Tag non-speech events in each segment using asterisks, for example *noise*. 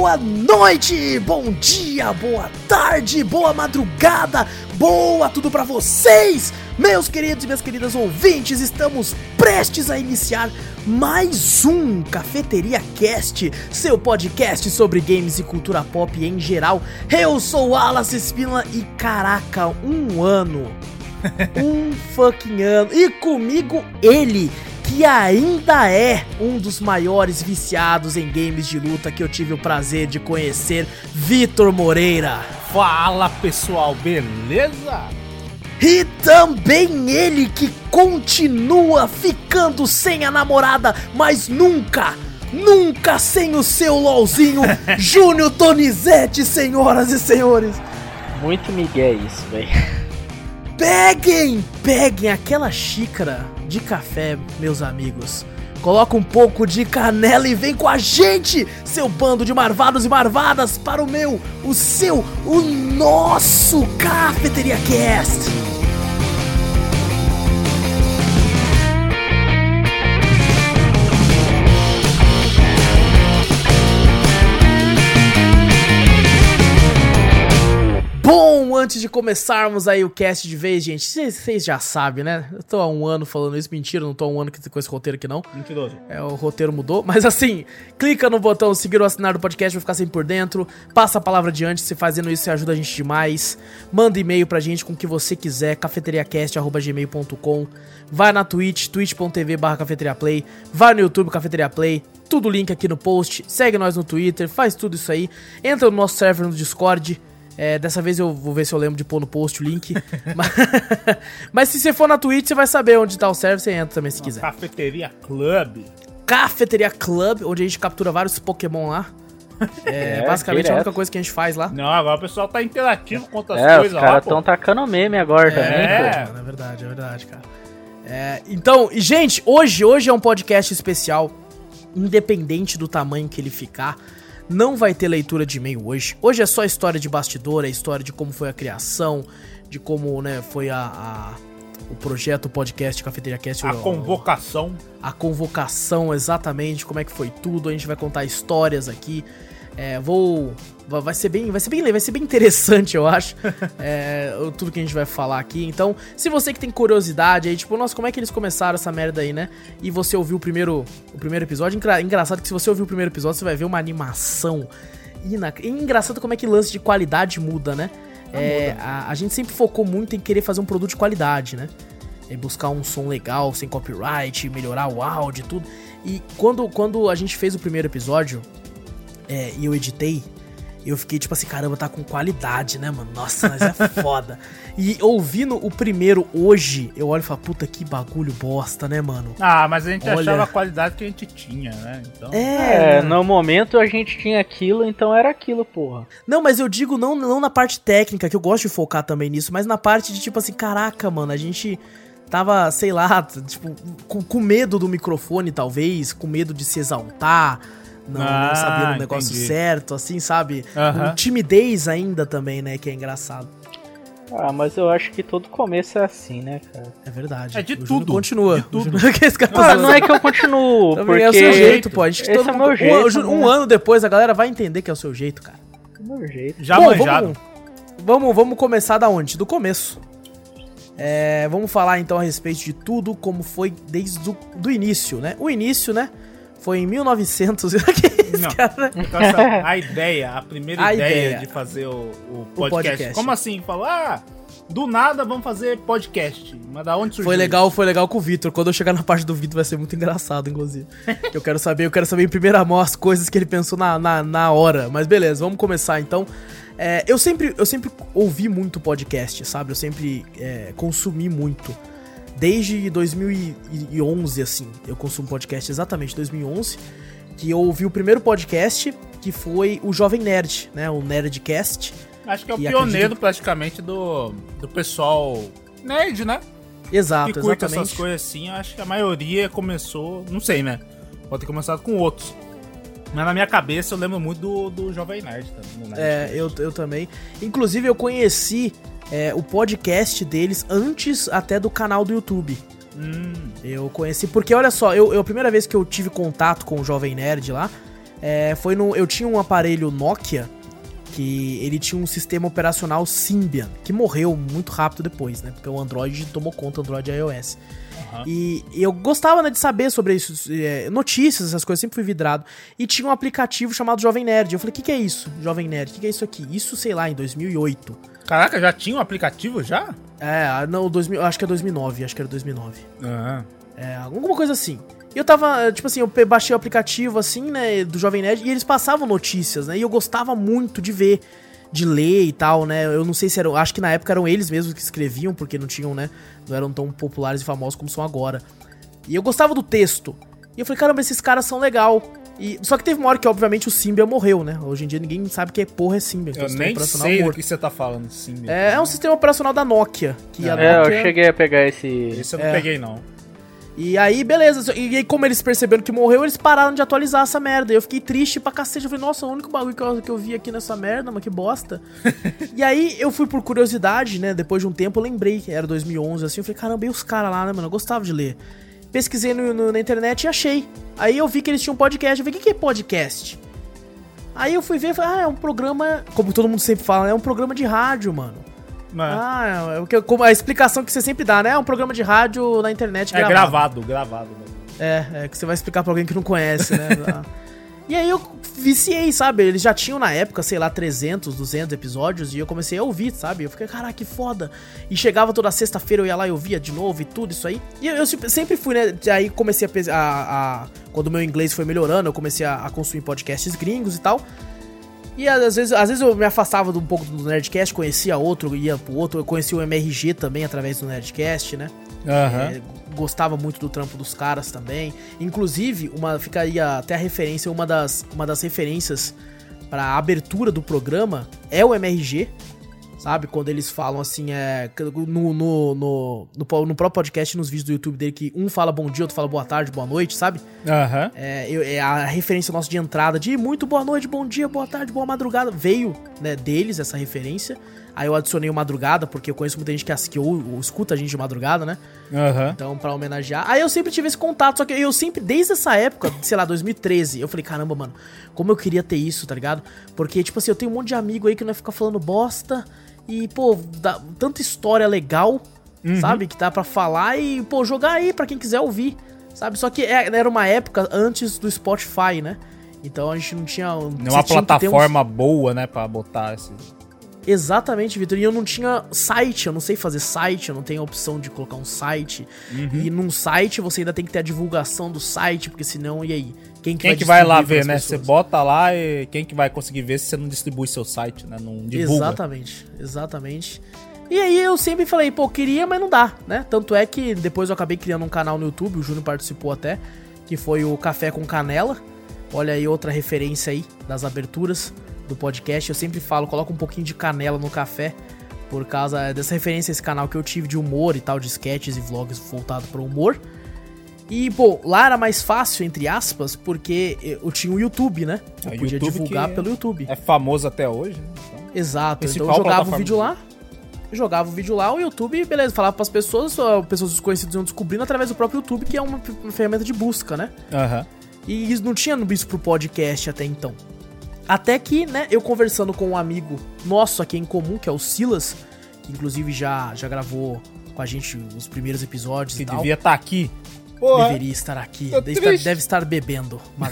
Boa noite, bom dia, boa tarde, boa madrugada, boa tudo para vocês, meus queridos e minhas queridas ouvintes. Estamos prestes a iniciar mais um Cafeteria Cast, seu podcast sobre games e cultura pop em geral. Eu sou Alas Espina e caraca, um ano. *laughs* um fucking ano. E comigo ele, que ainda é um dos maiores viciados em games de luta que eu tive o prazer de conhecer, Vitor Moreira. Fala pessoal, beleza? E também ele que continua ficando sem a namorada, mas nunca, nunca sem o seu LOLzinho, *laughs* Júnior Donizete, senhoras e senhores. Muito migué isso, velho. Peguem, peguem aquela xícara de café, meus amigos. Coloca um pouco de canela e vem com a gente, seu bando de marvados e marvadas, para o meu, o seu, o nosso Cafeteria Cast. Antes de começarmos aí o cast de vez, gente, vocês já sabem, né? Eu tô há um ano falando isso, mentira, não tô há um ano com esse roteiro aqui não. Mentiroso. É, o roteiro mudou, mas assim, clica no botão seguir ou assinar do podcast pra ficar sempre por dentro, passa a palavra adiante, se fazendo isso você ajuda a gente demais. Manda e-mail pra gente com o que você quiser, cafeteriacast.gmail.com Vai na Twitch, twitch.tv barra cafeteriaplay, vai no YouTube, Cafeteria Play, tudo link aqui no post, segue nós no Twitter, faz tudo isso aí, entra no nosso server no Discord, é, dessa vez eu vou ver se eu lembro de pôr no post o link. *laughs* mas, mas, se você for na Twitch, você vai saber onde tá o server, você entra também se quiser. Cafeteria Club. Cafeteria Club, onde a gente captura vários Pokémon lá. *laughs* É, é basicamente direto. a única coisa que a gente faz lá. Não, agora o pessoal tá interativo com outras é, coisas os caras tão tacando meme agora é. também, pô. É verdade, é verdade, cara. É, então, e gente, hoje, hoje é um podcast especial, independente do tamanho que ele ficar. Não vai ter leitura de e-mail hoje. Hoje é só história de bastidor, é história de como foi a criação, de como né, foi a, a o projeto, o podcast Cafeteria Cast. A convocação. A convocação, exatamente, como é que foi tudo. A gente vai contar histórias aqui. É, vou. Vai ser bem, vai ser bem, vai ser bem interessante, eu acho. *laughs* é, tudo que a gente vai falar aqui. Então, se você que tem curiosidade aí, tipo, nossa, como é que eles começaram essa merda aí, né? E você ouviu o primeiro, o primeiro episódio, engra, engraçado que se você ouviu o primeiro episódio, você vai ver uma animação. Ina, e engraçado como é que lance de qualidade muda, né? Ah, é, muda. A, a gente sempre focou muito em querer fazer um produto de qualidade, né? É buscar um som legal, sem copyright, melhorar o áudio e tudo. E quando, quando a gente fez o primeiro episódio, é, e eu editei, eu fiquei tipo assim, caramba, tá com qualidade, né, mano? Nossa, mas é *laughs* foda. E ouvindo o primeiro hoje, eu olho e falo, puta que bagulho bosta, né, mano? Ah, mas a gente Olha... achava a qualidade que a gente tinha, né? Então... É, é, no momento a gente tinha aquilo, então era aquilo, porra. Não, mas eu digo não, não na parte técnica, que eu gosto de focar também nisso, mas na parte de tipo assim, caraca, mano, a gente tava, sei lá, tipo, com, com medo do microfone, talvez, com medo de se exaltar não, ah, não sabia o negócio entendi. certo, assim, sabe? Uhum. timidez ainda também, né? Que é engraçado. Ah, mas eu acho que todo começo é assim, né, cara? É verdade. É de o tudo. continua. De tudo. ah, *laughs* não é que eu continuo, *laughs* porque... É o seu jeito, pô. Acho que todo é mundo... jeito, um, um, né? ano depois a galera vai entender que é o seu jeito, cara. É o meu jeito. Já Bom, manjado. Vamos, vamos, vamos começar da onde? Do começo. É, vamos falar então a respeito de tudo como foi desde o do início, né? O início, né? Foi em 1900. *laughs* Não, então essa, a ideia, a primeira a ideia, ideia, de fazer o, o, podcast. o, podcast. Como assim? Falar, ah, do nada vamos fazer podcast. Mas da onde surgiu? Foi legal, foi legal com o Vitor. Quando eu chegar na parte do Vitor vai ser muito engraçado, inclusive. eu quero saber, eu quero saber em primeira mão as coisas que ele pensou na, na, na hora. Mas beleza, vamos começar então. É, eu, sempre, eu sempre ouvi muito podcast, sabe? Eu sempre é, consumi muito desde 2011, assim. Eu consumo podcast exatamente 2011. Que eu ouvi o primeiro podcast, que foi o Jovem Nerd, né? O Nerdcast. Acho que é o pioneiro acredito... praticamente do, do pessoal nerd, né? Exato, que curta exatamente. essas coisas assim, acho que a maioria começou, não sei, né? Pode ter começado com outros. Mas na minha cabeça eu lembro muito do, do Jovem Nerd também. Nerd é, eu, eu também. Inclusive eu conheci é, o podcast deles antes até do canal do YouTube. Hum. Eu conheci, porque olha só, eu, eu, a primeira vez que eu tive contato com o Jovem Nerd lá É, foi no. Eu tinha um aparelho Nokia que ele tinha um sistema operacional Symbian, que morreu muito rápido depois, né? Porque o Android tomou conta, Android iOS. Uhum. E, e, eu gostava né, de saber sobre isso, é, notícias, essas coisas, sempre fui vidrado. E tinha um aplicativo chamado Jovem Nerd. Eu falei, o que, que é isso, Jovem Nerd? O que, que é isso aqui? Isso, sei lá, em 2008. Caraca, já tinha um aplicativo já? É, não, 2000, acho que é 2009, acho que era 2009. Uhum. É, alguma coisa assim. E eu tava, tipo assim, eu baixei o aplicativo, assim, né, do Jovem Nerd, e eles passavam notícias, né, e eu gostava muito de ver, de ler e tal, né, eu não sei se eram, acho que na época eram eles mesmos que escreviam, porque não tinham, né, não eram tão populares e famosos como são agora. E eu gostava do texto. E eu falei, caramba, esses caras são legal. E, só que teve uma hora que, obviamente, o Symbian morreu, né? Hoje em dia ninguém sabe que é porra é Symbian. Eu nem sei morto. do que você tá falando, Symbian. É, é um sistema operacional da Nokia. Que é, a Nokia... eu cheguei a pegar esse... Esse eu não é. peguei, não. E aí, beleza. E aí, como eles perceberam que morreu, eles pararam de atualizar essa merda. E eu fiquei triste pra cacete. Eu falei, nossa, o único bagulho que eu, que eu vi aqui nessa merda, mas que bosta. *laughs* e aí, eu fui por curiosidade, né? Depois de um tempo, eu lembrei que era 2011, assim. Eu falei, caramba, e os caras lá, né, mano? Eu gostava de ler. Pesquisei no, no, na internet e achei. Aí eu vi que eles tinham um podcast. Eu falei, o que, que é podcast? Aí eu fui ver e falei, ah, é um programa. Como todo mundo sempre fala, né? É um programa de rádio, mano. Ah, é, é, como a explicação que você sempre dá, né? É um programa de rádio na internet gravado. É gravado, gravado. É, é que você vai explicar pra alguém que não conhece, né? *laughs* e aí eu viciei, sabe? Eles já tinham na época, sei lá, 300, 200 episódios e eu comecei a ouvir, sabe? Eu fiquei, caraca, que foda. E chegava toda sexta-feira, eu ia lá e ouvia de novo e tudo isso aí. E eu, eu sempre fui, né? Aí comecei a, a, a Quando o meu inglês foi melhorando, eu comecei a, a consumir podcasts gringos e tal. E às vezes, às vezes eu me afastava um pouco do Nerdcast, conhecia outro, ia pro outro. Eu conheci o MRG também através do Nerdcast, né? Uhum. É, gostava muito do trampo dos caras também. Inclusive, uma ficaria até a referência, uma das, uma das referências para abertura do programa é o MRG, Sabe? Quando eles falam assim, é. No, no, no, no, próprio podcast, nos vídeos do YouTube dele, que um fala bom dia, outro fala boa tarde, boa noite, sabe? Aham. É, é, a referência nossa de entrada de muito boa noite, bom dia, boa tarde, boa madrugada. Veio, né, deles essa referência. Aí eu adicionei o madrugada, porque eu conheço muita gente que, que ou, ou escuta a gente de madrugada, né? Uhum. Então, pra homenagear. Aí eu sempre tive esse contato, só que eu sempre, desde essa época, sei lá, 2013, eu falei, caramba, mano, como eu queria ter isso, tá ligado? Porque, tipo assim, eu tenho um monte de amigo aí que não vai ficar falando bosta e, pô, dá tanta história legal, uhum. sabe? Que dá para falar e, pô, jogar aí para quem quiser ouvir, sabe? Só que é, era uma época antes do Spotify, né? Então a gente não tinha. Não uma plataforma uns... boa, né, pra botar esse. Exatamente, Vitor. E eu não tinha site, eu não sei fazer site, eu não tenho a opção de colocar um site. Uhum. E num site você ainda tem que ter a divulgação do site, porque senão, e aí? Quem que, quem vai, que vai lá ver, né? Pessoas? Você bota lá e quem que vai conseguir ver se você não distribui seu site, né? Não divulga. Exatamente, exatamente. E aí eu sempre falei, pô, queria, mas não dá, né? Tanto é que depois eu acabei criando um canal no YouTube, o Júnior participou até, que foi o Café com Canela. Olha aí outra referência aí das aberturas do podcast. Eu sempre falo, coloca um pouquinho de canela no café, por causa dessa referência a esse canal que eu tive de humor e tal, de sketches e vlogs voltado para humor. E, pô, lá era mais fácil, entre aspas, porque eu tinha o YouTube, né? Eu é, podia YouTube divulgar pelo YouTube. É famoso até hoje, né? Então, Exato. Então eu jogava o vídeo lá, jogava o vídeo lá, o YouTube, beleza, falava pras pessoas, pessoas desconhecidas iam descobrindo através do próprio YouTube, que é uma, uma ferramenta de busca, né? Aham. Uhum. E não tinha isso pro podcast até então. Até que, né, eu conversando com um amigo nosso aqui em comum, que é o Silas, que inclusive já, já gravou com a gente os primeiros episódios que e tal. devia estar tá aqui. Porra, Deveria estar aqui. Deve estar, deve estar, bebendo. *laughs*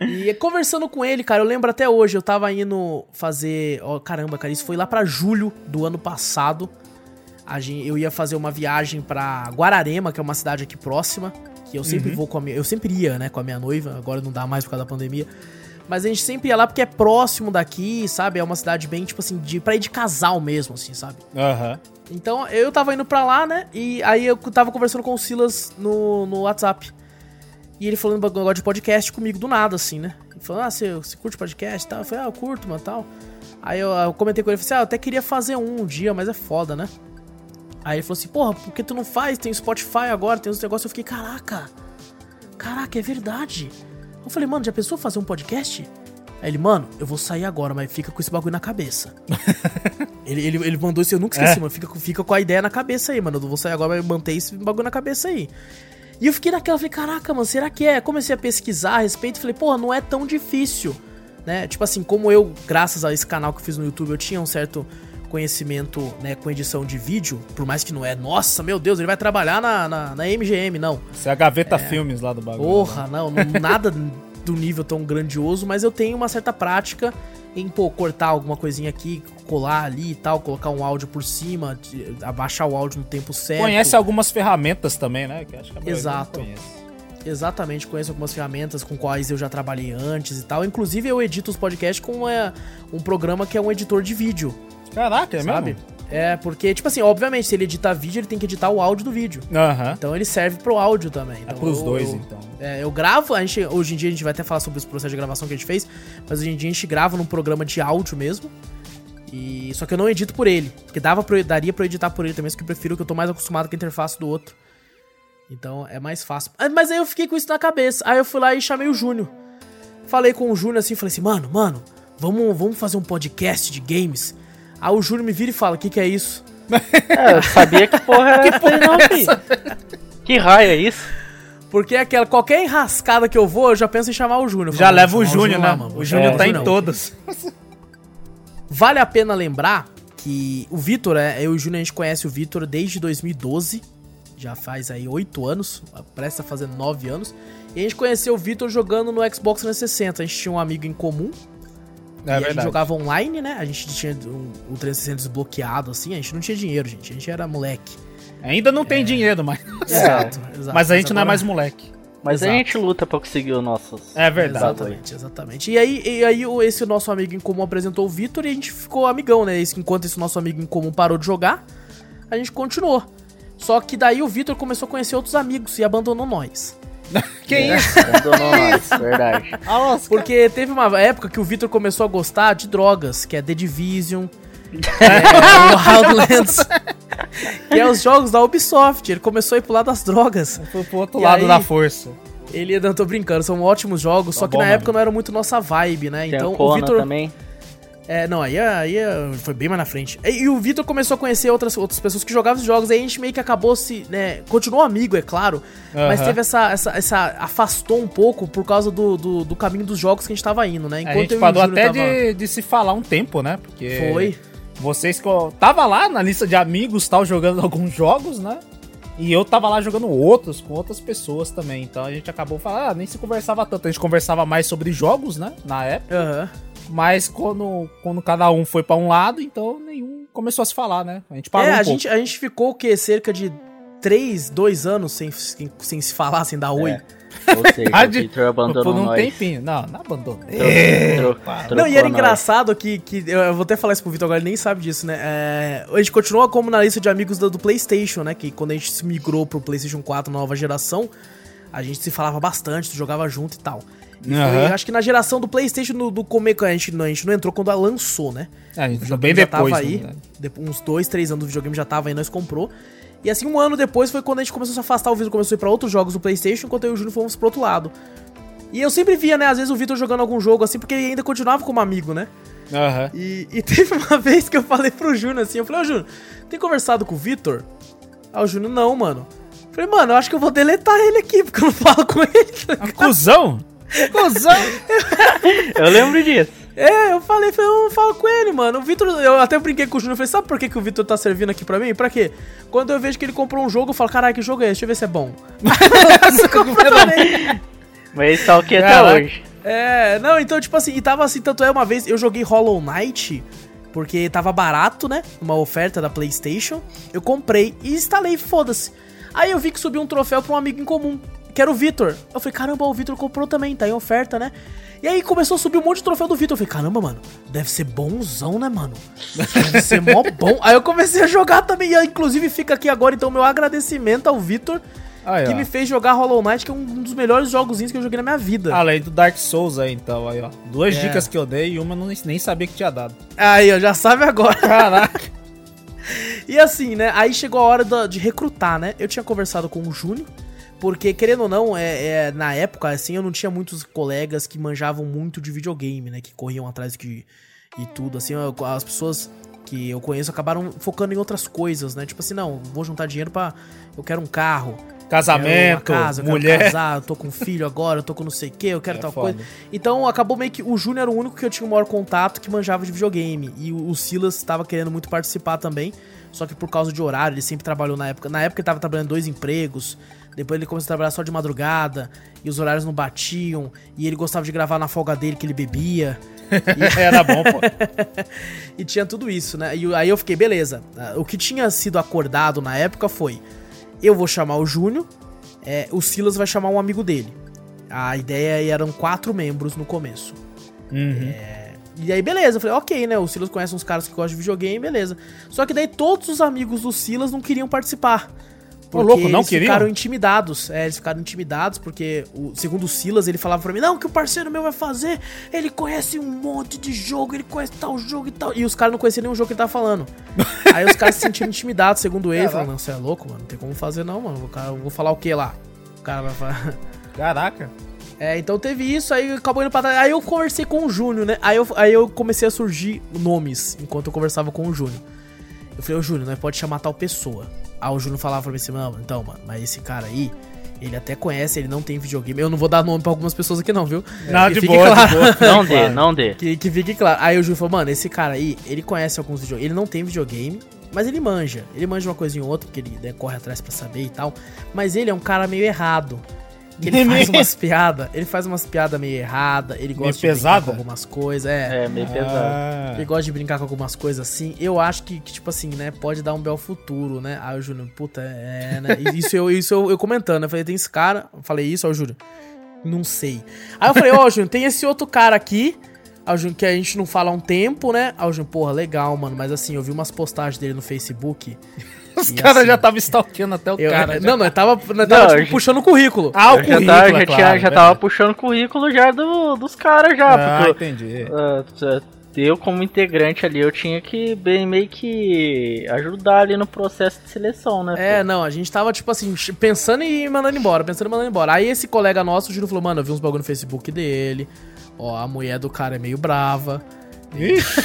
*laughs* e conversando com ele, cara, eu lembro até hoje, eu tava indo fazer. Ó, oh, caramba, cara, isso foi lá para julho do ano passado. Gente, eu ia fazer uma viagem para Guararema, que é uma cidade aqui próxima que eu sempre uhum. vou com a minha, eu sempre ia, né, com a minha noiva, agora não dá mais por causa da pandemia. Mas a gente sempre ia lá porque é próximo daqui, sabe? É uma cidade bem, tipo assim, de, pra ir de casal mesmo, assim, sabe? Aham. Uhum. Então eu tava indo pra lá, né? E aí eu tava conversando com o Silas no, no WhatsApp. E ele falando negócio de podcast comigo do nada, assim, né? Ele falou, ah, você, você curte podcast tal? Eu falei, ah, eu curto, mano, tal. Aí eu, eu comentei com ele, falei assim, ah, eu até queria fazer um, um dia, mas é foda, né? Aí ele falou assim, porra, por que tu não faz? Tem Spotify agora, tem os negócios. Eu fiquei, caraca, caraca, é verdade. Eu falei, mano, já pensou fazer um podcast? Aí ele, mano, eu vou sair agora, mas fica com esse bagulho na cabeça. *laughs* ele, ele, ele mandou isso, eu nunca esqueci, é. mano. Fica, fica com a ideia na cabeça aí, mano. Eu vou sair agora, mas manter esse bagulho na cabeça aí. E eu fiquei naquela, falei, caraca, mano, será que é? Comecei a pesquisar a respeito, falei, porra, não é tão difícil, né? Tipo assim, como eu, graças a esse canal que eu fiz no YouTube, eu tinha um certo conhecimento, né, com edição de vídeo, por mais que não é, nossa, meu Deus, ele vai trabalhar na, na, na MGM, não. Você é a gaveta é, filmes lá do bagulho. Porra, né? não, nada do nível tão grandioso, mas eu tenho uma certa prática em, pô, cortar alguma coisinha aqui, colar ali e tal, colocar um áudio por cima, abaixar o áudio no tempo certo. Conhece algumas ferramentas também, né? Que acho que a Exato. Exatamente, conheço algumas ferramentas com quais eu já trabalhei antes e tal. Inclusive, eu edito os podcasts com uma, um programa que é um editor de vídeo. Caraca, é sabe? mesmo? É, porque, tipo assim, obviamente, se ele editar vídeo, ele tem que editar o áudio do vídeo. Uhum. Então ele serve pro áudio também. É então, é pros eu, dois, então. É, eu gravo, a gente, hoje em dia a gente vai até falar sobre os processos de gravação que a gente fez, mas hoje em dia a gente grava num programa de áudio mesmo. E só que eu não edito por ele, porque dava pra, daria pra eu editar por ele também, só que eu prefiro que eu tô mais acostumado com a interface do outro. Então é mais fácil. Ah, mas aí eu fiquei com isso na cabeça. Aí eu fui lá e chamei o Júnior. Falei com o Júnior assim, falei assim: "Mano, mano, vamos, vamos fazer um podcast de games". Aí o Júnior me vira e fala: "O que que é isso?" *laughs* É, eu sabia que porra *laughs* era que porra não, é Que raio é isso? Porque é aquela, qualquer enrascada que eu vou, eu já penso em chamar o Júnior. Já leva o Júnior, né? Mano. O Júnior é, tá em todas. *laughs* Vale a pena lembrar que o Vitor, é, eu e o Júnior, a gente conhece o Vitor desde 2012. Já faz aí oito anos, presta a fazer nove anos. E a gente conheceu o Vitor jogando no Xbox 360. A gente tinha um amigo em comum. É, e verdade. a gente jogava online, né? A gente tinha o 360 desbloqueado, assim. A gente não tinha dinheiro, gente. A gente era moleque. Ainda não tem é... dinheiro, mas. *laughs* Exato, exato. Mas a gente mas não é mais moleque. Mas Exato. a gente luta pra conseguir os nossos. É verdade. Exatamente, exatamente. E aí, e aí esse nosso amigo em comum apresentou o Vitor e a gente ficou amigão, né? Enquanto esse nosso amigo em comum parou de jogar, a gente continuou. Só que daí o Vitor começou a conhecer outros amigos e abandonou nós. *laughs* que é. isso? Abandonou nós, verdade. Porque teve uma época que o Vitor começou a gostar de drogas, que é The Division, *laughs* é, Wildlands. e é os jogos da Ubisoft. Ele começou a ir pro lado das drogas. Foi pro outro e lado aí, da força. Ele, não tô brincando, são ótimos jogos, tá só que bom, na época não era muito nossa vibe, né? Tem então o Victor também. É, não, aí, aí foi bem mais na frente. E, e o Vitor começou a conhecer outras, outras pessoas que jogavam os jogos, aí a gente meio que acabou se, né, continuou amigo, é claro, uhum. mas teve essa, essa, essa, afastou um pouco por causa do, do, do, caminho dos jogos que a gente tava indo, né? Enquanto a gente parou até tava... de, de se falar um tempo, né? Porque... Foi. Vocês que tava lá na lista de amigos, tal, jogando *laughs* alguns jogos, né? E eu tava lá jogando outros com outras pessoas também. Então a gente acabou falando, ah, nem se conversava tanto. A gente conversava mais sobre jogos, né? Na época. Uhum. Mas quando, quando cada um foi para um lado, então nenhum começou a se falar, né? A gente parou. É, um a, gente, a gente ficou o quê? Cerca de 3, 2 anos sem, sem, sem se falar, sem dar oi. É. Ou seja, o Victor abandonou por um nós. tempinho. Não, não abandonou. É. Não, e era engraçado que, que. Eu vou até falar isso pro Vitor agora, ele nem sabe disso, né? É, a gente continua como na lista de amigos do, do, PlayStation, né? Que quando a gente se migrou pro PlayStation 4 nova geração, a gente se falava bastante, jogava junto e tal. Uhum. foi, acho que na geração do PlayStation, do, do começo, a gente, não, a gente não entrou quando ela lançou, né? É, a gente bem depois. Tava aí, né? uns dois, três anos do videogame já tava aí, nós comprou. E assim, um ano depois foi quando a gente começou a se afastar, o Vitor começou a ir pra outros jogos do Playstation, enquanto eu e o Júnior fomos pro outro lado. E eu sempre via, né, às vezes o Vitor jogando algum jogo assim, porque ele ainda continuava como amigo, né? Uhum. E, e, *laughs* teve uma vez que eu falei pro Júnior assim, eu falei, ô Júnior, tem conversado com o Vitor? Aí o Júnior, não, mano. Eu falei, mano, eu acho que eu vou deletar ele aqui, porque eu não falo com ele. Tá ah, Cuzão! eu lembro disso. É, eu falei, falei, eu falo com ele, mano. O Vitor, eu até brinquei com o Júnior, falei, sabe por que, que o Vitor tá servindo aqui pra mim? Pra quê? Quando eu vejo que ele comprou um jogo, eu falo, caralho, que jogo é esse? Deixa eu ver se é bom. *laughs* Mas tá o que até hoje. É, não, então, tipo assim, e tava assim, tanto é uma vez, eu joguei Hollow Knight, porque tava barato, né? Uma oferta da PlayStation. Eu comprei e instalei, foda-se. Aí eu vi que subiu um troféu pra um amigo em comum, que era o Vitor. Eu falei, caramba, o Vitor comprou também, tá em oferta, né? E aí começou a subir um monte de troféu do Vitor. Eu falei, caramba, mano, deve ser bonzão, né, mano? Deve ser mó bom. Aí eu comecei a jogar também. E inclusive fica aqui agora, então, meu agradecimento ao Vitor. Aí, que ó. me fez jogar Hollow Knight, que é um dos melhores jogozinhos que eu joguei na minha vida. Além do Dark Souls aí, então, aí, ó. Duas é. dicas que eu dei e uma eu nem sabia que tinha dado. Aí, ó, já sabe agora. Caraca. *laughs* e assim, né? Aí chegou a hora de recrutar, né? Eu tinha conversado com o Júnior, porque, querendo ou não, é, é, na época, assim, eu não tinha muitos colegas que manjavam muito de videogame, né? Que corriam atrás de, e tudo, assim, eu, as pessoas que eu conheço acabaram focando em outras coisas, né? Tipo assim, não, vou juntar dinheiro para Eu quero um carro, Casamento, casa, mulher. Quero casar, eu tô com filho agora, eu tô com não sei o que, eu quero É tal foda. coisa. Então acabou meio que o Júnior era o único que eu tinha o maior contato que manjava de videogame. E o, o Silas estava querendo muito participar também. Só que por causa de horário, ele sempre trabalhou na época. Na época ele tava trabalhando dois empregos. Depois ele começou a trabalhar só de madrugada. E os horários não batiam. E ele gostava de gravar na folga dele que ele bebia. *laughs* Era bom, pô. *laughs* E tinha tudo isso, né? E aí eu fiquei, beleza. O que tinha sido acordado na época foi: eu vou chamar o Júnior, é, o Silas vai chamar um amigo dele. A ideia eram quatro membros no começo. Uhum. E aí, beleza, eu falei, ok, né? O Silas conhece uns caras que gostam de videogame, beleza. Só que daí todos os amigos do Silas não queriam participar. Ô, louco, não eles queriam? ficaram intimidados. É, eles ficaram intimidados porque, o, segundo o Silas, ele falava pra mim: Não, o que o parceiro meu vai fazer? Ele conhece um monte de jogo, ele conhece tal jogo e tal. E os caras não conheciam nenhum jogo que ele tava falando. *laughs* Aí os caras se sentiram intimidados, segundo ele. Falaram: Não, você é louco, mano, não tem como fazer não, mano. O cara, eu vou falar o que lá? O cara vai falar. *laughs* Caraca. É, então teve isso, aí acabou indo pra trás. Aí eu conversei com o Júnior, né? Aí eu, aí eu comecei a surgir nomes enquanto eu conversava com o Júnior. Eu falei, ô Júnior, nós pode chamar tal pessoa. Aí o Júnior falava pra mim assim, mano, então, mano, mas esse cara aí, ele até conhece, ele não tem videogame. Eu não vou dar nome pra algumas pessoas aqui não, viu? Não, Que de fique boa, de claro. boa. Não dê, não dê. Que, que fique claro. Aí o Júnior falou, mano, esse cara aí, ele conhece alguns videogames. Ele não tem videogame, mas ele manja. Ele manja uma coisinha ou outra, porque ele né, corre atrás pra saber e tal. Mas ele é um cara meio errado. *laughs* Ele faz umas piadas, ele faz umas piadas meio errada, ele gosta de brincar pesada? com algumas coisas, é. É, meio pesado. Ah, Ele gosta de brincar com algumas coisas assim. Eu acho que, que, tipo assim, né, pode dar um bel futuro, né? Aí o Júnior, puta, é, né? *laughs* Isso eu, isso eu, eu comentando, eu falei, tem esse cara, eu falei isso, ó, Júnior. Não sei. Aí eu falei, ó, Júnior, tem esse outro cara aqui. Que a gente não fala há um tempo, né? Aí o Júnior, porra, legal, mano. Mas assim, eu vi umas postagens dele no Facebook. Os caras assim, já estavam stalkeando até o Eu, cara. já. não, nós tava, nós tava Não, tipo, eu já- puxando o currículo. Ah, o Eu já, currículo, tava, é já, claro, tinha, já tava verdade. puxando o currículo já do, dos caras já, Ah, porque entendi. ah, eu como integrante ali, eu tinha que bem meio que ajudar ali no processo de seleção, né? É, pô? não, a gente tava, tipo assim, pensando em ir mandando embora, pensando em mandando embora. Aí esse colega nosso, o Júlio falou, mano, eu vi uns bagulho no Facebook dele. Ó, a mulher do cara é meio brava. Ixi,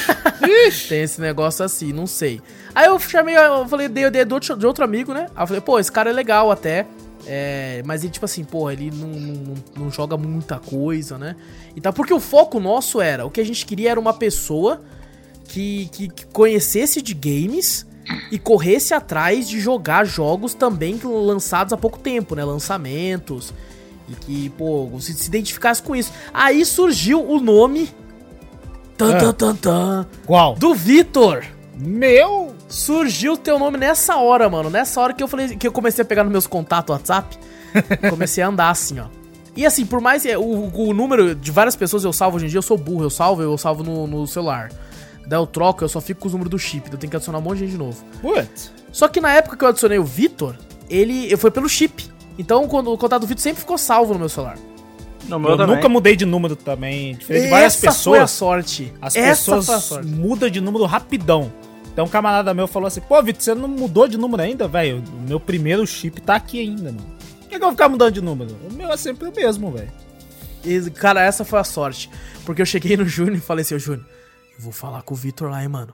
ixi. Tem esse negócio assim, não sei. Aí eu chamei, eu falei, dei de de outro amigo, né? Aí eu falei, pô, esse cara é legal até. É, mas ele, tipo assim, porra, ele não, não, não joga muita coisa, né? E tal, porque o foco nosso era, o que a gente queria era uma pessoa que, que, que conhecesse de games e corresse atrás de jogar jogos também lançados há pouco tempo, né? Lançamentos. E que, pô, se, se identificasse com isso. Aí surgiu o nome. Tan, Ah. tan, tan, tan, Qual? do Vitor. Meu! Surgiu o teu nome nessa hora, mano. Nessa hora que eu falei que eu comecei a pegar nos meus contatos WhatsApp, *laughs* comecei a andar assim, ó. E assim, por mais que o, o número de várias pessoas eu salvo hoje em dia, eu sou burro, eu salvo, eu salvo no, no celular. Daí eu troco, eu só fico com os números do chip, eu tenho que adicionar um monte de gente de novo. Putz. Só que na época que eu adicionei o Vitor, ele eu foi pelo chip. Então quando o contato do Vitor sempre ficou salvo no meu celular. No meu Eu também. nunca mudei de número também. Diferente de várias Essa foi a pessoas. sorte. As Essa pessoas foi a sorte. mudam de número rapidão. Então um camarada meu falou assim, pô, Vitor, você não mudou de número ainda, velho? O meu primeiro chip tá aqui ainda, mano. Por que, que eu vou ficar mudando de número? O meu é sempre o mesmo, velho. Cara, essa foi a sorte. Porque eu cheguei no Júnior e falei assim, ô Júnior, eu vou falar com o Vitor lá, hein, mano.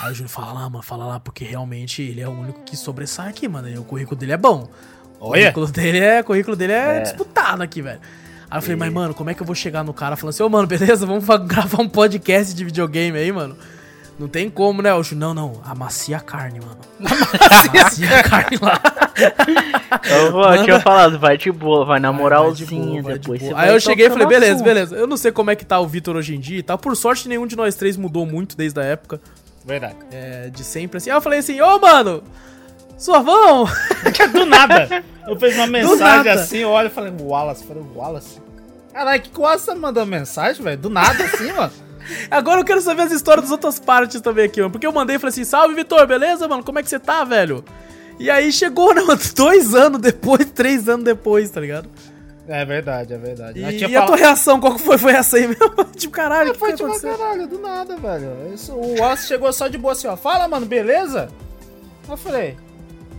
Aí o Júnior fala lá, mano, fala lá, porque realmente ele é o único que sobressai aqui, mano. E o currículo dele é bom. O Olha. currículo dele é, o currículo dele é, disputado aqui, velho. Aí eu falei, mas mano, como é que eu vou chegar no cara falando assim, ô mano, *laughs* beleza, vamos gravar um podcast de videogame aí, mano? Não tem como, né? O Júnior, não, não, amacia a carne, mano. *laughs* Amacia a carne lá. *laughs* Eu, vou- eu tinha falado, vai de boa, vai na Vai de moralzinha, boa, vai de depois boa. você Aí vai eu cheguei e falei, beleza, assunto. beleza. Eu não sei como é que tá o Vitor hoje em dia e tal. Por sorte, nenhum de nós três mudou muito desde a época. Verdade. é, de sempre assim. Aí eu falei assim, ô mano, suavão! *laughs* Do nada. Eu fiz uma mensagem assim, eu olho e falei, Wallace, falei, Wallace. Caralho, que quase tá me mandando mensagem, velho? Do nada assim, mano. *laughs* Agora eu quero saber as histórias das outras partes também aqui, mano. Porque eu mandei e falei assim, salve Vitor, beleza, mano? Como é que você tá, velho? E aí chegou, *laughs* né, mano, dois anos depois, três anos depois, tá ligado? É verdade, é verdade. E, e a tua reação, qual que foi? Foi essa aí mesmo? tipo, caralho, que, Foi que tipo, aconteceu? caralho, do nada, velho. Isso, o Wallace chegou só de boa assim, ó. Fala, mano, beleza? Eu falei,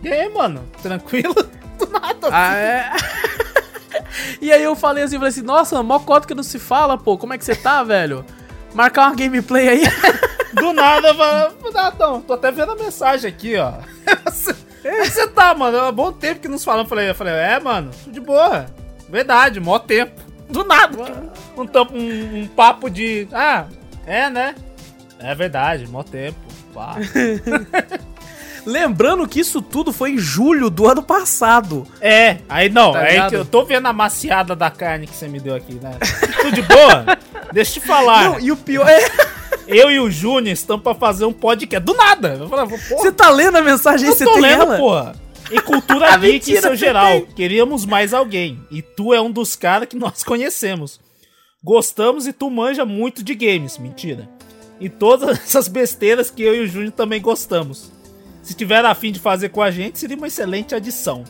e aí, mano? Tranquilo? *laughs* Do nada. Ah, é? *laughs* e aí eu falei assim, falei assim, nossa, mó cota que não se fala, pô, como é que você tá, velho? Marcar uma gameplay aí. *laughs* Do nada, ah, não, tô até vendo a mensagem aqui, ó. Você tá, mano, é bom tempo que nos falamos. Eu falei, eu falei, é, mano, tudo de boa. Verdade, mó tempo. Do nada. Um, um, um papo de. Ah, é, né? É verdade, mó tempo. Pá. Lembrando que isso tudo foi em julho do ano passado. É, aí não, Tá aí ligado? que eu tô vendo a maciada da carne que você me deu aqui, né? Tudo de boa? *laughs* Deixa eu te falar. Não, e o pior é. *laughs* Eu e o Júnior estamos pra fazer um podcast. Do nada. Você tá lendo a mensagem aí, eu você tô tem lendo, ela? porra. E cultura *laughs* geek em seu geral. tem. Queríamos mais alguém. E tu é um dos caras que nós conhecemos. Gostamos e tu manja muito de games. Mentira. E todas essas besteiras que eu e o Júnior também gostamos. Se tiver a fim de fazer com a gente, seria uma excelente adição.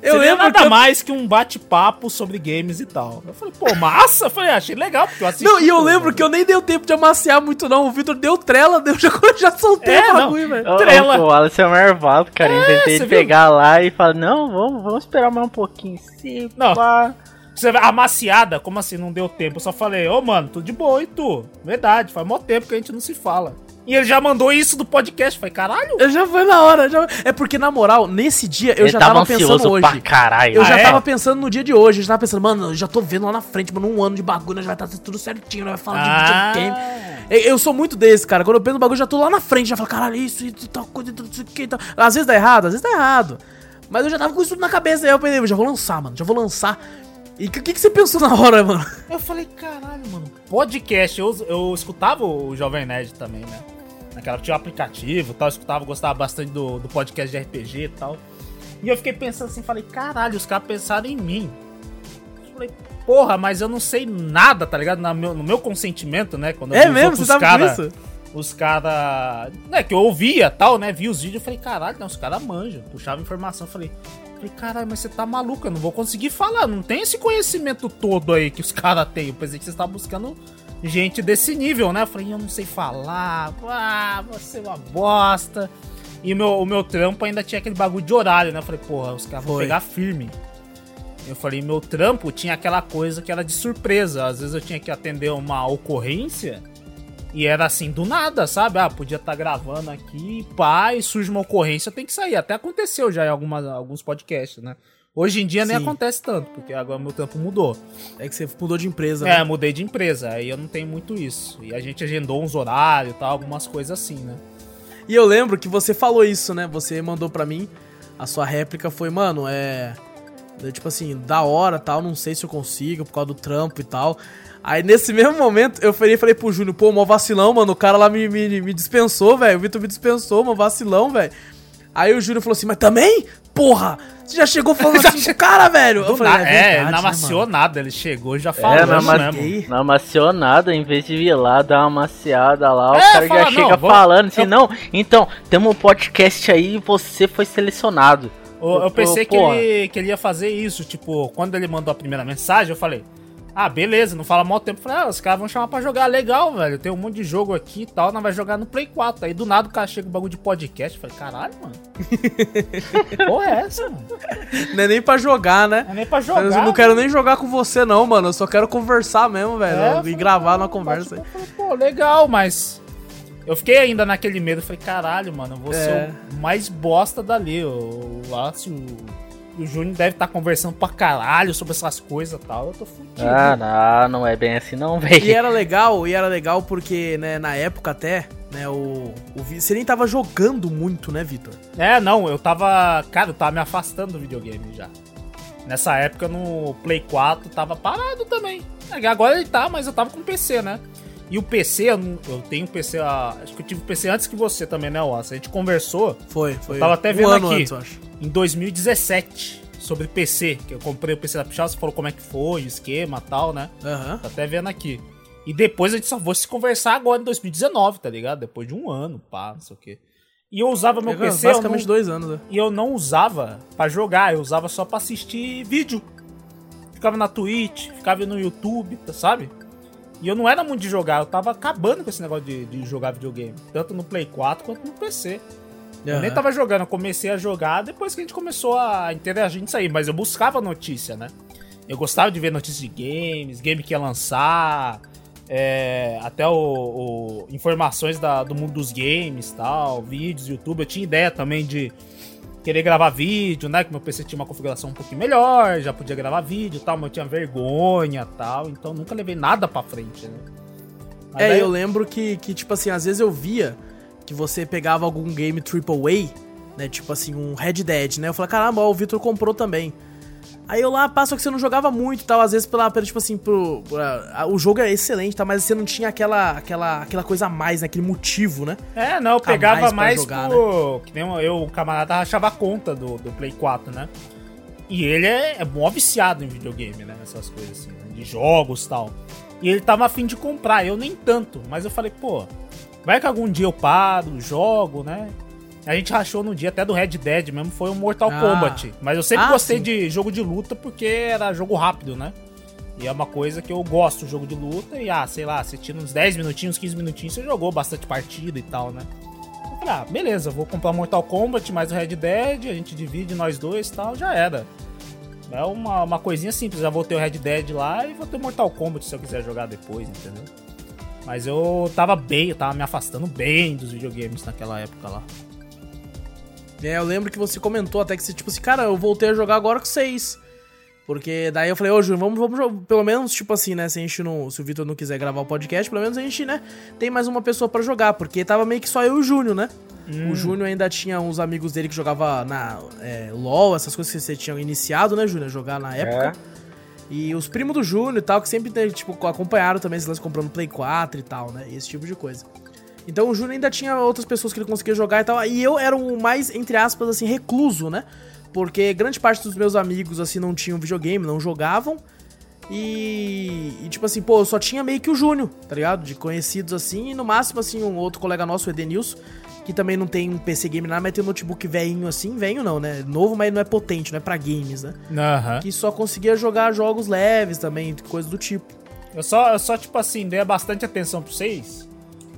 Eu Seria lembro nada que eu- mais que um bate-papo sobre games e tal. Eu falei, pô, massa. Eu falei, ah, achei legal, porque eu assisti. Não, e eu lembro mano. que eu nem deu tempo de amaciar muito, não. O Vitor deu trela, deu, *laughs* já, já soltei É, o não. bagulho, velho. Trela. ô, O Alisson é marvado, cara. Eu É, Tentei você viu? pegar lá e falar, não, vamos, vamos esperar mais um pouquinho. Se Não. pá. Você vê, a maciada, como assim não deu tempo? Eu só falei, ô mano, tudo de boa, e tu? Verdade, faz mó tempo que a gente não se fala. E ele já mandou isso do podcast. Falei, caralho. Eu já foi na hora. Já... É porque, na moral, nesse dia eu Ele já tava tava pensando hoje. pra caralho. Eu Ah, já é? tava pensando no dia de hoje. Eu já tava pensando, mano, eu já tô vendo lá na frente, mano, um ano de bagulho, nós vai estar tudo certinho, nós vai falar Ah. de videogame. Eu, eu sou muito desse, cara. Quando eu penso no bagulho, eu já tô lá na frente, já falo, caralho, isso, isso, tal coisa, isso aqui, tal. Às vezes dá errado, às vezes dá errado. Mas eu já tava com isso tudo na cabeça, aí eu pensei, eu já vou lançar, mano, já vou lançar. E o que, que, que você pensou *laughs* na hora, mano? Eu falei, caralho, mano. Podcast, eu, eu escutava o Jovem Nerd também, né? Naquela tinha um aplicativo e tal, eu escutava, gostava bastante do, do podcast de RPG e tal. E eu fiquei pensando assim, falei, caralho, os caras pensaram em mim. Eu falei, porra, mas eu não sei nada, tá ligado? Na meu- no meu consentimento, né? Quando eu É mesmo? Você tava cara- com isso? os caras. Né, que eu ouvia tal, né? Vi os vídeos, eu falei, caralho, não, os caras manjam. Puxava informação, eu falei, falei, caralho, mas você tá maluco, eu não vou conseguir falar, não tem esse conhecimento todo aí que os caras têm. Eu pensei que você tava buscando gente desse nível, né? Eu falei, eu não sei falar, ah, você é uma bosta. E o meu, o meu trampo ainda tinha aquele bagulho de horário, né? Eu falei, porra, os caras vão pegar firme. Eu falei, meu trampo tinha aquela coisa que era de surpresa. Às vezes eu tinha que atender uma ocorrência e era assim, do nada, sabe? Ah, podia estar gravando aqui, pá, e surge uma ocorrência, tem que sair. Até aconteceu já em algumas, alguns podcasts, né? Hoje em dia nem Sim. acontece tanto, porque agora meu trampo mudou. É que você mudou de empresa, É, né? mudei de empresa, aí eu não tenho muito isso. E a gente agendou uns horários e tal, algumas coisas assim, né? E eu lembro que você falou isso, né? Você mandou pra mim, a sua réplica foi, mano, é. é Tipo assim, da hora tal, não sei se eu consigo por causa do trampo e tal. Aí nesse *laughs* mesmo momento eu falei, falei pro Júnior, pô, mó vacilão, mano. O cara lá me, me, me dispensou, velho. O Vitor me dispensou, mó vacilão, velho. Aí o Júnior falou assim, mas também? Porra! Você já chegou falando *laughs* assim pro cara, velho? Eu falei, na- é, verdade, não né, amaciou mano? nada, ele chegou e já É, falou não, mas- mesmo. Gay. Não amaciou nada, em vez de vir lá dar uma maciada lá, o É, cara fala, já não, chega vou- falando assim, eu- não, então, temos um podcast aí e você foi selecionado. Eu, eu pensei que Porra. ele, que ele ia fazer isso, tipo, quando ele mandou a primeira mensagem, eu falei, ah, beleza, não fala mal tempo. Eu falei, ah, os caras vão chamar pra jogar legal, velho. Tem um monte de jogo aqui e tal, nós vai jogar no Play 4. Aí do nada o cara chega com bagulho de podcast. Eu falei, caralho, mano. *laughs* Porra, é essa, mano? Não é nem pra jogar, né? Não é nem pra Eu jogar. não quero nem jogar com você, não, mano. Eu só quero conversar mesmo, velho. É, eu e falei, gravar uma conversa. eu falei, Pô, legal, mas. Eu fiquei ainda naquele medo. Eu falei, caralho, mano, eu vou É. ser o mais bosta dali. O Lácio. O Júnior deve estar conversando pra caralho sobre essas coisas e tal. Eu tô fudido. Ah, não, não é bem assim não, E velho. era legal, e era legal porque, né, na época até, né, o, o você nem tava jogando muito, né, Vitor? É, não, eu tava. Cara, eu tava me afastando do videogame já. Nessa época no Play 4 tava parado também. É, Agora ele tá, mas eu tava com PC, né? E o PC, eu, eu tenho PC. ah, Acho que eu tive PC antes que você também, né, Wallace? A gente conversou Foi, foi. tava até um vendo ano aqui. antes, eu acho. Em 2017 sobre PC. Que eu comprei o PC da Pichal, você falou como é que foi, o esquema e tal, né? Aham. Tá até vendo aqui. E depois a gente só foi se conversar agora em 2019, tá ligado? Depois de um ano, pá, não sei o quê. E eu usava meu É, PC, eu não, Basicamente dois anos, né? e eu não usava pra jogar, eu usava só pra assistir vídeo. Ficava na Twitch, ficava no YouTube, sabe? E eu não era muito de jogar, eu tava acabando com esse negócio de, de jogar videogame. Tanto no Play 4 quanto no PC. Eu nem tava jogando, eu comecei a jogar depois que a gente começou a interagir nisso aí, mas eu buscava notícia, né? Eu gostava de ver notícias de games, game que ia lançar, é, até o, o- informações da- do mundo dos games tal, vídeos, YouTube. Eu tinha ideia também de, querer gravar vídeo, né? Que meu PC tinha uma configuração um pouquinho melhor, já podia gravar vídeo e tal, mas eu tinha vergonha e tal, então nunca levei nada pra frente, né? Mas é, eu lembro que, que, tipo assim, às vezes eu via que você pegava algum game AAA, né? Tipo assim, um Red Dead, né? Eu falei, caramba, ó, o Victor comprou também. Aí eu lá, passo que você não jogava muito e tal, às vezes pela, pela tipo assim, pro, pra, o jogo é excelente, tá? Mas você não tinha aquela, aquela, aquela coisa a mais, né? Aquele motivo, né? É, não, eu pegava mais, mais jogar, pro... Né? Que nem eu, o camarada achava a conta do, do Play 4, né? E ele é, é mó viciado em videogame, né? Essas coisas assim, né? de jogos e tal. E ele tava afim de comprar, eu nem tanto. Mas eu falei, pô, vai que algum dia eu paro, jogo, né? A gente rachou no dia até do Red Dead mesmo, foi o Mortal ah. Kombat. Mas eu sempre ah, gostei sim. de jogo de luta porque era jogo rápido, né? E é uma coisa que eu gosto, jogo de luta. E, ah, sei lá, você tira uns 10 minutinhos, 15 minutinhos, você jogou bastante partida e tal, né? Eu falei, ah, beleza, vou comprar Mortal Kombat mais o Red Dead, a gente divide nós dois e tal, já era. É uma, uma coisinha simples, já vou ter o Red Dead lá e vou ter o Mortal Kombat se eu quiser jogar depois, entendeu? Mas eu tava bem, eu tava me afastando bem dos videogames naquela época lá. É, eu lembro que você comentou até que você, tipo assim, cara, eu voltei a jogar agora com vocês. Porque daí eu falei, ô Júnior, vamos, vamos pelo menos, tipo assim, né? Se a gente não. Se o Vitor não quiser gravar o podcast, pelo menos a gente, né, tem mais uma pessoa para jogar. Porque tava meio que só eu e o Júnior, né? Hum. O Júnior ainda tinha uns amigos dele que jogava na é, LOL, essas coisas que você tinha iniciado, né, Júnior? Jogar na época. É. E os primos do Júnior e tal, que sempre, tipo, acompanharam também, se comprando Play 4 e tal, né? Esse tipo de coisa. Então o Júnior ainda tinha outras pessoas que ele conseguia jogar e tal. E eu era o mais, entre aspas, assim, recluso, né? Porque grande parte dos meus amigos, assim, não tinham videogame, não jogavam. E, e, tipo assim, pô, eu só tinha meio que o Júnior, tá ligado? De conhecidos assim, e no máximo, assim, um outro colega nosso, o Edenilson, que também não tem um PC game nada, mas tem um notebook velhinho assim, velho não, né? Novo, mas não é potente, não é pra games, né? Uhum. Que só conseguia jogar jogos leves também, coisa do tipo. Eu só, eu só, tipo assim, dei bastante atenção pra vocês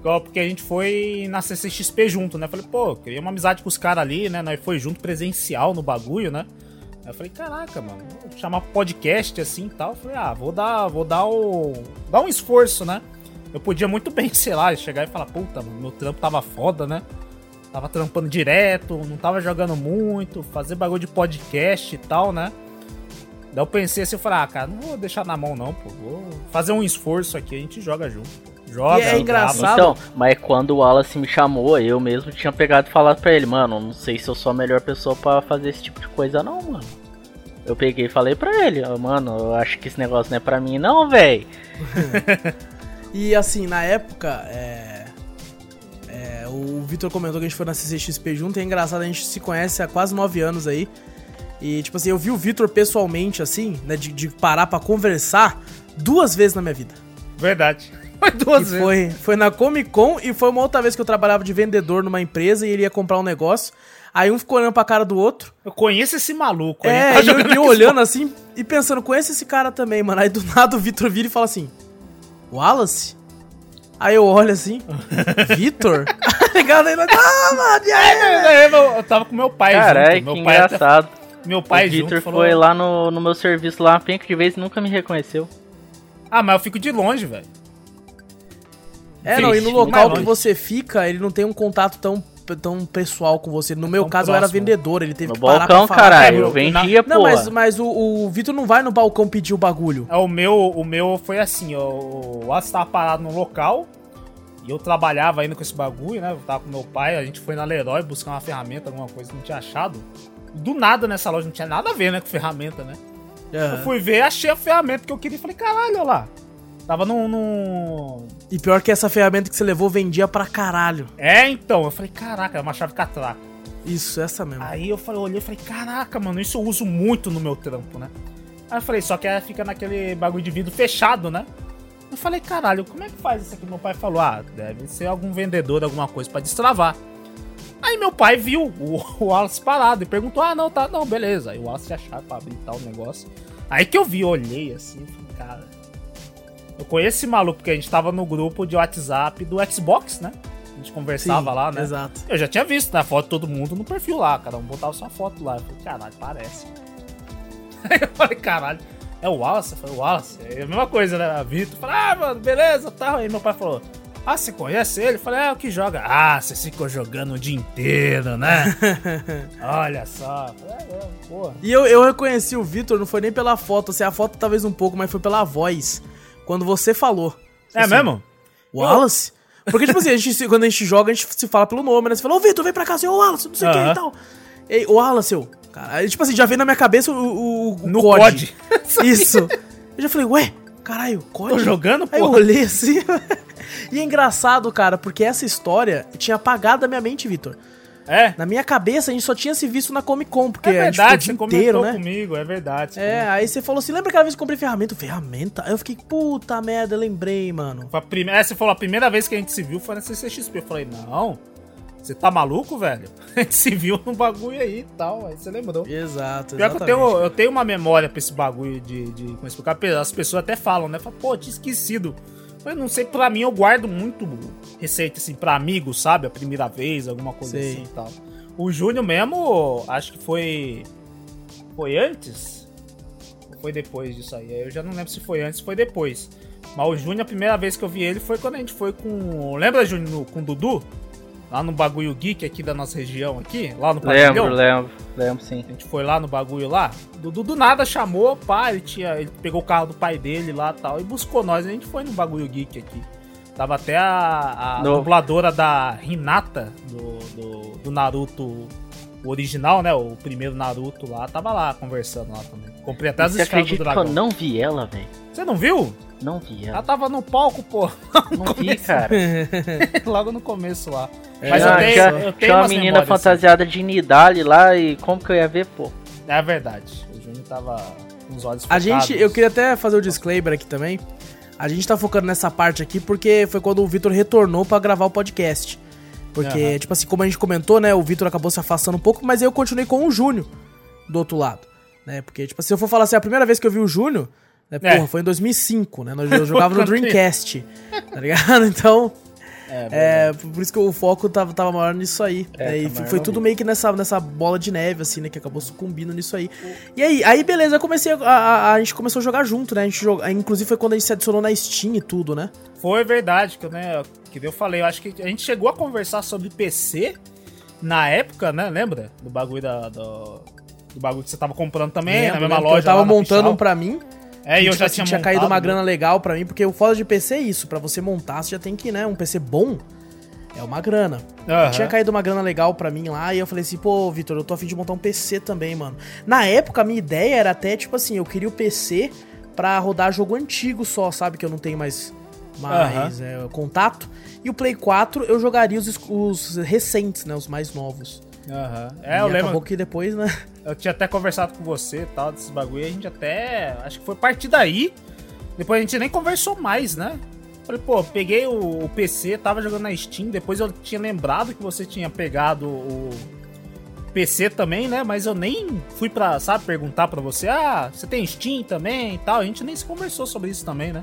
porque a gente foi na CCXP junto, né? Falei, pô, queria uma amizade com os caras ali, né? Nós foi junto presencial no bagulho, né? Aí eu falei, caraca, mano, vou chamar podcast assim e tal. Eu falei, ah, vou dar, vou dar o. dar um esforço, né? Eu podia muito bem, *laughs* sei lá, chegar e falar, puta, meu trampo tava foda, né? Tava trampando direto, não tava jogando muito, fazer bagulho de podcast e tal, né? Daí eu pensei assim, eu falei, ah, cara, não vou deixar na mão não, pô. Vou fazer um esforço aqui, a gente joga junto. Joga, e é engraçado. Então, mas quando o Wallace me chamou, eu mesmo tinha pegado e falado pra ele, mano, não sei se eu sou a melhor pessoa para fazer esse tipo de coisa não, mano. Eu peguei e falei pra ele, mano, eu acho que esse negócio não é pra mim não, velho. *laughs* e assim, na época, é... é o Vitor comentou que a gente foi na CCXP junto, e é engraçado, a gente se conhece há quase nove anos aí. E, tipo assim, eu vi o Vitor pessoalmente, assim, né, de, de parar para conversar duas vezes na minha vida. Verdade. *laughs* Foi duas vezes. Foi, foi na Comic Con e foi uma outra vez que eu trabalhava de vendedor numa empresa e ele ia comprar um negócio. Aí um ficou olhando pra cara do outro. Eu conheço esse maluco. É, tá e eu, eu olhando assim e pensando, conheço esse cara também, mano. Aí do *laughs* nada o Vitor vira e fala assim: Wallace? Aí eu olho assim, *laughs* Vitor? Ligado aí, ah, mano, e aí? É, eu tava com meu pai Carai, junto. Meu que pai engraçado. Até, meu pai o Vitor foi falou... lá no, no meu serviço lá, penca de vez e nunca me reconheceu. Ah, mas eu fico de longe, velho. É, não, e no local que você fica, ele não tem um contato tão tão pessoal com você. No meu tão caso, próximo. eu era vendedor, ele teve no que parar balcão, pra falar. caralho, eu vendia, pô. Não, mas, mas o, o Vitor não vai no balcão pedir o bagulho. É, o meu, o meu foi assim, ó, o Wallace tava parado no local, e eu trabalhava ainda com esse bagulho, né, eu tava com meu pai, a gente foi na Leroy buscar uma ferramenta, alguma coisa que não tinha achado. Do nada nessa loja, não tinha nada a ver, né, com ferramenta, né. Uhum. Eu fui ver, achei a ferramenta que eu queria e falei, caralho, olha lá. Tava num, num, E pior que essa ferramenta que você levou vendia pra caralho. É, então. Eu falei, caraca, é uma chave catraca. Isso, essa mesmo. Aí eu falei, olhei e falei, caraca, mano, isso eu uso muito no meu trampo, né? Aí eu falei, só que ela fica naquele bagulho de vidro fechado, né? Eu falei, caralho, como é que faz isso aqui? Meu pai falou, ah, deve ser algum vendedor, alguma coisa para destravar. Aí meu pai viu o, *laughs* o Wallace parado e perguntou, ah, não, tá, não, beleza. Aí o Wallace achava pra abrir tal negócio. Aí que eu vi, olhei assim, falei, cara, eu conheço esse maluco porque a gente tava no grupo de WhatsApp do Xbox, né? A gente conversava Sim, lá, né? Exato. Eu já tinha visto, né? A foto de todo mundo no perfil lá. Cada um botava sua foto lá. Eu falei, caralho, parece. *laughs* Aí eu falei, caralho, é o Wallace? Eu falei, Wallace. É a mesma coisa, né? Vitor falou, ah, mano, beleza, tal. Tá. Aí meu pai falou, Ah, você conhece ele? Eu falei, é o que joga. Ah, você ficou jogando o dia inteiro, né? *laughs* Olha só. É, porra. E eu, eu reconheci o Vitor, não foi nem pela foto, assim, a foto talvez um pouco, mas foi pela voz. Quando você falou. É assim, mesmo? Wallace? Porque, tipo assim, a gente, quando a gente joga, a gente se fala pelo nome, né? Você fala, ô Vitor, vem pra cá, assim, ô Wallace, não sei o que e tal. E, o Wallace, eu. Cara, tipo assim, já veio na minha cabeça o, o, o no COD. *laughs* Isso. Eu já falei, ué, caralho, COD? Tô jogando, pô. Aí eu olhei assim. *laughs* e é engraçado, cara, porque essa história tinha apagado da minha mente, Vitor. É? Na minha cabeça, a gente só tinha se visto na Comic Con, porque é verdade, a gente inteiro, né? comigo, é verdade. É, aí você falou assim, lembra aquela vez que eu comprei ferramenta? Ferramenta? Aí eu fiquei, puta merda, lembrei, mano. Foi a primeira, é, você falou, a primeira vez que a gente se viu foi na CCXP. Eu falei, não, você tá maluco, velho? *laughs* A gente se viu num bagulho aí e tal, aí você lembrou. Exato, Pior que eu tenho, eu tenho uma memória pra esse bagulho de, de como explicar, as pessoas até falam, né? Falam, pô, tinha esquecido. Eu não sei, pra mim eu guardo muito receita, assim, pra amigos, sabe? A primeira vez, alguma coisa sei. assim e tal. O Júnior mesmo, acho que foi. Foi antes? Ou foi depois disso aí? Eu já não lembro se foi antes ou foi depois. Mas o Júnior, a primeira vez que eu vi ele foi quando a gente foi com. Lembra, Júnior, com o Dudu? Lá no bagulho geek aqui da nossa região aqui? Lá no Lembro, lembro, lembro sim. A gente foi lá no bagulho lá. Dudu do nada chamou, pá, ele, tinha, ele pegou o carro do pai dele lá e tal e buscou nós. A gente foi no bagulho geek aqui. Tava até a, a dubladora da Hinata, do, do, do, Naruto original, né? O primeiro Naruto lá, tava lá conversando lá também. Comprei até as esferas do dragão. Que eu não vi ela, velho. Você não viu? Não vi ela. Ela tava no palco, pô. *laughs* Não vi, cara. *laughs* Logo no começo lá. É, Mas eu tenho, tinha, eu tenho tinha uma menina fantasiada assim. de Nidali lá e como que eu ia ver, pô? É verdade. O Júnior tava com os olhos focados. A gente, eu queria até fazer o um disclaimer aqui também. A gente tá focando nessa parte aqui porque foi quando o Vitor retornou para gravar o podcast. Porque, uhum. tipo assim, como a gente comentou, né, o Vitor acabou se afastando um pouco, mas eu continuei com o Júnior do outro lado, né? Porque, tipo, se eu for falar assim, a primeira vez que eu vi o Júnior, né, é. porra, foi em 2005, né? *laughs* Eu jogava no Dreamcast, tá ligado? *laughs* Então, é, é, por isso que o foco tava, tava maior nisso aí. É, né? tá foi tudo meio que nessa, nessa bola de neve, assim, né? Que acabou sucumbindo nisso aí. E aí, aí beleza, eu comecei a, a, a, gente começou a jogar junto, né? A gente joga, inclusive foi quando a gente se adicionou na Steam e tudo, né? Foi verdade, que, né, que eu falei, eu acho que a gente chegou a conversar sobre PC na época, né? Lembra? Do bagulho da. Do, do bagulho que você tava comprando também, Lembro, na mesma loja. Eu tava montando um pra mim. É, e eu tipo já assim, tinha, tinha caído uma grana legal para mim, porque o foda de PC é isso, para você montar, você já tem que, né, um PC bom é uma grana. Uhum. Tinha caído uma grana legal para mim lá e eu falei assim, pô, Vitor, eu tô afim de montar um PC também, mano. Na época, a minha ideia era até, tipo assim, eu queria o PC pra rodar jogo antigo só, sabe? Que eu não tenho mais, mais uhum. é, contato. E o Play 4 eu jogaria os, os recentes, né? Os mais novos. Aham. Uhum. É, e eu lembro. Que depois, né? Eu tinha até conversado com você e tal, desses bagulho. E a gente até. Acho que foi a partir daí. Depois a gente nem conversou mais, né? Falei, pô, peguei o, o, PC, tava jogando na Steam, depois eu tinha lembrado que você tinha pegado o PC também, né? Mas eu nem fui pra, sabe, perguntar pra você, ah, você tem Steam também e tal. A gente nem se conversou sobre isso também, né?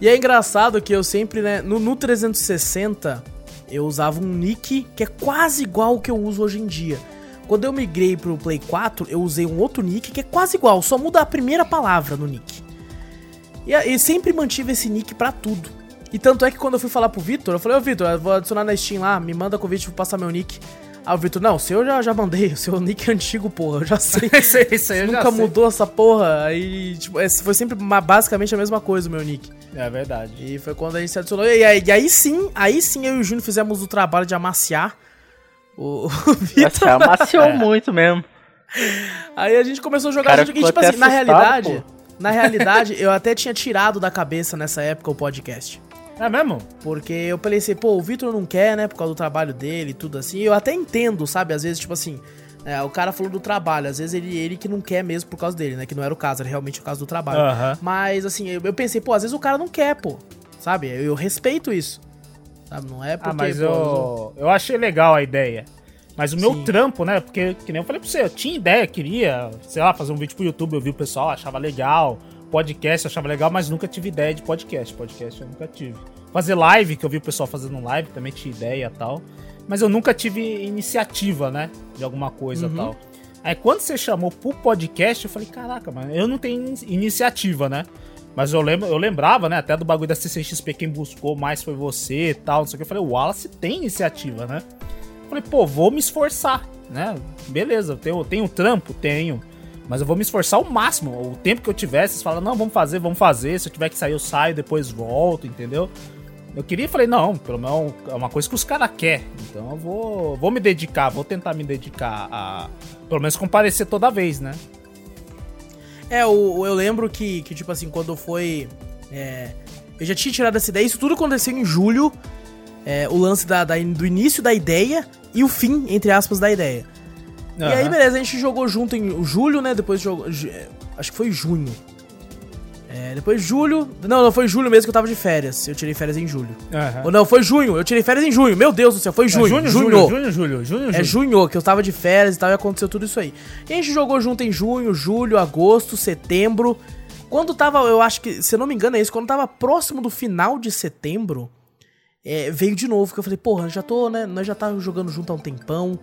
E é engraçado que eu sempre, né, no, no 360, eu usava um nick que é quase igual ao que eu uso hoje em dia. Quando eu migrei pro Play 4, eu usei um outro nick que é quase igual, só muda a primeira palavra no nick. E, e sempre mantive esse nick para tudo. E tanto é que quando eu fui falar pro Vitor, eu falei, ô Vitor, vou adicionar na Steam lá, me manda convite pra passar meu nick. Aí o Vitor, não, o seu eu já, já mandei, o seu nick é antigo, porra, eu já sei. *laughs* isso, isso aí eu nunca mudou essa porra. Aí, tipo, foi sempre basicamente a mesma coisa o meu nick. É verdade. E foi quando a gente se adicionou. E aí, e aí sim, aí sim eu e o Júnior fizemos o trabalho de amaciar o, *laughs* o Vitor. amaciou é. muito mesmo. Aí a gente começou a jogar Cara, junto, tipo assim, na realidade, pô. na realidade, eu até tinha tirado da cabeça nessa época o podcast. É mesmo? Porque eu pensei, pô, o Vitor não quer, né? Por causa do trabalho dele e tudo assim. Eu até entendo, sabe? Às vezes, tipo assim, é, o cara falou do trabalho, às vezes ele, ele que não quer mesmo por causa dele, né? Que não era o caso, era realmente o caso do trabalho. Uhum. Mas, assim, eu, eu, pensei, pô, às vezes o cara não quer, pô. Sabe? Eu, eu respeito isso. Sabe? Não é porque. Ah, mas pô, eu, eu achei legal a ideia. Mas o meu Sim. trampo, né? Porque, que nem eu falei pra você, eu tinha ideia, queria, sei lá, fazer um vídeo pro YouTube, eu vi o pessoal, achava legal podcast eu achava legal, mas nunca tive ideia de podcast. Podcast eu nunca tive. Fazer live, que eu vi o pessoal fazendo live, também tinha ideia e tal. Mas eu nunca tive iniciativa, né? De alguma coisa e uhum. tal. Aí quando você chamou pro podcast, eu falei, caraca, mano, eu não tenho iniciativa, né? Mas eu, lembro, eu lembrava, né, até do bagulho da CCXP, quem buscou mais foi você e tal, não sei o que. Eu falei, o Wallace tem iniciativa, né? Eu falei, pô, vou me esforçar, né? Beleza, eu tenho, tenho trampo? Tenho. Mas eu vou me esforçar ao máximo. O tempo que eu tiver, vocês falam, não, vamos fazer, vamos fazer. Se eu tiver que sair, eu saio, depois volto, entendeu? Eu queria e falei, não, pelo menos é uma coisa que os caras querem. Então eu vou, vou me dedicar, vou tentar me dedicar a. Pelo menos comparecer toda vez, né? É, eu, eu lembro que, que, tipo assim, quando foi. É, eu já tinha tirado essa ideia, isso tudo aconteceu em julho. É, o lance da, da, do início da ideia e o fim, entre aspas, da ideia. Uhum. E aí, beleza, a gente jogou junto em julho, né? Depois jogou. Acho que foi junho. É, depois julho. Não, não, foi julho mesmo que eu tava de férias. Eu tirei férias em julho. Uhum. Ou não, foi junho. Eu tirei férias em junho. Meu Deus do céu, foi junho. É junho, junho, junho, junho, junho, junho, É junho que eu tava de férias e tal, e aconteceu tudo isso aí. E a gente jogou junto em junho, julho, agosto, setembro. Quando tava, eu acho que, se eu não me engano, é isso, quando tava próximo do final de setembro, é, veio de novo, que eu falei, porra, já tô, né? Nós já tá jogando junto há um tempão,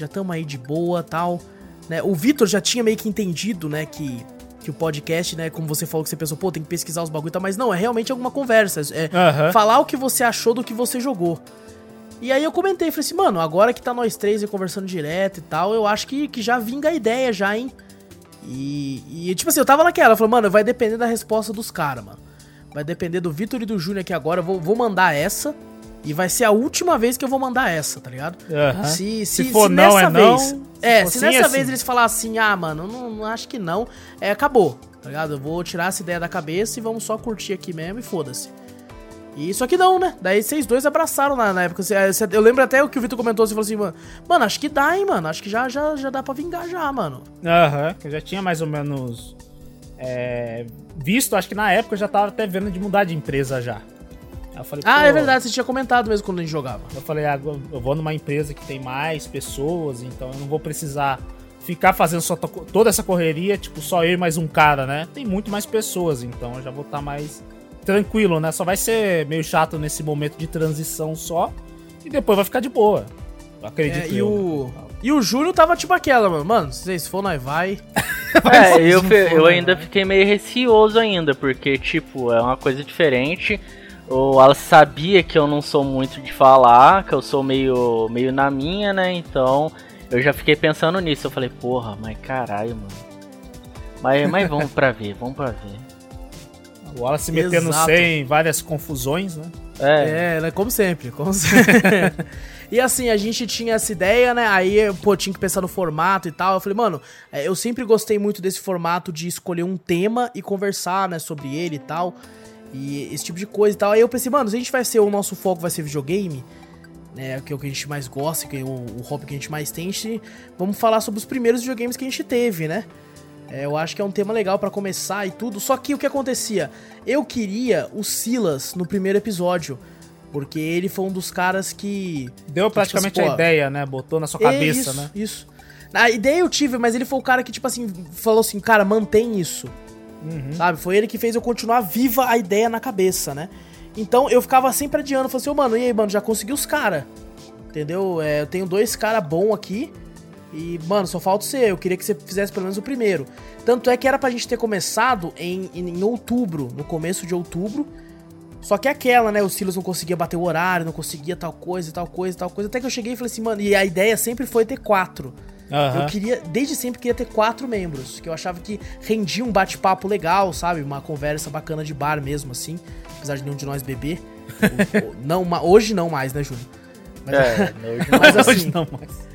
já estamos aí de boa tal. Né? O Vitor já tinha meio que entendido, né, que que o podcast, né, como você falou que você pensou, pô, tem que pesquisar os bagulho e tal, mas não, é realmente alguma conversa. É uhum. falar o que você achou do que você jogou. E aí eu comentei, falei assim, mano, agora que tá nós três aí conversando direto e tal, eu acho que, que já vinga a ideia já, hein? E, e tipo assim, eu tava naquela, falei, mano, vai depender da resposta dos caras, mano. Vai depender do Vitor e do Júnior aqui agora, eu vou, vou mandar essa. E vai ser a última vez que eu vou mandar essa, tá ligado? Uhum. Se, se, se, for se não, é vez, não. É, se, se nessa assim. vez eles falar assim, ah, mano, não, não acho que não, é, acabou, tá ligado? Eu vou tirar essa ideia da cabeça e vamos só curtir aqui mesmo e foda-se. E isso aqui não, né? Daí vocês dois abraçaram na, na época. Eu lembro até o que o Vitor comentou, você falou assim, mano, mano, acho que dá, hein, mano. Acho que já, já, já dá pra vingar já, mano. Aham, uhum, eu já tinha mais ou menos é, visto, acho que na época eu já tava até vendo de mudar de empresa já. Falei, ah, é verdade, você tinha comentado mesmo quando a gente jogava. Eu falei, ah, eu vou numa empresa que tem mais pessoas, então eu não vou precisar ficar fazendo só toda essa correria, tipo, só eu e mais um cara, né? Tem muito mais pessoas, então eu já vou estar tá mais tranquilo, né? Só vai ser meio chato nesse momento de transição só, e depois vai ficar de boa. Acredito. É, e, o... Né? e o Júlio tava tipo aquela, mano. Mano, se vocês for, nós vai. *laughs* é, eu, eu ainda fiquei meio receoso ainda, porque, tipo, é uma coisa diferente. O Wallace sabia que eu não sou muito de falar, que eu sou meio, meio na minha, né? Então eu já fiquei pensando nisso. Eu falei, porra, mas caralho, mano. Mas, mas vamos pra *laughs* ver, vamos pra ver. O Wallace se metendo sem várias confusões, né? É, é né? como sempre, como sempre. *laughs* e assim, a gente tinha essa ideia, né? Aí, pô, tinha que pensar no formato e tal. Eu falei, mano, é, eu sempre gostei muito desse formato de escolher um tema e conversar, né, sobre ele e tal. E esse tipo de coisa e tal. Aí eu pensei, mano, se a gente vai ser, o nosso foco vai ser videogame, né, que é o que a gente mais gosta, que é o, o hobby que a gente mais tem, a gente, vamos falar sobre os primeiros videogames que a gente teve, né? É, eu acho que é um tema legal para começar e tudo. Só que o que acontecia? Eu queria o Silas no primeiro episódio. Porque ele foi um dos caras que. Deu que, praticamente tipo a ideia, né? Botou na sua cabeça, isso, né? Isso. A ideia eu tive, mas ele foi o cara que, tipo assim, falou assim, cara, mantém isso. Uhum. Sabe? Foi ele que fez eu continuar viva a ideia na cabeça, né? Então eu ficava sempre adiando, falei assim, oh, mano, e aí, mano, já consegui os caras. Entendeu? É, eu tenho dois caras bons aqui. E, mano, só falta você. Eu queria que você fizesse pelo menos o primeiro. Tanto é que era pra gente ter começado em, em, outubro, no começo de outubro. Só que aquela, né? O Silas não conseguia bater o horário, não conseguia tal coisa, tal coisa, tal coisa. Até que eu cheguei e falei assim, mano, e a ideia sempre foi ter quatro. Uhum. Eu queria, desde sempre, queria ter quatro membros, que eu achava que rendia um bate-papo legal, sabe? Uma conversa bacana de bar mesmo, assim. Apesar de nenhum de nós beber. *laughs* não, hoje não mais, né, Júlio? Mas, é, *laughs* mas, assim, hoje não mais.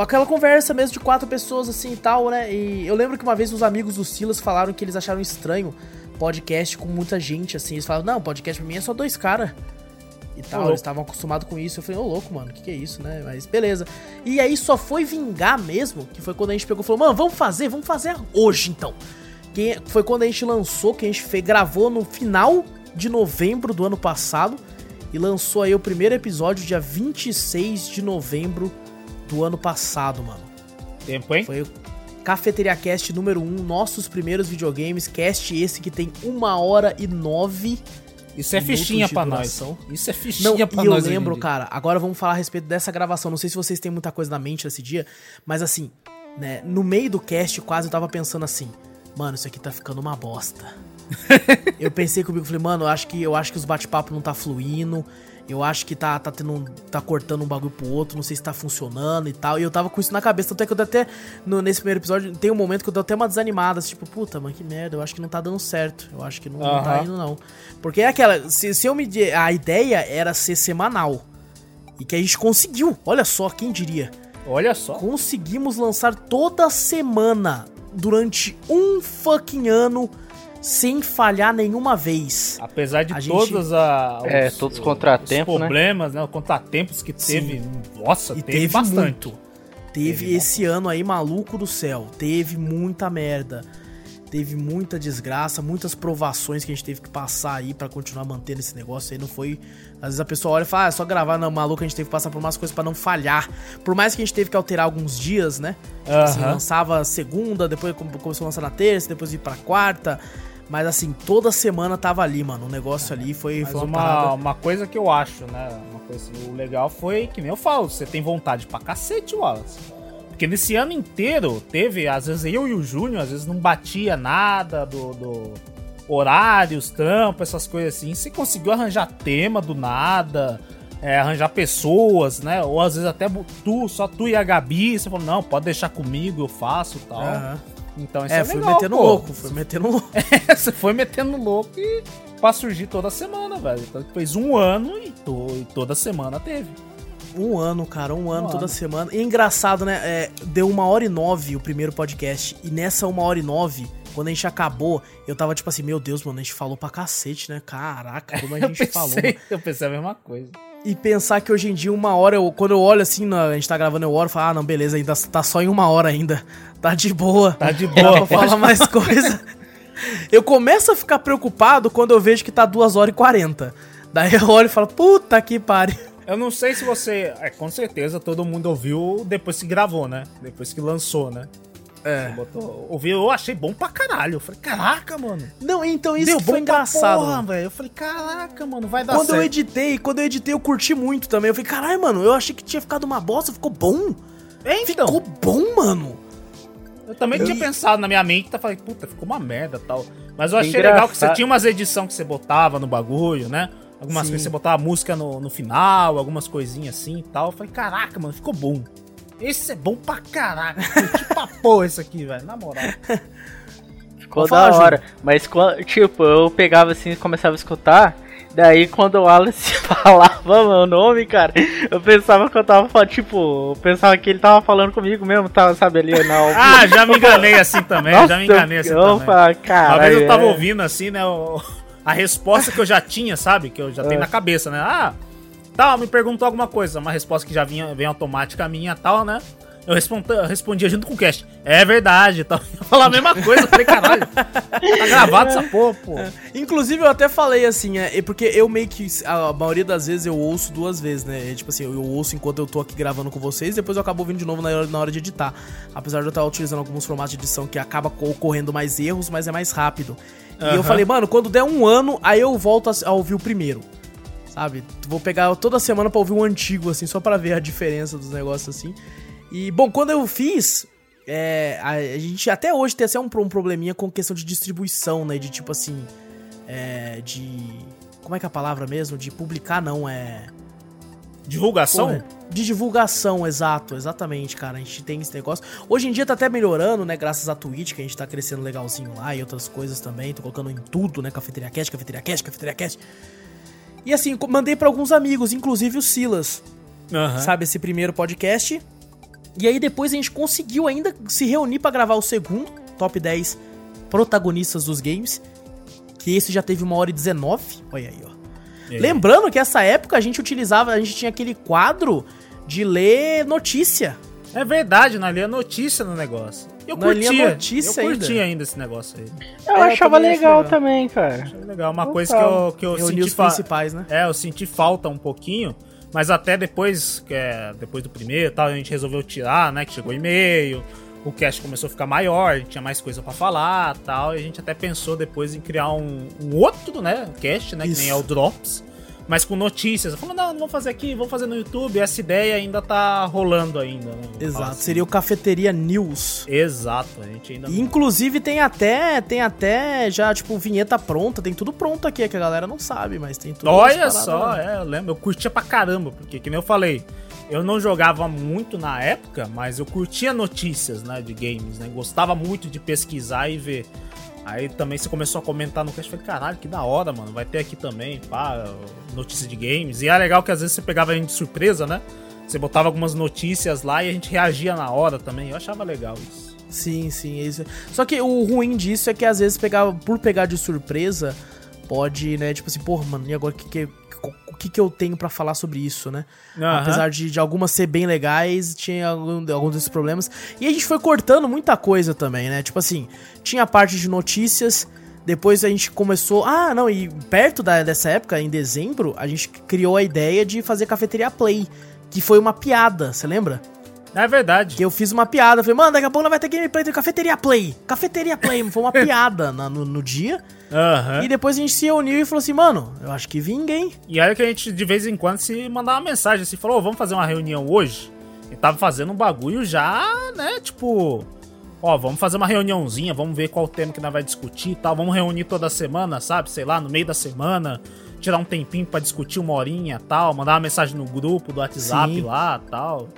Aquela conversa mesmo de quatro pessoas assim e tal, né? E eu lembro que uma vez os amigos do Silas falaram que eles acharam estranho podcast com muita gente, assim. Eles falaram, não, podcast pra mim é só dois caras e tal. Eles estavam acostumados com isso. Eu falei, ô louco, mano, o que, que é isso, né? Mas beleza. E aí só foi vingar mesmo, que foi quando a gente pegou e falou, mano, vamos fazer, vamos fazer hoje então. Que foi quando a gente lançou, que a gente fez, gravou no final de novembro do ano passado. E lançou aí o primeiro episódio dia 26 de novembro do ano passado, mano. Tempo, hein? Foi o Cafeteria Cast número 1, nossos primeiros videogames. Cast esse que tem uma hora e nove isso é fichinha pra nós. Isso é fichinha não, pra e nós. eu lembro, cara, agora vamos falar a respeito dessa gravação. Não sei se vocês têm muita coisa na mente nesse dia, mas assim, né, no meio do cast quase eu tava pensando assim, mano, isso aqui tá ficando uma bosta. *laughs* eu pensei comigo, falei, mano, eu acho que, eu acho que os bate-papo não tá fluindo. Eu acho que tá, tá tendo. tá cortando um bagulho pro outro, não sei se tá funcionando e tal. E eu tava com isso na cabeça. Tanto é que eu até. No, nesse primeiro episódio, tem um momento que eu dou até uma desanimada. Tipo, puta, mano, que merda. Eu acho que não tá dando certo. Eu acho que não, não tá indo, não. Porque é aquela. Se, se eu me. A ideia era ser semanal. E que a gente conseguiu. Olha só, quem diria? Olha só. Conseguimos lançar toda semana durante um fucking ano sem falhar nenhuma vez. Apesar de a todas gente... a, os, é, todos os contratempos, os né? problemas, né? Os contratempos que teve. Sim. Nossa, e teve, teve bastante. Muito. Teve, teve esse ano aí maluco do céu. Teve muita merda. Teve muita desgraça, muitas provações que a gente teve que passar aí para continuar mantendo esse negócio aí. Não foi. Às vezes a pessoa olha e fala, ah, é só gravar, não, maluco, a gente teve que passar por umas coisas para não falhar. Por mais que a gente teve que alterar alguns dias, né? Tipo assim, lançava segunda, depois começou a lançar na terça, depois ir pra quarta. Mas assim, toda semana tava ali, mano. O negócio ali foi, foi uma, uma, uma, coisa que eu acho, né? Uma coisa assim, o legal foi que nem eu falo, você tem vontade pra cacete, Wallace. Porque nesse ano inteiro teve, às vezes eu e o Júnior, às vezes não batia nada do, do horários, trampo, essas coisas assim. Você conseguiu arranjar tema do nada, é, arranjar pessoas, né? Ou às vezes até tu, só tu e a Gabi, você falou, não, pode deixar comigo, eu faço e tal. Uhum. Então isso é, é fui legal, metendo pô. louco, fui metendo louco. *laughs* É, você foi metendo louco e pra surgir toda semana, velho. Então fez um ano e, to, e toda semana teve. Um ano, cara, um ano um toda ano. semana. E engraçado, né? É, deu uma hora e nove o primeiro podcast. E nessa uma hora e nove, quando a gente acabou, eu tava tipo assim, meu Deus, mano, a gente falou pra cacete, né? Caraca, como a *laughs* gente eu pensei, falou. Eu pensei a mesma coisa. E pensar que hoje em dia, uma hora, eu, quando eu olho assim, na, a gente tá gravando, eu olho e falo, ah, não, beleza, ainda tá só em uma hora ainda. Tá de boa. Tá de boa. pra falar *laughs* mais coisa. Eu começo a ficar preocupado quando eu vejo que tá 2 horas e 40. Daí eu olho e falo, puta que pariu. Eu não sei se você. É, com certeza todo mundo ouviu depois que gravou, né? Depois que lançou, né? É. Botou, ouvi, eu achei bom pra caralho. Eu falei, caraca, mano. Não, então isso Deu foi engraçado. Porra, velho. Eu falei, caraca, mano, vai dar quando certo. Quando eu editei, quando eu editei, eu curti muito também. Eu falei, caralho, mano, eu achei que tinha ficado uma bosta, ficou bom. É, então. Ficou bom, mano. Eu também eu... tinha pensado na minha mente, tá falei, puta, ficou uma merda tal. Mas eu achei Engraçado. legal que você tinha umas edições que você botava no bagulho, né? Algumas Sim. coisas você botava música no, no final, algumas coisinhas assim e tal. Eu falei, caraca, mano, ficou bom. Esse é bom pra caraca. que papo esse aqui, velho, na moral. Ficou da hora. Mas, tipo, eu pegava assim e começava a escutar. Daí quando o Wallace *laughs* falava meu nome, cara, eu pensava que eu tava falando, tipo, eu pensava que ele tava falando comigo mesmo, tava, sabe, ali na *laughs* Ah, já me enganei assim também, Nossa, já me enganei assim eu, também. cara, Uma vez eu tava é... ouvindo assim, né, o, a resposta que eu já tinha, sabe, que eu já tenho é. na cabeça, né, ah, tal, me perguntou alguma coisa, uma resposta que já vinha, vem automática minha tal, né, eu, respondi, eu respondia junto com o cast. É verdade, tá? *laughs* Eu falar a mesma coisa, eu falei, caralho. Tá gravado essa porra, pô. É. Inclusive, eu até falei assim, é, porque eu meio que. A maioria das vezes eu ouço duas vezes, né? É, tipo assim, eu ouço enquanto eu tô aqui gravando com vocês, depois eu acabo ouvindo de novo na hora, na hora de editar. Apesar de eu estar utilizando alguns formatos de edição que acaba ocorrendo mais erros, mas é mais rápido. E uhum. eu falei, mano, quando der um ano, aí eu volto a, a ouvir o primeiro sabe? Vou pegar toda semana para ouvir um antigo, assim, só para ver a diferença dos negócios, assim. E, bom, quando eu fiz, é, a, a, gente até hoje tem até um, um probleminha com questão de distribuição, né? De tipo assim. É, de. Como é que é a palavra mesmo? De publicar, não, é. Divulgação? Porra, de divulgação, exato, exatamente, cara. A gente tem esse negócio. Hoje em dia tá até melhorando, né? Graças à Twitch, que a gente tá crescendo legalzinho lá e outras coisas também. Tô colocando em tudo, né? Cafeteria Cast, Cafeteria Cast, Cafeteria Cast. E assim, mandei para alguns amigos, inclusive o Silas. Uhum. Sabe, esse primeiro podcast. E aí depois a gente conseguiu ainda se reunir para gravar o segundo, top 10 protagonistas dos games. Que esse já teve uma hora e 19. Olha aí, ó. É. Lembrando que essa época a gente utilizava, a gente tinha aquele quadro de ler notícia. É verdade, nós lia notícia no negócio. Eu curtia, notícia eu curtia ainda. ainda esse negócio aí. Eu é, achava eu legal também, cara. Achava legal, uma coisa que eu, que eu senti... os principais, né? É, eu senti falta um pouquinho mas até depois, que é, depois do primeiro tal, a gente resolveu tirar, né? Que chegou e-mail, o cast começou a ficar maior, a gente tinha mais coisa para falar tal. E a gente até pensou depois em criar um, um outro, né? Cast, né? Isso. Que nem é o Drops. Mas com notícias. Falando, não, não vou fazer aqui, vou fazer no YouTube. Essa ideia ainda tá rolando ainda, né? Exato, assim. seria o Cafeteria News. Exato, a gente ainda. E, inclusive tem até, tem até já, tipo, vinheta pronta, tem tudo pronto aqui, que a galera não sabe, mas tem tudo. Olha só, é, eu lembro, eu curtia pra caramba, porque, que nem eu falei, eu não jogava muito na época, mas eu curtia notícias, né, de games, né? Gostava muito de pesquisar e ver. Aí também você começou a comentar no cast, falei, caralho, que da hora, mano. Vai ter aqui também, pá, notícia de games. E é legal que às vezes você pegava a gente de surpresa, né? Você botava algumas notícias lá e a gente reagia na hora também. Eu achava legal isso. Sim, sim, é isso. Só que o ruim disso é que às vezes pegava, por pegar de surpresa, pode, né, tipo assim, porra, mano, e agora o que, que, que, que eu tenho para falar sobre isso, né? Uhum. Apesar de, de algumas ser bem legais, tinha algum, alguns desses problemas. E a gente foi cortando muita coisa também, né? Tipo assim, tinha a parte de notícias, depois a gente começou. Ah, não, e perto da, dessa época, em dezembro, a gente criou a ideia de fazer cafeteria Play, que foi uma piada, você lembra? É verdade. Que eu fiz uma piada. Falei, mano, daqui a pouco não vai ter gameplay de cafeteria play. Cafeteria play. *laughs* Foi uma piada na, no, no, dia. Uhum. E depois a gente se uniu e falou assim, mano, eu acho que vinguei. E aí que a gente de vez em quando se mandava uma mensagem assim, falou, oh, vamos fazer uma reunião hoje? E tava fazendo um bagulho já, né, tipo. Ó, vamos fazer uma reuniãozinha, vamos ver qual tema que nós vai discutir e tal. Vamos reunir toda semana, sabe? Sei lá, no meio da semana. Tirar um tempinho para discutir uma horinha tal. Mandar uma mensagem no grupo do WhatsApp Sim. lá tal.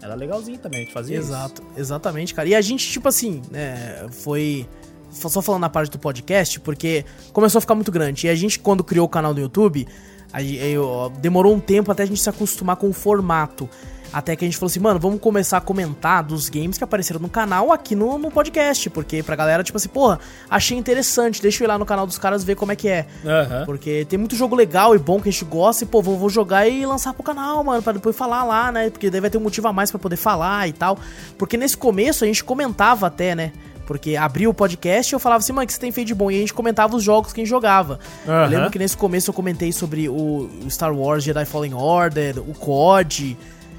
Era legalzinho também, a gente fazia Exato, isso. exatamente, cara. E a gente, tipo assim, né, foi. Só falando na parte do podcast, porque começou a ficar muito grande. E a gente, quando criou o canal do YouTube, a, demorou um tempo até a gente se acostumar com o formato. Até que a gente falou assim, mano, vamos começar a comentar dos games que apareceram no canal aqui no, no podcast. Porque pra galera, tipo assim, porra, achei interessante, deixa eu ir lá no canal dos caras ver como é que é. Uhum. Porque tem muito jogo legal e bom que a gente gosta e, pô, vou, vou jogar e lançar pro canal, mano, pra depois falar lá, né? Porque daí vai ter um motivo a mais para poder falar e tal. Porque nesse começo a gente comentava até, né? Porque abria o podcast e eu falava assim, mano, o que você tem feito de bom? E a gente comentava os jogos que a gente jogava. Uhum. Eu lembro que nesse começo eu comentei sobre o Star Wars Jedi Fallen Order, o COD.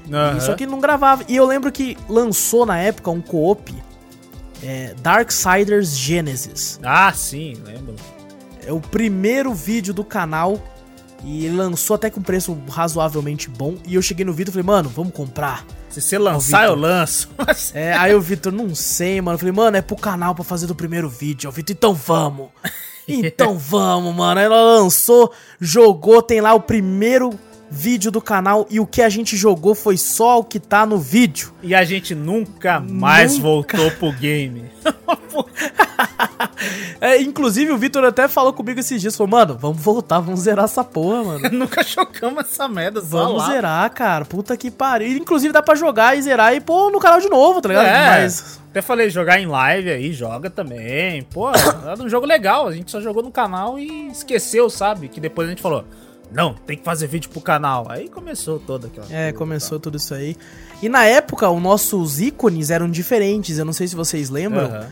Uhum. Só que não gravava. E eu lembro que lançou na época um co-op é, Darksiders Genesis. Ah, sim, lembro. É o primeiro vídeo do canal e ele lançou até com preço razoavelmente bom. E eu cheguei no Vitor e falei, mano, vamos comprar. Se você lançar, eu lanço. *laughs* é, aí o Vitor, não sei, mano. Eu falei, mano, é pro canal pra fazer do primeiro vídeo. O Vitor, então vamos. *laughs* Então vamos, mano. Ela lançou, jogou, tem lá o primeiro vídeo do canal e o que a gente jogou foi só o que tá no vídeo. E a gente nunca mais nunca. voltou pro game. *laughs* é, inclusive o Vitor até falou comigo esses dias, falou, mano, vamos voltar, vamos zerar essa porra, mano. *laughs* nunca jogamos essa merda, Vamos lá. zerar, cara, puta que pariu. Inclusive dá pra jogar e zerar e pôr no canal de novo, tá ligado? É. Mas... Até falei, jogar em live aí, joga também. Pô, é um jogo legal, a gente só jogou no canal e esqueceu, sabe? Que depois a gente falou, não, tem que fazer vídeo pro canal. Aí começou toda aquela. É, começou tudo isso aí. E na época, os nossos ícones eram diferentes. Eu não sei se vocês lembram. Uhum.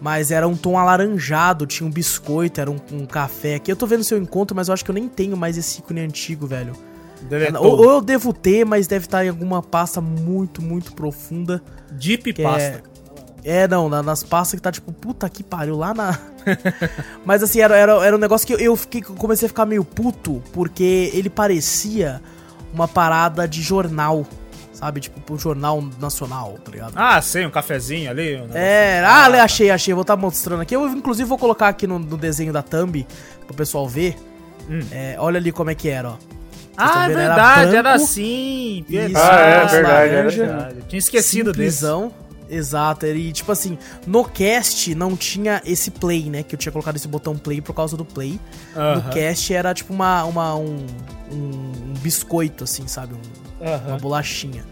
Mas era um tom alaranjado, tinha um biscoito, era um, um, café. Aqui eu tô vendo seu encontro, mas eu acho que eu nem tenho mais esse ícone antigo, velho. Ou, ou, eu devo ter, mas deve estar em alguma pasta muito, muito profunda. Deep pasta. É, é não, nas pastas que tá tipo, puta que pariu, lá na. *laughs* Mas assim, era, era, era um negócio que eu fiquei, comecei a ficar meio puto, porque ele parecia uma parada de jornal. Sabe, tipo, um jornal nacional, tá ligado? Ah, sim, um cafezinho ali. Um é, ah, ah, achei, achei. Vou estar tá mostrando aqui. Eu, inclusive, vou colocar aqui no, no desenho da thumb pro pessoal ver. Hum. É, olha ali como é que era, ó. ah, é verdade, era, branco, era assim. Isso, ah, é, verdade, laranja, era verdade. Tinha esquecido simplesão. Exato, e tipo assim, no cast não tinha esse play, né? Que eu tinha colocado esse botão play por causa do play. No cast era tipo uma, uma um, um, biscoito, assim, sabe? Um, Uma bolachinha.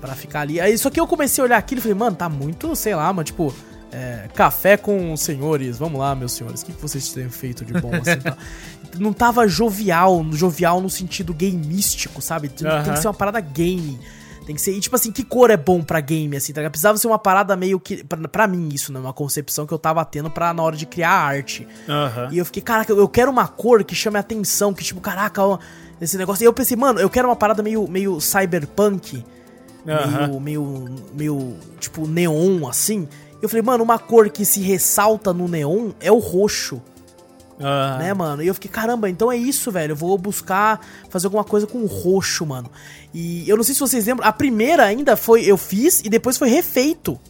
para ficar ali. Aí, só que eu comecei a olhar aquilo e falei, mano, tá muito, sei lá, mano, tipo. É, café com os senhores, vamos lá, meus senhores, o que, que vocês têm feito de bom assim, tá? *laughs* Não tava jovial, jovial no sentido gamístico, sabe? Tem, tem que ser uma parada game. Tem que ser. E, tipo assim, que cor é bom pra game, assim, tá? Precisava ser uma parada meio que. Pra, pra mim, isso, né? Uma concepção que eu tava tendo pra, na hora de criar a arte. Uhum. E eu fiquei, caraca, eu quero uma cor que chame a atenção, que, tipo, caraca, ó, esse negócio. E eu pensei, mano, eu quero uma parada meio, meio cyberpunk. Uhum. Meio, meio, meio, tipo, neon, assim. Eu falei, mano, uma cor que se ressalta no neon é o roxo. Ah, né, mano? E eu fiquei, caramba, então é isso, velho. Eu vou buscar fazer alguma coisa com roxo, mano. E eu não sei se vocês lembram, a primeira ainda foi eu fiz e depois foi refeito.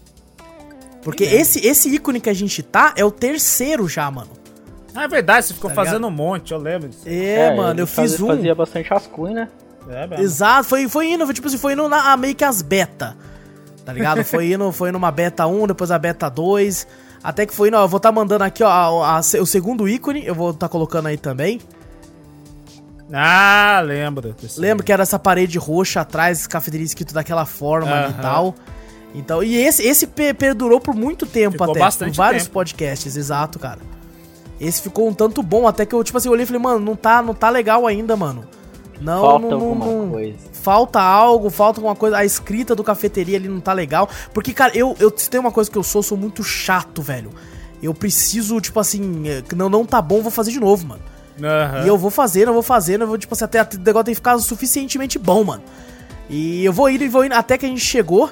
Porque esse, esse ícone que a gente tá é o terceiro já, mano. Ah, é verdade, você ficou Tá fazendo um monte, eu lembro disso. É, mano, ele eu fiz fazia, um. Fazia bastante rascunho, né? É mesmo. Exato, foi, foi indo, foi, tipo assim, foi indo na, meio que as beta. Tá ligado? Foi indo, foi numa beta 1, depois a beta 2. Até que foi ó, eu vou tá mandando aqui, ó, a- a- o segundo ícone, eu vou tá colocando aí também. Ah, lembro. Lembra que era essa parede roxa atrás, cafeteria escrito daquela forma ali e Aham. tal. Então, e esse, esse pe- perdurou por muito tempo Ficou até, bastante por vários tempo. podcasts, exato, cara. Esse ficou um tanto bom, até que eu, tipo assim, olhei e falei, mano, não tá, não tá legal ainda, mano. Não, Falta não, não, alguma não- coisa. falta algo, falta alguma coisa. A escrita do cafeteria ali não tá legal. Porque, cara, eu, eu tem uma coisa que eu sou, eu sou muito chato, velho. Eu preciso, tipo assim, é, que não, não tá bom, vou fazer de novo, mano. Aham. E eu vou fazer, eu vou fazer, eu vou, tipo assim, até, até o negócio tem que ficar suficientemente bom, mano. E eu vou indo e vou indo, até que a gente chegou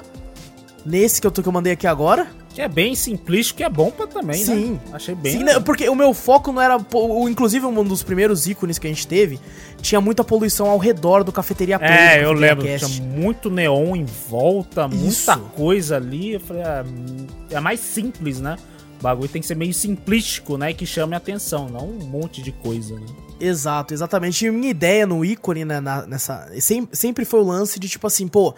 nesse que eu, tô, que eu mandei aqui agora. Que é bem simplístico, que é bom pra também, Sim. né? Achei bem. Sim, né, porque o meu foco não era. Inclusive, um dos primeiros ícones que a gente teve tinha muita poluição ao redor do cafeteria Play, do É, eu Cafeteria lembro. Cast. Tinha muito neon em volta, muita Isso. coisa ali. Eu falei, ah, é mais simples, né? O bagulho tem que ser meio simplístico, né? Que chame a atenção, não um monte de coisa, né? Exato, exatamente. E minha ideia no ícone, né, na- nessa. Sempre, sempre foi o lance de tipo assim, pô,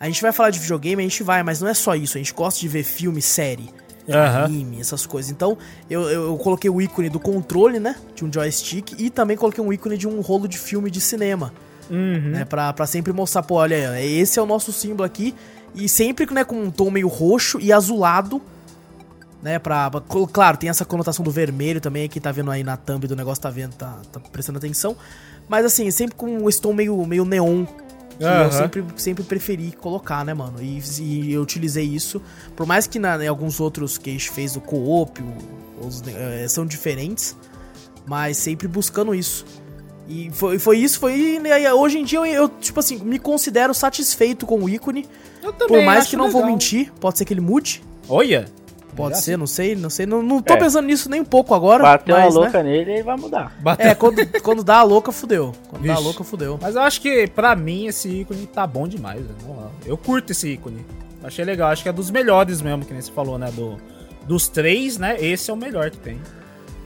a gente vai falar de videogame, a gente vai, mas não é só isso. A gente gosta de ver filme, série, Aham. anime, essas coisas. Então, eu, eu, coloquei o ícone do controle, né? De um joystick, e também coloquei um ícone de um rolo de filme de cinema. Uhum. Né, pra, pra sempre mostrar, pô, olha, esse é o nosso símbolo aqui. E sempre, né, com um tom meio roxo e azulado. Né, pra, pra- cl- Claro, tem essa conotação do vermelho também, que tá vendo aí na thumb do negócio, tá vendo, tá, tá prestando atenção. Mas assim, sempre com esse tom meio, meio neon. Que eu sempre, sempre preferi colocar, né, mano? E, e eu utilizei isso. Por mais que na, em alguns outros que a gente fez o co-op, eh, são diferentes. Mas sempre buscando isso. E foi, foi isso, foi. né, hoje em dia eu, eu, tipo assim, me considero satisfeito com o ícone. Eu também por mais acho que não vou legal. mentir, pode ser que ele mude. Olha. Pode Melhor ser, não sei, não sei. Não, não tô É. pensando nisso nem um pouco agora. Bateu mas, a né? louca nele e vai mudar. Bateu. É, quando, quando dá a louca, fudeu. Quando dá a Vixe. louca, fudeu. Mas eu acho que pra mim esse ícone tá bom demais. né? Vamos lá. Eu curto esse ícone. Achei legal. Acho que é dos melhores mesmo, que nem você falou, né? Do, dos três, né? Esse é o melhor que tem.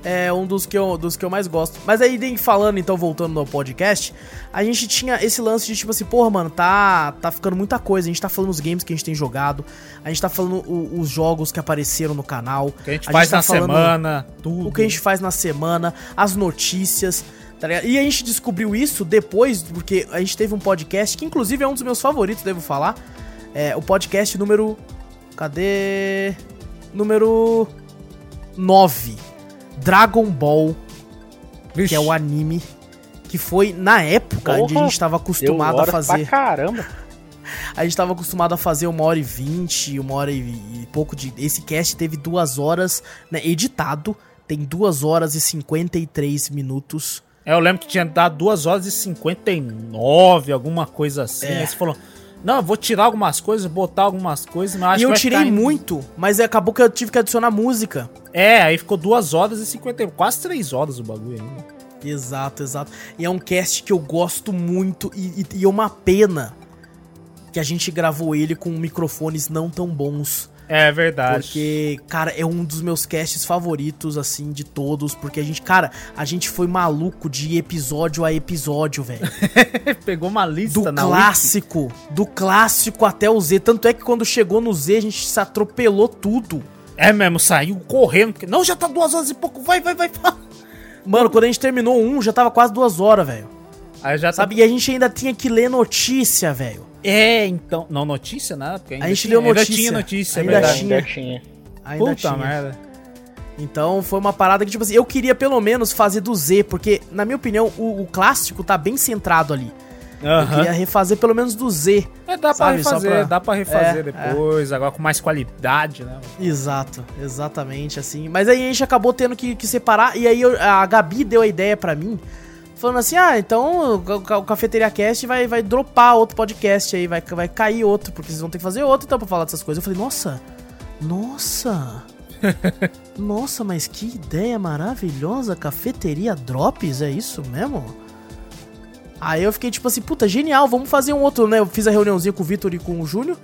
É um dos que, eu, dos que eu mais gosto. Mas aí, falando, então, voltando no podcast, a gente tinha esse lance de tipo assim, porra, mano, tá, tá ficando muita coisa. A gente tá falando os games que a gente tem jogado, a gente tá falando o- os jogos que apareceram no canal. O que a gente A faz gente tá na semana, tudo. o que a gente faz na semana, as notícias, tá? E a gente descobriu isso depois, porque a gente teve um podcast, que inclusive é um dos meus favoritos, devo falar. É o podcast número. Cadê? Número 9. Dragon Ball, Vixe, que é o anime. Que foi, na época, onde a Porra, gente tava acostumado a fazer. Pra caramba. A gente tava acostumado a fazer uma hora e vinte, uma hora e, e pouco de. Esse cast teve duas horas, né? Editado, tem duas horas e 53 minutos. É, eu lembro que tinha dado 2 horas e 59, alguma coisa assim. É. Aí você falou, não, eu vou tirar algumas coisas, botar algumas coisas, mas acho e eu tirei em- muito, mas acabou que eu tive que adicionar música. É, aí ficou 2 horas e 50, quase 3 horas o bagulho ainda. Exato, exato. E é um cast que eu gosto muito e, e- e é uma pena que a gente gravou ele com microfones não tão bons. É verdade. Porque, cara, é um dos meus casts favoritos, assim, de todos. Porque a gente, cara, a gente foi maluco de episódio a episódio, velho. *laughs* Pegou uma lista Do na clássico, do clássico até o Z. Tanto é que quando chegou no Z, a gente se atropelou tudo. Wiki. É mesmo, saiu correndo. porque, Não, já tá 2 horas e pouco, vai, vai, vai. vai." Mano, quando a gente terminou um, já tava quase duas horas, velho. Aí já Sabe? E a gente ainda tinha que ler notícia, velho. É, então. Não, notícia, né? Porque ainda A gente tinha, Ainda notícia. tinha notícia, Ainda é verdade. tinha. Ainda tinha. Ainda Puta tinha. merda. Então foi uma parada que, tipo assim, eu queria pelo menos fazer do Z, porque, na minha opinião, o, o clássico tá bem centrado ali. Eu Aham. queria refazer pelo menos do Z. É, dá pra Sabe, só refazer, pra- dá pra refazer É, depois, agora com mais qualidade, né? Exato, exatamente assim. Mas aí a gente acabou tendo que, que separar, e aí eu- a Gabi deu a ideia pra mim, falando assim: ah, então o, Ca- o Cafeteria Cast vai, vai dropar outro podcast aí, vai, vai cair outro, porque vocês vão ter que fazer outro então pra falar dessas coisas. Eu falei: nossa, nossa. *laughs* Nossa, mas que ideia maravilhosa, cafeteria Drops, é isso mesmo? Aí eu fiquei tipo assim, puta, genial, vamos fazer um outro, né? Eu fiz a reuniãozinha com o Vitor e com o Júnior.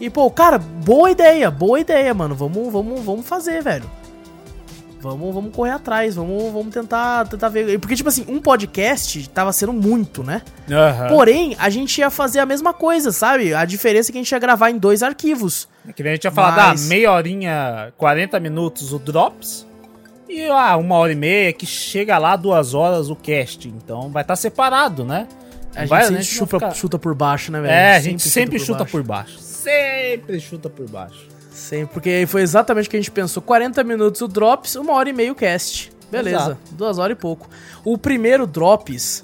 E, pô, cara, boa ideia, boa ideia, mano. Vamos, vamos, vamos fazer, velho. Vamos, vamos correr atrás, vamos, vamos tentar, tentar ver. Porque, tipo assim, um podcast tava sendo muito, né? Aham. Porém, a gente ia fazer a mesma coisa, sabe? A diferença é que a gente ia gravar em dois arquivos. Que nem a gente ia falar, Mas- da meia horinha, 40 minutos o Drops. E ah, uma hora e meia que chega lá duas horas o cast. Então vai estar separado, né? A gente Vai, sempre né? chuta, Ficar- chuta por baixo, né, velho? É, a gente sempre chuta baixo. por baixo. Sempre chuta por baixo. Sempre, porque foi exatamente o que a gente pensou. 40 minutos o Drops, uma hora e meio o cast. Beleza, Exato. duas horas e pouco. O primeiro Drops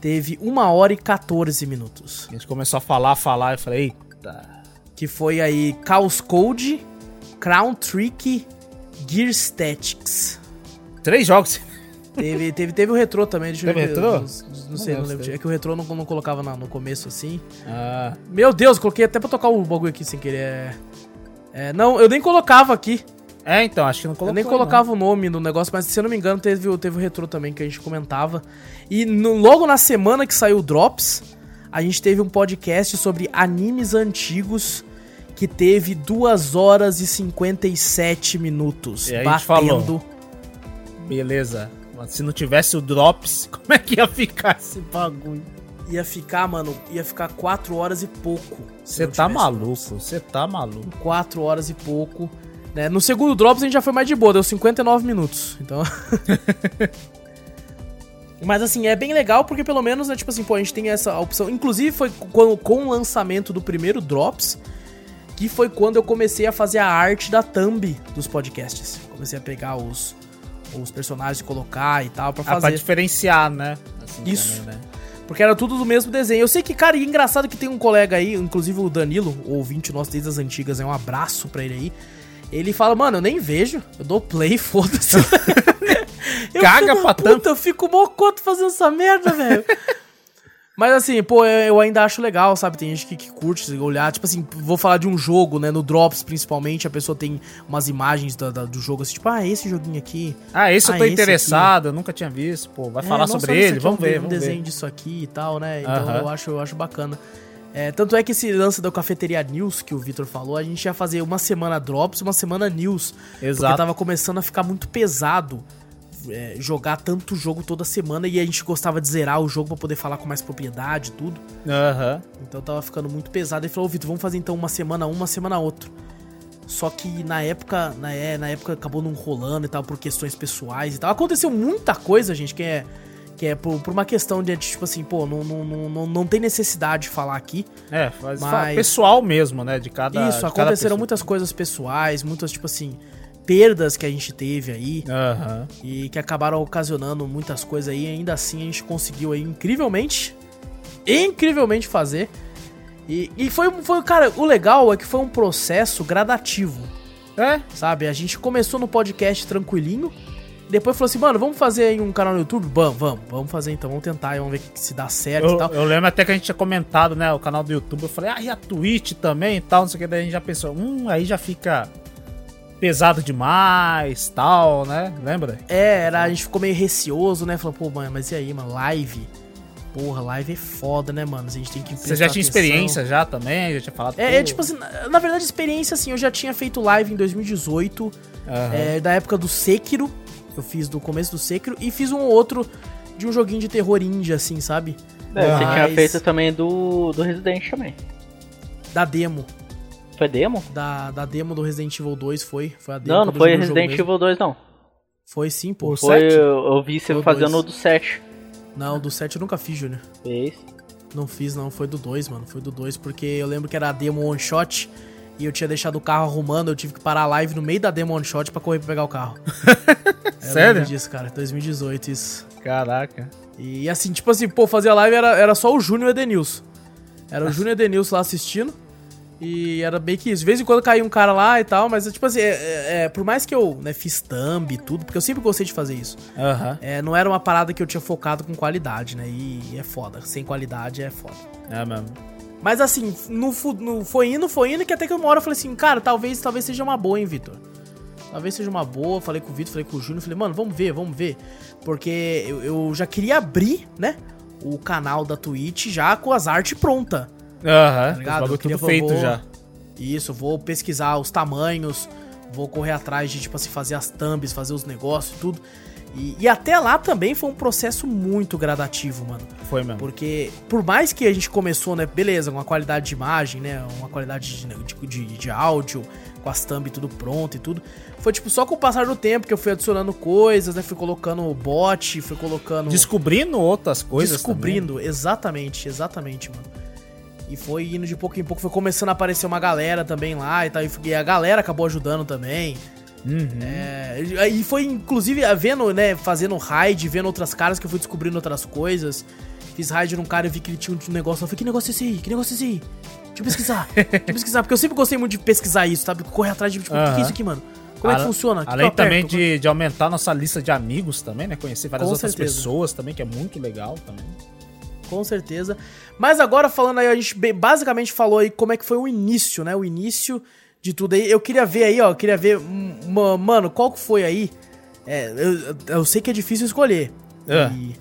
teve uma hora e 14 minutos. A gente começou a falar, falar, eu falei, eita. Que foi aí Chaos Code, Crown Trick, Gear Statics. Três jogos. Teve, teve, teve o retrô também, deixa eu Teve ver. retrô? Não, não sei, Não não lembro. É que o retrô não, não colocava na- no começo assim. Ah, Meu Deus, coloquei até pra tocar o bagulho aqui sem querer. É, não, eu nem colocava aqui. é, então, acho que não colocou. eu nem não. colocava o nome no negócio, mas se eu não me engano, teve, o- teve o retrô também que a gente comentava. E no- logo na semana que saiu o Drops, a gente teve um podcast sobre animes antigos que teve 2 horas e 57 minutos. E aí a gente batendo. Beleza. Mas se não tivesse o Drops, *laughs* como é que ia ficar esse bagulho? Ia ficar, mano, ia ficar 4 horas e pouco. Você tá maluco, você tá maluco. 4 horas e pouco. Né? No segundo Drops a gente já foi mais de boa, deu 59 minutos. Então. *laughs* Mas assim, é bem legal porque pelo menos, né, tipo assim, pô, a gente tem essa opção. Inclusive foi com, com o lançamento do primeiro Drops, que foi quando eu comecei a fazer a arte da thumb dos podcasts. Comecei a pegar os, os personagens e colocar e tal pra Ah, pra fazer. diferenciar, né? Assim Isso. também, né? Porque era tudo do mesmo desenho. Eu sei que, cara, e é engraçado que tem um colega aí, inclusive o Danilo, o ouvinte nosso desde as antigas, é um abraço pra ele aí. Ele fala, mano, eu nem vejo, eu dou play, *laughs* foda-se. *laughs* Caga fico, pra puta, eu fico mocoto fazendo essa merda, velho. Mas assim, pô, eu ainda acho legal, sabe? Tem gente que, que curte olhar. Tipo assim, vou falar de um jogo, né? No Drops, principalmente, a pessoa tem umas imagens da- da- do jogo assim, tipo, ah, esse joguinho aqui. Ah, esse Ah, eu tô esse interessado, eu nunca tinha visto, pô. Vai É, falar sobre ele, aqui é vamos ver, Um vamos desenho ver. disso aqui e tal, né? Então Aham. eu, acho, eu acho bacana. É, tanto é que esse lance da Cafeteria News que o Vitor falou, a gente ia fazer uma semana Drops, uma semana News. Porque Exato. tava começando a ficar muito pesado é, jogar tanto jogo toda semana e a gente gostava de zerar o jogo pra poder falar com mais propriedade e tudo. Aham. Então tava ficando muito pesado. Ele falou, ô Vitor, vamos fazer então uma semana um, uma semana outro. Só que na época, na, é, na época acabou não rolando e tal, por questões pessoais e tal. Aconteceu muita coisa, gente, que é, que é por, por uma questão de, tipo assim, pô, não, não, não, não, tem necessidade de falar aqui. É, Mas- fala pessoal mesmo, né? De cada. Isso, de cada aconteceram pessoa. muitas coisas pessoais, muitas, tipo assim, perdas que a gente teve aí. Aham. E que acabaram ocasionando muitas coisas aí. E ainda assim a gente conseguiu aí, incrivelmente, incrivelmente fazer. E, e foi, foi, cara, o legal é que foi um processo gradativo, É, sabe? A gente começou no podcast tranquilinho, depois falou assim, mano, vamos fazer aí um canal no YouTube? Vamos, vamos, vamos fazer então, vamos tentar, vamos ver se dá certo e eu, tal. eu lembro até que a gente tinha comentado, né? O canal do YouTube. Eu falei, ah, e a Twitch também e tal, não sei o que. Daí a gente já pensou, hum, aí já fica pesado demais, tal, né? Lembra? É, era, a gente ficou meio receoso, né? Falou, pô, mano, mas e aí, mano, live? Porra, live é foda, né, mano? A gente tem que Você já tinha experiência já também? Já tinha falado. É, é tipo assim, na, na verdade, experiência, assim, eu já tinha feito live em 2018, aham. é, da época do Sekiro, eu fiz do começo do Sekiro, e fiz um outro de um joguinho de terror indie, assim, sabe? É, você Mas- tinha feito também do, do Resident também. Da demo, Foi demo? da, da demo do Resident Evil 2 foi, foi a demo. Não, não foi Resident mesmo. Evil 2, não. Foi sim, pô. Foi, eu, eu vi você Foi fazendo dois. o do 7. Não, do 7 eu nunca fiz, Júnior. Fez. Não fiz, não, foi do 2, mano, foi do 2, porque eu lembro que era a demo one shot, e eu tinha deixado o carro arrumando, eu tive que parar a live no meio da demo one shot pra correr pra pegar o carro. *laughs* Eu Sério? lembro disso, cara, 2018 isso. Caraca. E assim, tipo assim, pô, fazer a live era, era só o Júnior e o Edenilson. Era o *laughs* Júnior e o Edenilson lá assistindo. E era bem que isso. De vez em quando caía um cara lá e tal, mas tipo assim, é, é- é, por mais que eu né, fiz thumb e tudo, porque eu sempre gostei de fazer isso. Aham. É, não era uma parada que eu tinha focado com qualidade, né? E, é foda. Sem qualidade é foda. É mesmo. Mas assim, no, no- foi indo, foi indo, que até que uma hora eu falei assim, cara, talvez, talvez seja uma boa, hein, Vitor? Talvez seja uma boa. Falei com o Vitor, falei com o Júnior. Falei, mano, vamos ver, vamos ver. Porque eu, eu já queria abrir, né? O canal da Twitch já com as artes prontas. Aham, Tá ligado? uhum, Eu queria- tudo feito vou- já. Isso, vou pesquisar os tamanhos, vou correr atrás de, tipo assim, fazer as thumbs, fazer os negócios e tudo. E, e até lá também foi um processo muito gradativo, mano. Foi mesmo. Porque, por mais que a gente começou, né, beleza, com uma qualidade de imagem, né, uma qualidade de, de, de- de áudio, com as thumb tudo pronto e tudo, foi tipo só com o passar do tempo que eu fui adicionando coisas, né, fui colocando bot, fui colocando... Descobrindo outras coisas. Descobrindo, exatamente, exatamente, mano. E foi indo de pouco em pouco, foi começando a aparecer uma galera também lá e tal, e a galera acabou ajudando também. Uhum. É, e foi inclusive vendo, né, fazendo raid, vendo outras caras que eu fui descobrindo outras coisas. Fiz raid num cara e vi que ele tinha um negócio. Eu falei, que negócio é esse aí? Que negócio é esse aí? Deixa eu pesquisar. *laughs* Deixa eu pesquisar, porque eu sempre gostei muito de pesquisar isso, sabe? Correr atrás de, tipo, o que que é isso aqui, mano? Como é que funciona? Que que Além aperto? também de, de aumentar nossa lista de amigos também, né? Conhecer várias Com outras certeza. pessoas também, que é muito legal também. Com certeza. Mas agora falando aí, a gente basicamente falou aí como é que foi o início, né? O início de tudo aí. Eu queria ver aí, ó. Eu queria ver. hum, Mano, qual que foi aí? É, eu, eu sei que é difícil escolher. É. E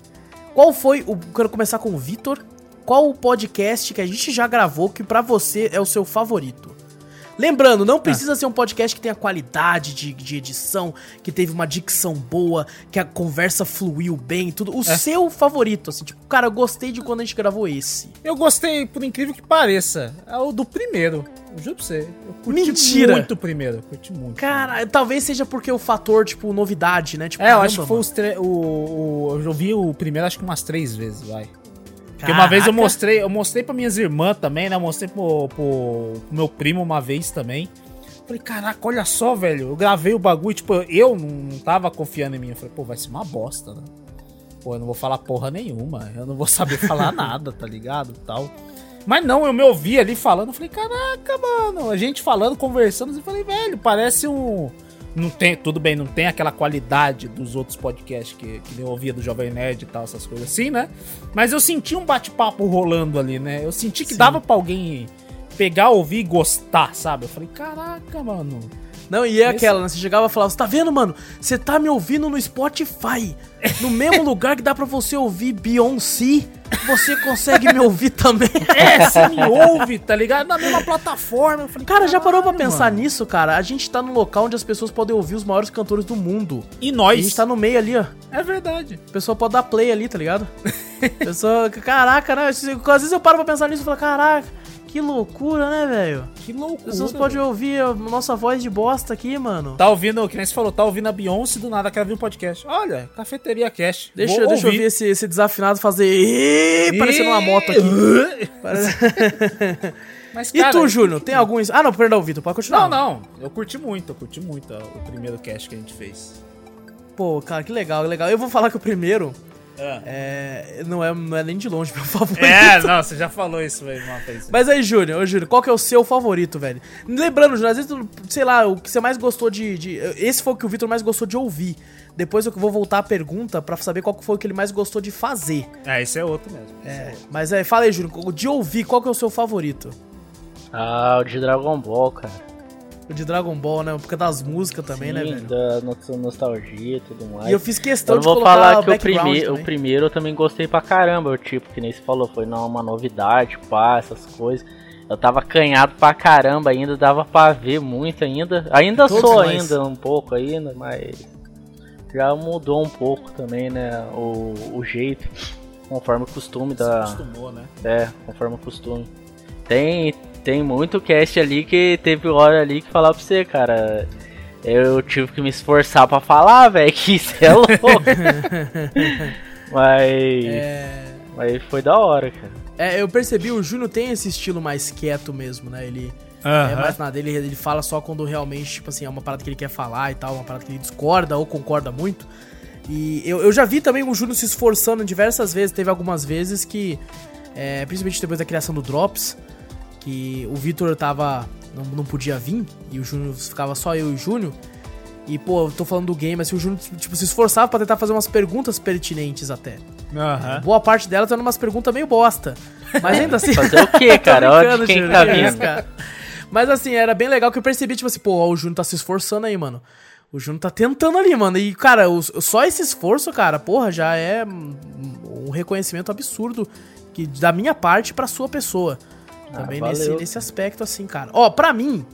qual foi o. Quero começar com o Vitor. Qual o podcast que a gente já gravou que pra você é o seu favorito? Lembrando, não precisa ser um podcast que tenha qualidade de, de edição, que teve uma dicção boa, que a conversa fluiu bem, tudo. O seu favorito, assim, tipo, cara, eu gostei de quando a gente gravou esse. Eu gostei, por incrível que pareça, é o do primeiro. Eu juro pra você. Eu curti Mentira! muito o primeiro. Curti muito. Cara, talvez seja porque o fator, tipo, novidade, né? Tipo, É, eu acho que foi mano. os tre- o, o Eu vi o primeiro acho que umas três vezes, vai. Porque uma vez eu mostrei, eu mostrei pra minhas irmãs também, né? Eu mostrei pro, pro, meu primo uma vez também. Falei, caraca, olha só, velho. Eu gravei o bagulho, tipo, eu não, tava confiando em mim. Eu falei, pô, vai ser uma bosta, né? Pô, eu não vou falar porra nenhuma. Eu não vou saber falar *laughs* nada, tá ligado? Tal. Mas não, eu me ouvi ali falando. Falei, caraca, mano. A gente falando, conversando. Eu falei, velho, parece um. Não tem, tudo bem, não tem aquela qualidade dos outros podcasts que, que eu ouvia do Jovem Nerd e tal, essas coisas assim, né? Mas eu senti um bate-papo rolando ali, né? Eu senti que Sim. dava pra alguém pegar, ouvir e gostar, sabe? Eu falei, caraca, mano. Não, e é Esse- aquela, né? Você chegava e falava, você tá vendo, mano? Você tá me ouvindo no Spotify. No mesmo lugar que dá pra você ouvir Beyoncé, você consegue me ouvir também. *laughs* É, você me ouve, tá ligado? Na mesma plataforma. Eu falei, Cara, já parou pra "Caralho, pensar mano." nisso, cara? A gente tá num local onde as pessoas podem ouvir os maiores cantores do mundo. E E a nós. gente tá no meio ali, ó. É verdade. A pessoa pode dar play ali, tá ligado? *laughs* A pessoa, caraca, né? Às vezes eu paro pra pensar nisso e falo, caraca, que loucura, né, velho? Que As loucura. pessoas podem ouvir a nossa voz de bosta aqui, mano. Tá ouvindo, que nem você falou, tá ouvindo a Beyoncé do nada quer ouvir um podcast. Olha, Cafeteria Cash. Deixa, Vou deixa eu ouvir esse, esse desafinado fazer. "Ih", Parecendo uma moto aqui. Parece- *laughs* Mas, *laughs* E cara, tu, Júnior, tem alguns. Ah, não, perdão, Vitor, pode continuar. Não, não. Eu curti muito, eu curti muito o primeiro cast que a gente fez. Pô, cara, que legal, que legal. Eu vou falar que o primeiro É, é, não, é, não é nem de longe *laughs* meu favorito. é não, você já falou isso aí uma vez. Mas aí, Júnior, ô, Júnior, qual que é o seu favorito, velho? Lembrando, Júnior, às vezes, sei lá, o que você mais gostou de, de- Esse foi o que o Vitor mais gostou de ouvir. Depois eu vou voltar a pergunta pra saber qual que foi o que ele mais gostou de fazer. É, esse é outro mesmo. esse É, outro. mas aí, fala aí, Júnior, de ouvir, qual que é o seu favorito? Ah, o de Dragon Ball, cara. De Dragon Ball, né? Por causa das músicas também, né, Sim, velho? da no- nostalgia e tudo mais. E eu fiz questão Eu de vou colocar falar que o, prime o primeiro eu também gostei pra caramba, o tipo, que nem você falou, foi não, uma novidade, pá, essas coisas. Eu tava canhado pra caramba ainda, dava pra ver muito ainda. Ainda Todos sou nós. ainda um pouco ainda, mas já mudou um pouco também, né, o, o jeito, conforme o costume Se da... acostumou, né? É, conforme o costume. Tem, tem muito cast ali que teve hora ali que falar pra você, cara. Eu tive que me esforçar pra falar, velho, *laughs* que isso é louco. *laughs* mas, É... mas foi da hora, cara. é, eu percebi, o Júnior tem esse estilo mais quieto mesmo, né? Ele é Aham. mais nada, ele, ele fala só quando realmente, tipo assim, é uma parada que ele quer falar e tal, uma parada que ele discorda ou concorda muito. E eu, eu já vi também o Júnior se esforçando diversas vezes, teve algumas vezes que, é, principalmente depois da criação do Drops, que o Vitor tava. Não, não podia vir, e o Júnior ficava só eu e o Júnior. E, pô, eu tô falando do game, assim, o Júnior, tipo, se esforçava pra tentar fazer umas perguntas pertinentes até. Aham. Boa parte delas eram umas perguntas meio bosta. Mas ainda assim. Fazer o quê, *laughs* cara? Olha quem Júnior, tá vindo. cara. Mas assim, era bem legal que eu percebi, tipo assim, pô, ó, o Júnior tá se esforçando aí, mano. O Júnior tá tentando ali, mano. E, cara, o, só esse esforço, cara, porra, já é um reconhecimento absurdo que, da minha parte pra sua pessoa. Também ah, nesse, nesse aspecto, assim, cara. Ó, pra mim,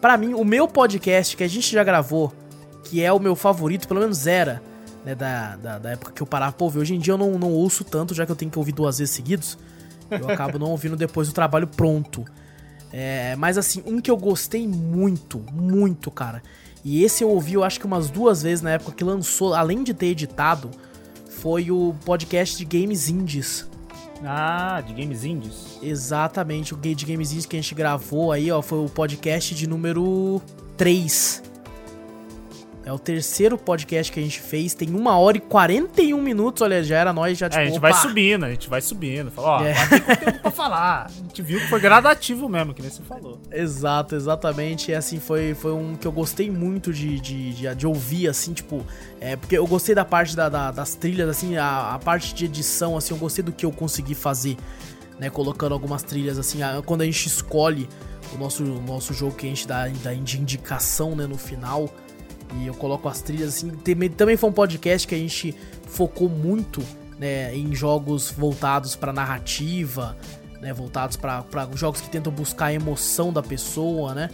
pra mim, o meu podcast que a gente já gravou, que é o meu favorito, pelo menos era, né, da, da, da época que eu parava pra ouvir. Hoje em dia eu não, não ouço tanto, já que eu tenho que ouvir duas vezes seguidos. Eu *laughs* acabo não ouvindo depois do trabalho pronto. É, mas assim, um que eu gostei muito, muito, cara. E esse eu ouvi, eu acho que umas duas vezes na época que lançou, além de ter editado, foi o podcast de games indies. Ah, de games indies? Exatamente, o de games indies que a gente gravou aí, ó, foi o podcast de número 3. É o terceiro podcast que a gente fez, tem uma hora e 41 minutos, olha, já era nós, já tipo, é, a gente opa. vai subindo, a gente vai subindo. Fala, ó, é. tem conteúdo pra falar. A gente viu que foi gradativo mesmo, que nem você falou. Exato, exatamente. E assim, foi, foi um que eu gostei muito de, de, de, de ouvir, assim, tipo. É, porque eu gostei da parte da, da, das trilhas, assim, a, a parte de edição, assim, eu gostei do que eu consegui fazer, né? Colocando algumas trilhas, assim, a, quando a gente escolhe o nosso, o nosso jogo que a gente dá, dá de indicação, né, no final. E eu coloco as trilhas assim. Também foi um podcast que a gente focou muito né, em jogos voltados para narrativa, né, voltados para jogos que tentam buscar a emoção da pessoa, né?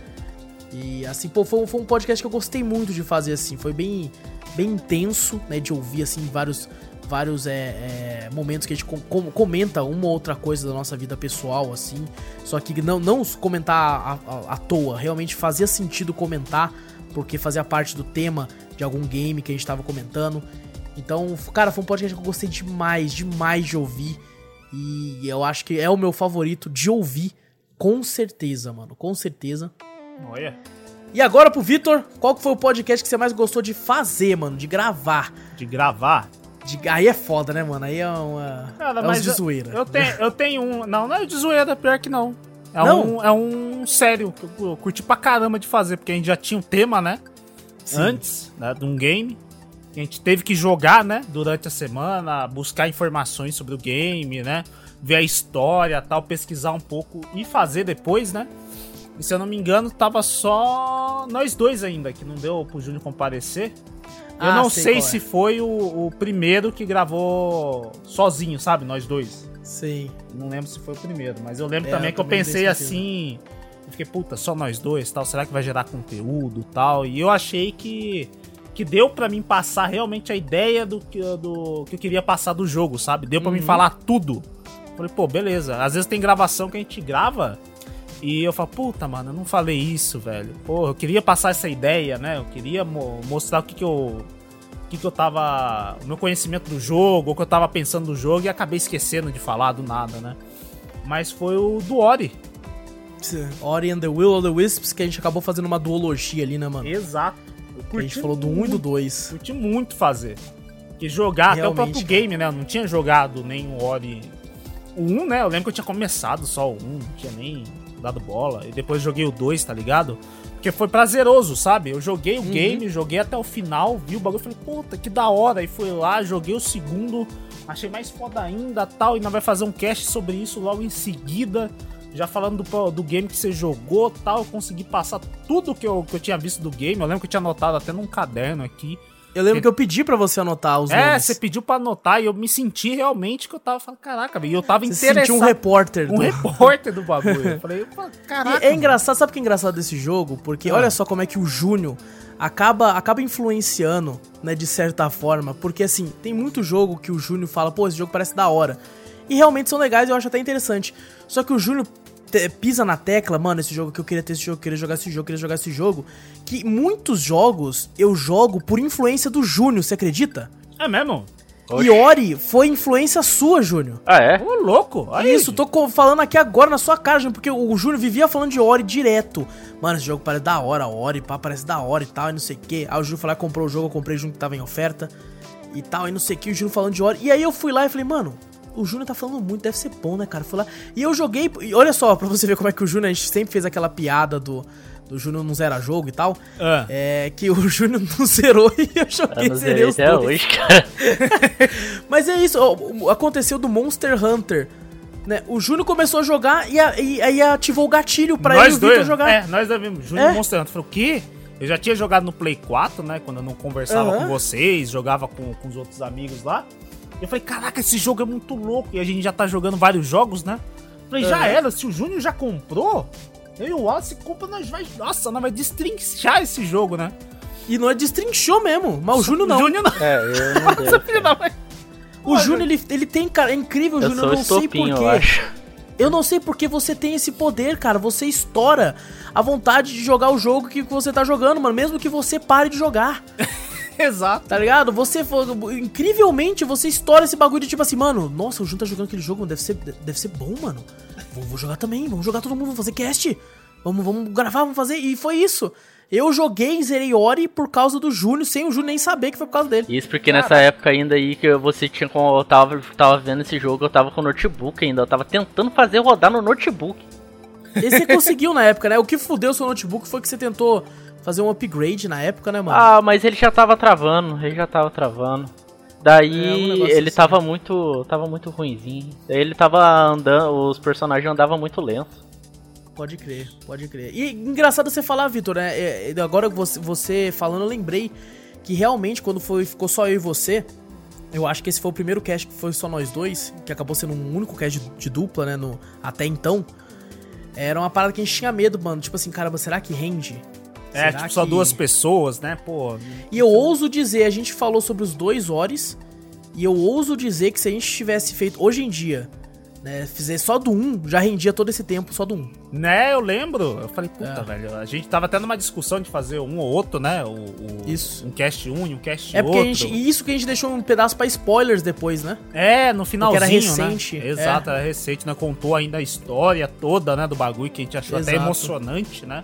E assim, pô, foi, foi um podcast que eu gostei muito de fazer assim. Foi bem, bem intenso, né? De ouvir assim vários vários é, é, momentos que a gente com, comenta uma ou outra coisa da nossa vida pessoal, assim. Só que não, não comentar à, à toa, realmente fazia sentido comentar porque fazia parte do tema de algum game que a gente tava comentando. Então, cara, foi um podcast que eu gostei demais, demais de ouvir. E eu acho que é o meu favorito de ouvir, com certeza, mano. Com certeza. Olha. E agora pro Vitor, qual que foi o podcast que você mais gostou de fazer, mano? De gravar? De gravar? De... Aí é foda, né, mano? Aí é uma. Cara, é mas de zoeira. Eu, tenho, eu tenho um. Não, não é de zoeira, pior que não. É não. um, é um sério que eu curti pra caramba de fazer, porque a gente já tinha um tema, né? Sim. Antes, né, de um game. A gente teve que jogar, né? Durante a semana, buscar informações sobre o game, né? Ver a história tal, pesquisar um pouco e fazer depois, né? E se eu não me engano, tava só nós dois ainda, que não deu pro Júnior comparecer. Eu ah, não sei, sei se é. foi o, o primeiro que gravou sozinho, sabe? Nós dois. Sim. Não lembro se foi o primeiro, mas eu lembro é, também eu que eu pensei assim. Eu fiquei, puta, só nós dois tal. Será que vai gerar conteúdo tal? E eu achei que. Que deu para mim passar realmente a ideia do que, do que eu queria passar do jogo, sabe? Deu para uhum. mim falar tudo. Falei, pô, beleza. Às vezes tem gravação que a gente grava e eu falo, puta, mano, eu não falei isso, velho. Pô, eu queria passar essa ideia, né? Eu queria mo mostrar o que, que eu que, que eu tava. O meu conhecimento do jogo, o que eu tava pensando do jogo, e acabei esquecendo de falar do nada, né? Mas foi o do Ori. Ori and the Will of the Wisps, que a gente acabou fazendo uma duologia ali, né, mano? Exato. a gente falou do 1 e do 2. Curti muito fazer. Que jogar, Realmente, até o próprio game, né? Eu não tinha jogado nem o Ori. O 1, né? Eu lembro que eu tinha começado só o 1, não tinha nem dado bola. E depois joguei o 2, tá ligado? Porque foi prazeroso, sabe? Eu joguei o uhum. game, joguei até o final, vi o bagulho e falei, puta, que da hora. E fui lá, joguei o segundo, achei mais foda ainda tal. E nós vai fazer um cast sobre isso logo em seguida. Já falando do, do game que você jogou tal. Eu consegui passar tudo que eu, que eu tinha visto do game. Eu lembro que eu tinha anotado até num caderno aqui. Eu lembro que eu pedi para você anotar os é, nomes. É, você pediu para anotar e eu me senti realmente que eu tava falando, caraca, e eu tava você interessado. um repórter. Um do... repórter do bagulho. eu falei, caraca. E é engraçado, sabe o que é engraçado desse jogo? Porque ah. olha só como é que o Júnior acaba, acaba influenciando, né, de certa forma. Porque assim, tem muito jogo que o Júnior fala, pô, esse jogo parece da hora. E realmente são legais, eu acho até interessante. Só que o Júnior pisa na tecla, mano, esse jogo que eu queria ter esse jogo, eu queria jogar esse jogo, eu queria jogar esse jogo. Que muitos jogos eu jogo por influência do Júnior, você acredita? É mesmo? Oxi. E Ori foi influência sua, Júnior. Ah, é? Ô, louco. Aí. Isso, tô falando aqui agora na sua cara, Júnior, porque o Júnior vivia falando de Ori direto. Mano, esse jogo parece da hora, Ori, pá, parece da hora e tal, e não sei o que. Aí o Júnior foi lá, comprou o jogo, eu comprei junto que tava em oferta e tal, e não sei o que, o Júnior falando de Ori. E aí eu fui lá e falei, mano, o Júnior tá falando muito, deve ser bom, né, cara? Fui lá. E eu joguei. E olha só, pra você ver como é que o Júnior, a gente sempre fez aquela piada do. Do Júnior não zera jogo e tal. Ah. É que o *laughs* Júnior não zerou e eu joguei eu zerei os dois. Hoje, cara. *laughs* Mas é isso, aconteceu do Monster Hunter. Né? O Júnior começou a jogar e, aí ativou o gatilho pra nós ele e o Vitor jogar. É, nós dois vimos. Júnior é? Monster Hunter. Falou, o quê? Eu já tinha jogado no Play 4, né? Quando eu não conversava com vocês, jogava com, com os outros amigos lá. Eu falei, caraca, esse jogo é muito louco. E a gente já tá jogando vários jogos, né? Falei, já Aham. era, se o Júnior já comprou, eu e o Wallace compra, nós vai. Nossa, nós vai destrinchar esse jogo, né? E não é destrinchou mesmo, mas o Júnior não. Júnior não. É, eu não *laughs* deu. Essa filha da mãe. O Júnior, ele, ele tem, cara, é incrível, Eu Júnior, eu não sei eu porquê. acho. Eu não sei porque você tem esse poder, cara. Você estoura a vontade de jogar o jogo que você tá jogando, mano. Mesmo que você pare de jogar, *laughs* Exato. tá ligado? Você, incrivelmente, você estoura esse bagulho de tipo assim, mano, nossa, o Jun tá jogando aquele jogo, deve ser, deve ser bom, mano. Vou, vou jogar também, vamos jogar todo mundo, vamos fazer cast. Vamos, vamos gravar, vamos fazer. E foi isso. Eu joguei e zerei Ori por causa do Júnior, sem o Júnior nem saber que foi por causa dele. Isso porque nessa época ainda aí que você tinha com eu tava, tava vendo esse jogo, eu tava com o notebook ainda, eu tava tentando fazer rodar no notebook. E você conseguiu na época, né? O que fudeu seu notebook foi que você tentou fazer um upgrade na época, né, mano? Ah, mas ele já tava travando, ele já tava travando. É, um Daí ele assim. tava muito, tava muito ruinzinho. Daí ele tava andando, os personagens andavam muito lento. Pode crer, pode crer. E engraçado você falar, Vitor, né? é, é, agora você, você falando, eu lembrei que realmente quando foi, ficou só eu e você, eu acho que esse foi o primeiro cast que foi só nós dois, que acabou sendo um único cast de, de dupla, né? No, até então. Era uma parada que a gente tinha medo, mano. Tipo assim, caramba, será que rende? É, Será tipo, só que- duas pessoas, né? Pô. E eu ouso dizer, a gente falou sobre os dois Oris, e eu ouso dizer que se a gente tivesse feito hoje em dia, né, fizer só do um, já rendia todo esse tempo só do um. Né, eu lembro. Eu falei, puta, É. velho. A gente tava até numa discussão de fazer um ou outro, né? O, o- Isso. Um cast um e um cast É porque outro. a gente, e isso que a gente deixou um pedaço pra spoilers depois, né? É, no finalzinho, era recente, né? é. Exato, era recente, né? Contou ainda a história toda, né? Do bagulho que a gente achou até Exato. emocionante, né?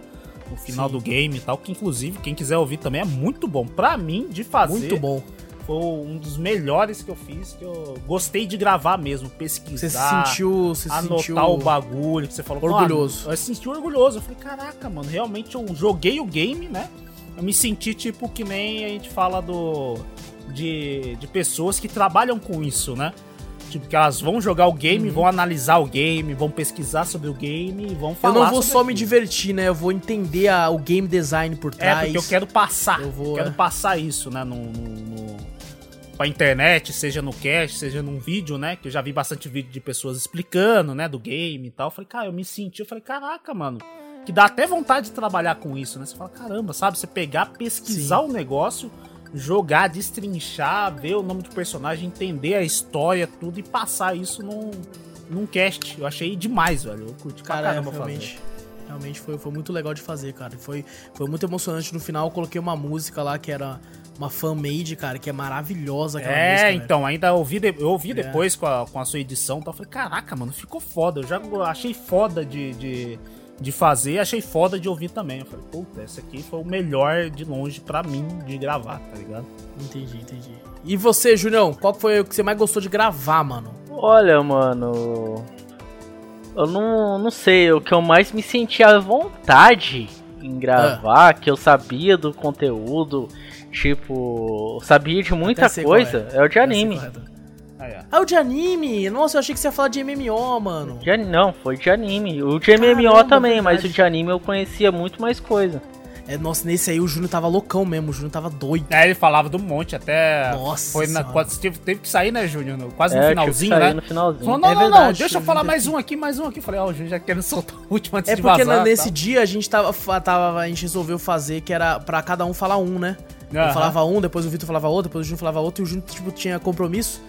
No final Sim. do game e tal. Que inclusive, quem quiser ouvir também é muito bom. Pra mim, de fazer, Muito bom. foi um dos melhores que eu fiz. Que eu gostei de gravar mesmo, pesquisar. Você se sentiu, você anotar sentiu o bagulho que você falou. orgulhoso. Eu senti orgulhoso. Eu falei, caraca, mano, realmente eu joguei o game, né? Eu me senti tipo que nem a gente fala do. De, de pessoas que trabalham com isso, né? Tipo, que elas vão jogar o game, vão analisar o game, vão pesquisar sobre o game e vão Eu falar. não vou só me aquilo. divertir, né? Eu vou entender a- o game design por É, trás. porque eu quero passar. Eu vou, quero é. passar isso, né? No, no, no- pra internet, seja no cast, seja num vídeo, né? Que eu já vi bastante vídeo de pessoas explicando, né? Do game e tal. Eu falei, cara, eu me senti, eu falei, caraca, mano. Que dá até vontade de trabalhar com isso, né? Você fala, caramba, sabe? Você pegar, pesquisar o negócio, jogar, destrinchar, ver o nome do personagem, entender a história, tudo e passar isso num, num cast. Eu achei demais, velho. Eu curti Cara, caramba realmente. fazer. Realmente foi, foi muito legal de fazer, cara. Foi, foi muito emocionante. No final eu coloquei uma música lá que era uma fan-made, cara, que é maravilhosa aquela É, música. velho. então, ainda ouvi, de- eu ouvi É. depois com a, com a sua edição, então eu falei, caraca, mano, ficou foda. Eu já achei foda de, de, de fazer, achei foda de ouvir também. Eu falei, puta, esse aqui foi o melhor de longe pra mim de gravar, tá ligado? Entendi, entendi. E você, Julião, qual foi o que você mais gostou de gravar, mano? Olha, mano. Eu não, não sei, o que eu mais me senti à vontade em gravar, que eu sabia do conteúdo, tipo, sabia de muita coisa, é. o de anime. Aí, ó. Ah, o de anime! Nossa, eu achei que você ia falar de MMO, mano. De, não, foi de anime. O de MMO Caramba, também, mas o de anime eu conhecia muito mais coisa. É, nossa, nesse aí o Júnior tava loucão mesmo, o Júnior tava doido. É, ele falava do monte, até. Nossa Foi na, quando teve, teve que sair, né, Júnior? No- Quase é, no tive que finalzinho, sair né? no finalzinho. Falou, não, É não, não, verdade, deixa eu eu falar não mais um aqui, mais um aqui. Falei, ó, o Júnior já querendo *laughs* soltar o último antes É de porque vazar. na- nesse tá? dia a gente tava, tava. A gente resolveu fazer que era pra cada um falar um, né? Eu Aham. falava um, depois o Vitor falava outro, depois o Júnior falava outro, e o Júnior, tipo, tinha compromisso.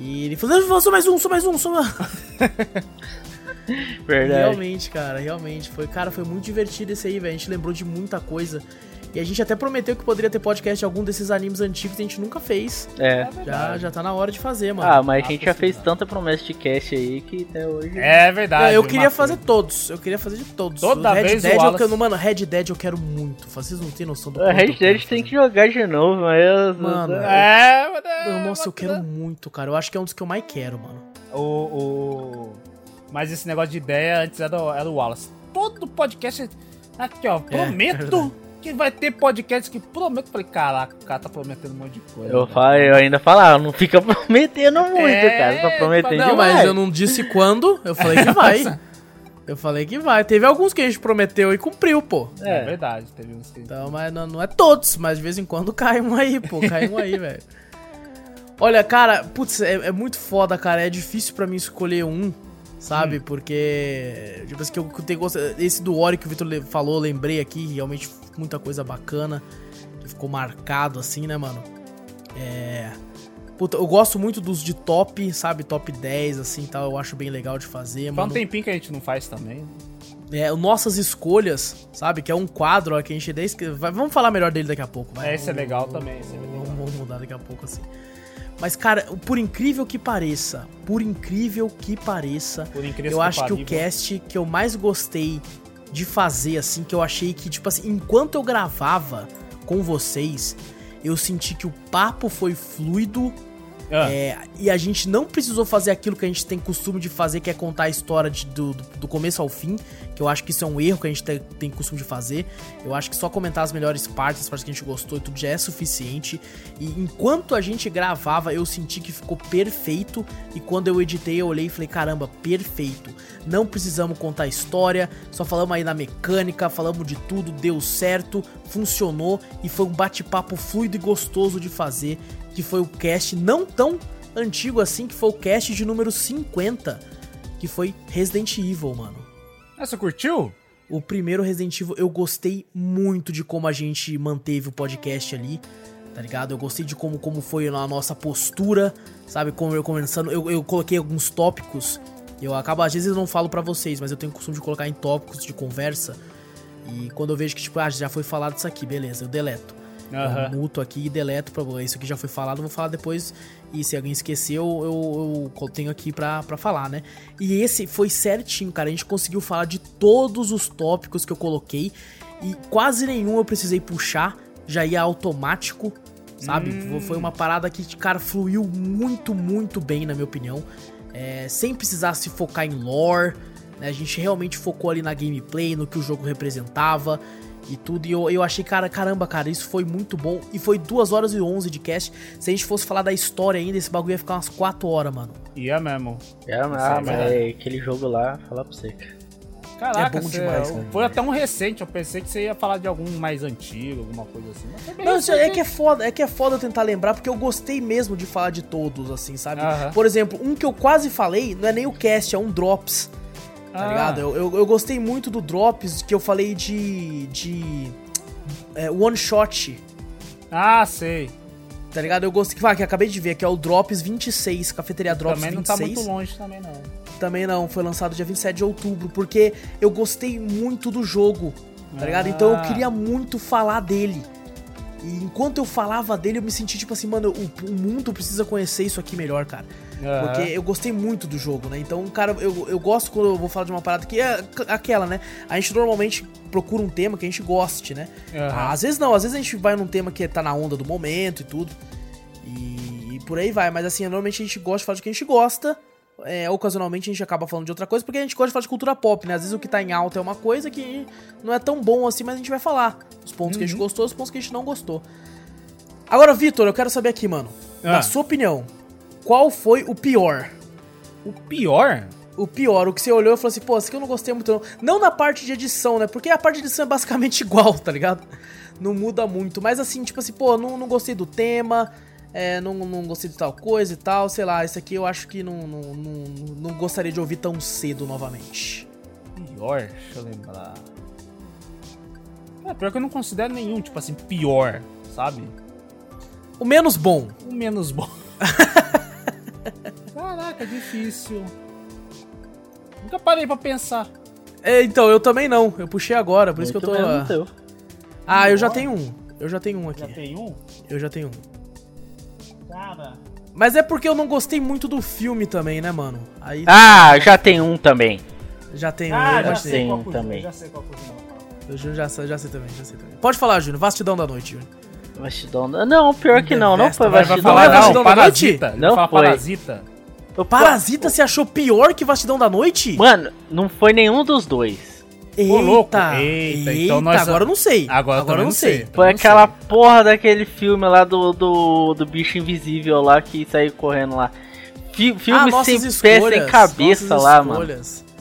E ele falou, "Não, só mais um, só mais um, só mais *laughs* Verdade. Realmente, cara, realmente. Foi, cara, foi muito divertido esse aí, velho. A gente lembrou de muita coisa. E a gente até prometeu que poderia ter podcast de algum desses animes antigos que a gente nunca fez. É. Já, já tá na hora de fazer, mano. Ah, mas a gente já fez tanta promessa de cast aí que até hoje. É verdade. eu queria uma fazer coisa. todos. Eu queria fazer de todos. Toda o Red vez o Dead, eu Wallace- quero, mano, Red Dead eu quero muito. Vocês não têm noção do Red eu Dead tem fazer. que jogar de novo, mas. Mano, É, é, Nossa, eu quero muito, cara. Eu acho que é um dos que eu mais quero, mano. O, o... Mas esse negócio de ideia antes era, do- era o Wallace. Todo podcast. Aqui, ó. É, é Prometo verdade. Que vai ter podcast que prometo. Falei, caraca, o cara tá prometendo um monte de coisa. Eu, né? falo, eu ainda falava, não fica *laughs* prometendo muito, É, cara. Tá prometendo Não, demais. mas eu não disse quando. Eu falei que *laughs* vai. Eu falei que vai. Teve alguns que a gente prometeu e cumpriu, pô. É, verdade, teve uns que... Então, mas não, não é todos, mas de vez em quando cai um aí, pô. Cai um aí, *laughs* velho. Olha, cara, putz, é, é muito foda, cara. É difícil pra mim escolher um, sabe? Porque. Tipo assim, que eu tenho. Esse do Ori que o Victor falou, lembrei aqui, realmente muita coisa bacana. Que ficou marcado assim, né, mano? É. Puta, eu gosto muito dos de top, sabe? Top 10, assim tal. Eu acho bem legal de fazer, Faz um mano. tempinho que a gente não faz também. É, Nossas Escolhas, sabe? Que é um quadro ó, que a gente Vamos falar melhor dele daqui a pouco. vai. É, esse é Vamos- legal vamos- também, esse é legal. vamos mudar daqui a pouco assim. Mas, cara, por incrível que pareça, por incrível que pareça, incrível eu acho que o cast que eu mais gostei de fazer, assim, que eu achei que, tipo assim, enquanto eu gravava com vocês, eu senti que o papo foi fluido, Ah, é, e a gente não precisou fazer aquilo que a gente tem costume de fazer, que é contar a história de- do, do, começo ao fim, que eu acho que isso é um erro que a gente tem, tem costume de fazer. Eu acho que só comentar as melhores partes, as partes que a gente gostou e tudo já é suficiente. E enquanto a gente gravava, eu senti que ficou perfeito. E quando eu editei, eu olhei e falei: caramba, perfeito. Não precisamos contar a história, só falamos aí da mecânica, falamos de tudo, deu certo, funcionou e foi um bate-papo fluido e gostoso de fazer que foi o cast não tão antigo assim, que foi o cast de número 50, que foi Resident Evil, mano. Ah, você curtiu? O primeiro Resident Evil, eu gostei muito de como a gente manteve o podcast ali, tá ligado? Eu gostei de como, como foi a nossa postura, sabe? Como eu conversando, eu, eu coloquei alguns tópicos, eu acabo, às vezes eu não falo pra vocês, mas eu tenho o costume de colocar em tópicos de conversa, e quando eu vejo que, tipo, ah, já foi falado isso aqui, beleza, eu deleto. Aham. Eu muto aqui e deleto pra isso aqui já foi falado, eu vou falar depois. E se alguém esqueceu, eu, eu tenho aqui pra, pra falar, né? E esse foi certinho, cara. A gente conseguiu falar de todos os tópicos que eu coloquei. E quase nenhum eu precisei puxar, já ia automático, sabe? Foi uma parada que, cara, fluiu muito, muito bem, na minha opinião. É, sem precisar se focar em lore, né? A gente realmente focou ali na gameplay, no que o jogo representava e tudo. E eu, eu achei, cara, caramba, cara, isso foi muito bom. E foi 2 horas e 11 de cast. Se a gente fosse falar da história ainda, esse bagulho ia ficar umas 4 horas, mano. Ia mesmo. É, ah, é mas verdade. aquele jogo lá, falar pra você. cara. Caraca, É bom você- demais, cara. foi até um recente. Eu pensei que você ia falar de algum mais antigo, alguma coisa assim. Não, recente, é que é foda, é que é foda eu tentar lembrar, porque eu gostei mesmo de falar de todos, assim, sabe? Aham. Por exemplo, um que eu quase falei, não é nem o cast, é um Drops, tá Ah. ligado? Eu, eu, eu gostei muito do Drops, que eu falei de. de. é, one shot. Ah, sei. Tá ligado? Eu gostei. Ah, que acabei de ver, que é o Drops 26, Cafeteria Drops também não 26. tá muito longe também, não. Também não, foi lançado dia 27 de outubro, porque eu gostei muito do jogo, tá ligado? Então eu Ah. queria muito falar dele. E enquanto eu falava dele, eu me senti tipo assim, mano, o, o mundo precisa conhecer isso aqui melhor, cara. Aham. Porque eu gostei muito do jogo, né? Então, cara, eu, eu gosto quando eu vou falar de uma parada que é aquela, né? A gente normalmente procura um tema que a gente goste, né? Aham. Às vezes não, às vezes a gente vai num tema que tá na onda do momento e tudo. E, e por aí vai. Mas assim, normalmente a gente gosta de falar de que a gente gosta. É, ocasionalmente a gente acaba falando de outra coisa, porque a gente gosta de falar de cultura pop, né? Às vezes o que tá em alta é uma coisa que não é tão bom assim, mas a gente vai falar. Os pontos que a gente Uhum. gostou, os pontos que a gente não gostou. Agora, Vitor, eu quero saber aqui, mano. Ah. Na sua opinião, qual foi o pior? O pior? O pior, o que você olhou e falou assim, pô, esse aqui eu não gostei muito não. Não na parte de edição, né? Porque a parte de edição é basicamente *laughs* igual, tá ligado? Não muda muito. Mas assim, tipo assim, pô, não, não gostei do tema, é, não, não gostei de tal coisa e tal, sei lá. Esse aqui eu acho que não, não, não, não gostaria de ouvir tão cedo novamente. Pior? Deixa eu lembrar. É, pior que eu não considero nenhum, tipo assim, pior, sabe? O menos bom. O menos bom. *laughs* Caraca, difícil. Nunca parei pra pensar. É, então, eu também não. Eu puxei agora, por isso que eu tô. Menos teu. Ah, eu já tenho um. Eu já tenho um aqui. tem um? Eu já tenho um. Cara. Mas é porque eu não gostei muito do filme também, né, mano? Aí Ah, já tem um também. já tem um. Ah, eu já sei Tem qual um também. já sei qual. Eu já, já, sei- já sei também, já sei também. Pode falar, Júnior. Vastidão da noite, Júnior. Vastidão. Não, pior que não, não foi vai Vastidão. falar, Não, não, não, da Parasita. noite? Não foi. Parasita. Eu- Parasita se achou pior que Vastidão da Noite? Mano, não foi nenhum dos dois. Eita, Ô, louco. Eita, então nós- agora eu não sei. Agora eu eu não sei. sei. Foi Eu não aquela sei. porra daquele filme lá do, do, do bicho invisível lá que saiu correndo lá. Fi- Ah, Filme nossas sem pé, sem escolhas, cabeça lá, mano.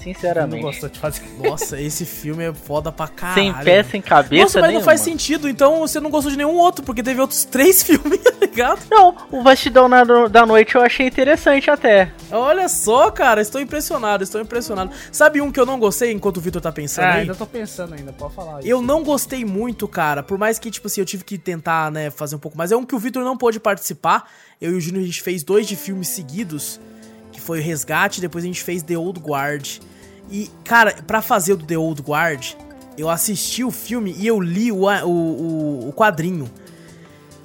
Sinceramente. Não de fazer. Nossa, esse filme é foda pra caralho. Sem pé, sem cabeça, Nossa, mas não faz nenhuma. sentido, então você não gostou de nenhum outro, porque teve outros três *laughs* filmes, tá ligado? Não, o Vastidão na- da Noite eu achei interessante até. Olha só, cara, estou impressionado, estou impressionado. Sabe um que eu não gostei enquanto o Vitor tá pensando É, aí? ainda tô pensando ainda, pode falar. Eu não gostei muito, cara. Por mais que, tipo assim, eu tive que tentar, né, fazer um pouco mais. É um que o Vitor não pôde participar. Eu e o Júnior, a gente fez dois de filmes seguidos. Que foi o Resgate, depois a gente fez The Old Guard. E, cara, pra fazer o do The Old Guard, eu assisti o filme e eu li o, o, o, quadrinho.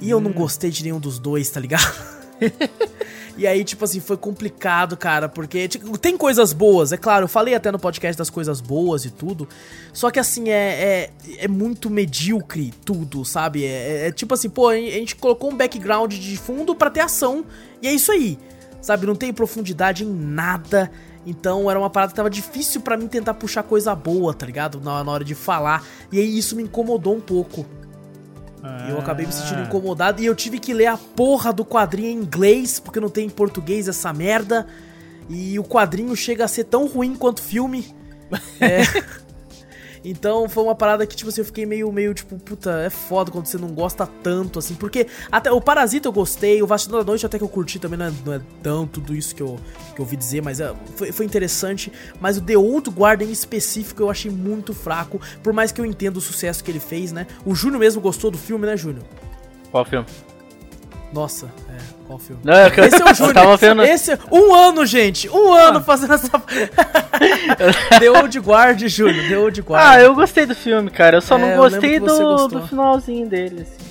E eu não gostei de nenhum dos dois, tá ligado? *laughs* E aí, tipo assim, foi complicado, cara, porque tipo, tem coisas boas, é claro, eu falei até no podcast das coisas boas e tudo, só que assim, é, é, é muito medíocre tudo, sabe? É, é- é tipo assim, pô, a gente colocou um background de fundo pra ter ação, e é isso aí, sabe? Não tem profundidade em nada, então era uma parada que tava difícil pra mim tentar puxar coisa boa, tá ligado? Na, na hora de falar, e aí isso me incomodou um pouco. E eu acabei me sentindo Ah. incomodado e eu tive que ler a porra do quadrinho em inglês, porque não tem em português essa merda. E o quadrinho chega a ser tão ruim quanto filme. *laughs* É. *laughs* Então foi uma parada que, tipo assim, eu fiquei meio, meio, tipo, puta, é foda quando você não gosta tanto, assim, porque até o Parasita eu gostei, o Vastidão da Noite até que eu curti também, não é, não é tão tudo isso que eu, que eu ouvi dizer, mas é, foi, foi interessante, mas o The Old Guard em específico eu achei muito fraco, por mais que eu entenda o sucesso que ele fez, né? O Júnior mesmo gostou do filme, né, Júnior? Qual filme? Nossa, é, qual filme? Não, é que eu, Esse é o *laughs* eu Júnior. tava vendo. Esse, um ano, gente. Um ano fazendo essa. *laughs* The Old Guard, Júnior. The Old Guard. Ah, eu gostei do filme, cara. Eu só É, não gostei do, do finalzinho dele, assim.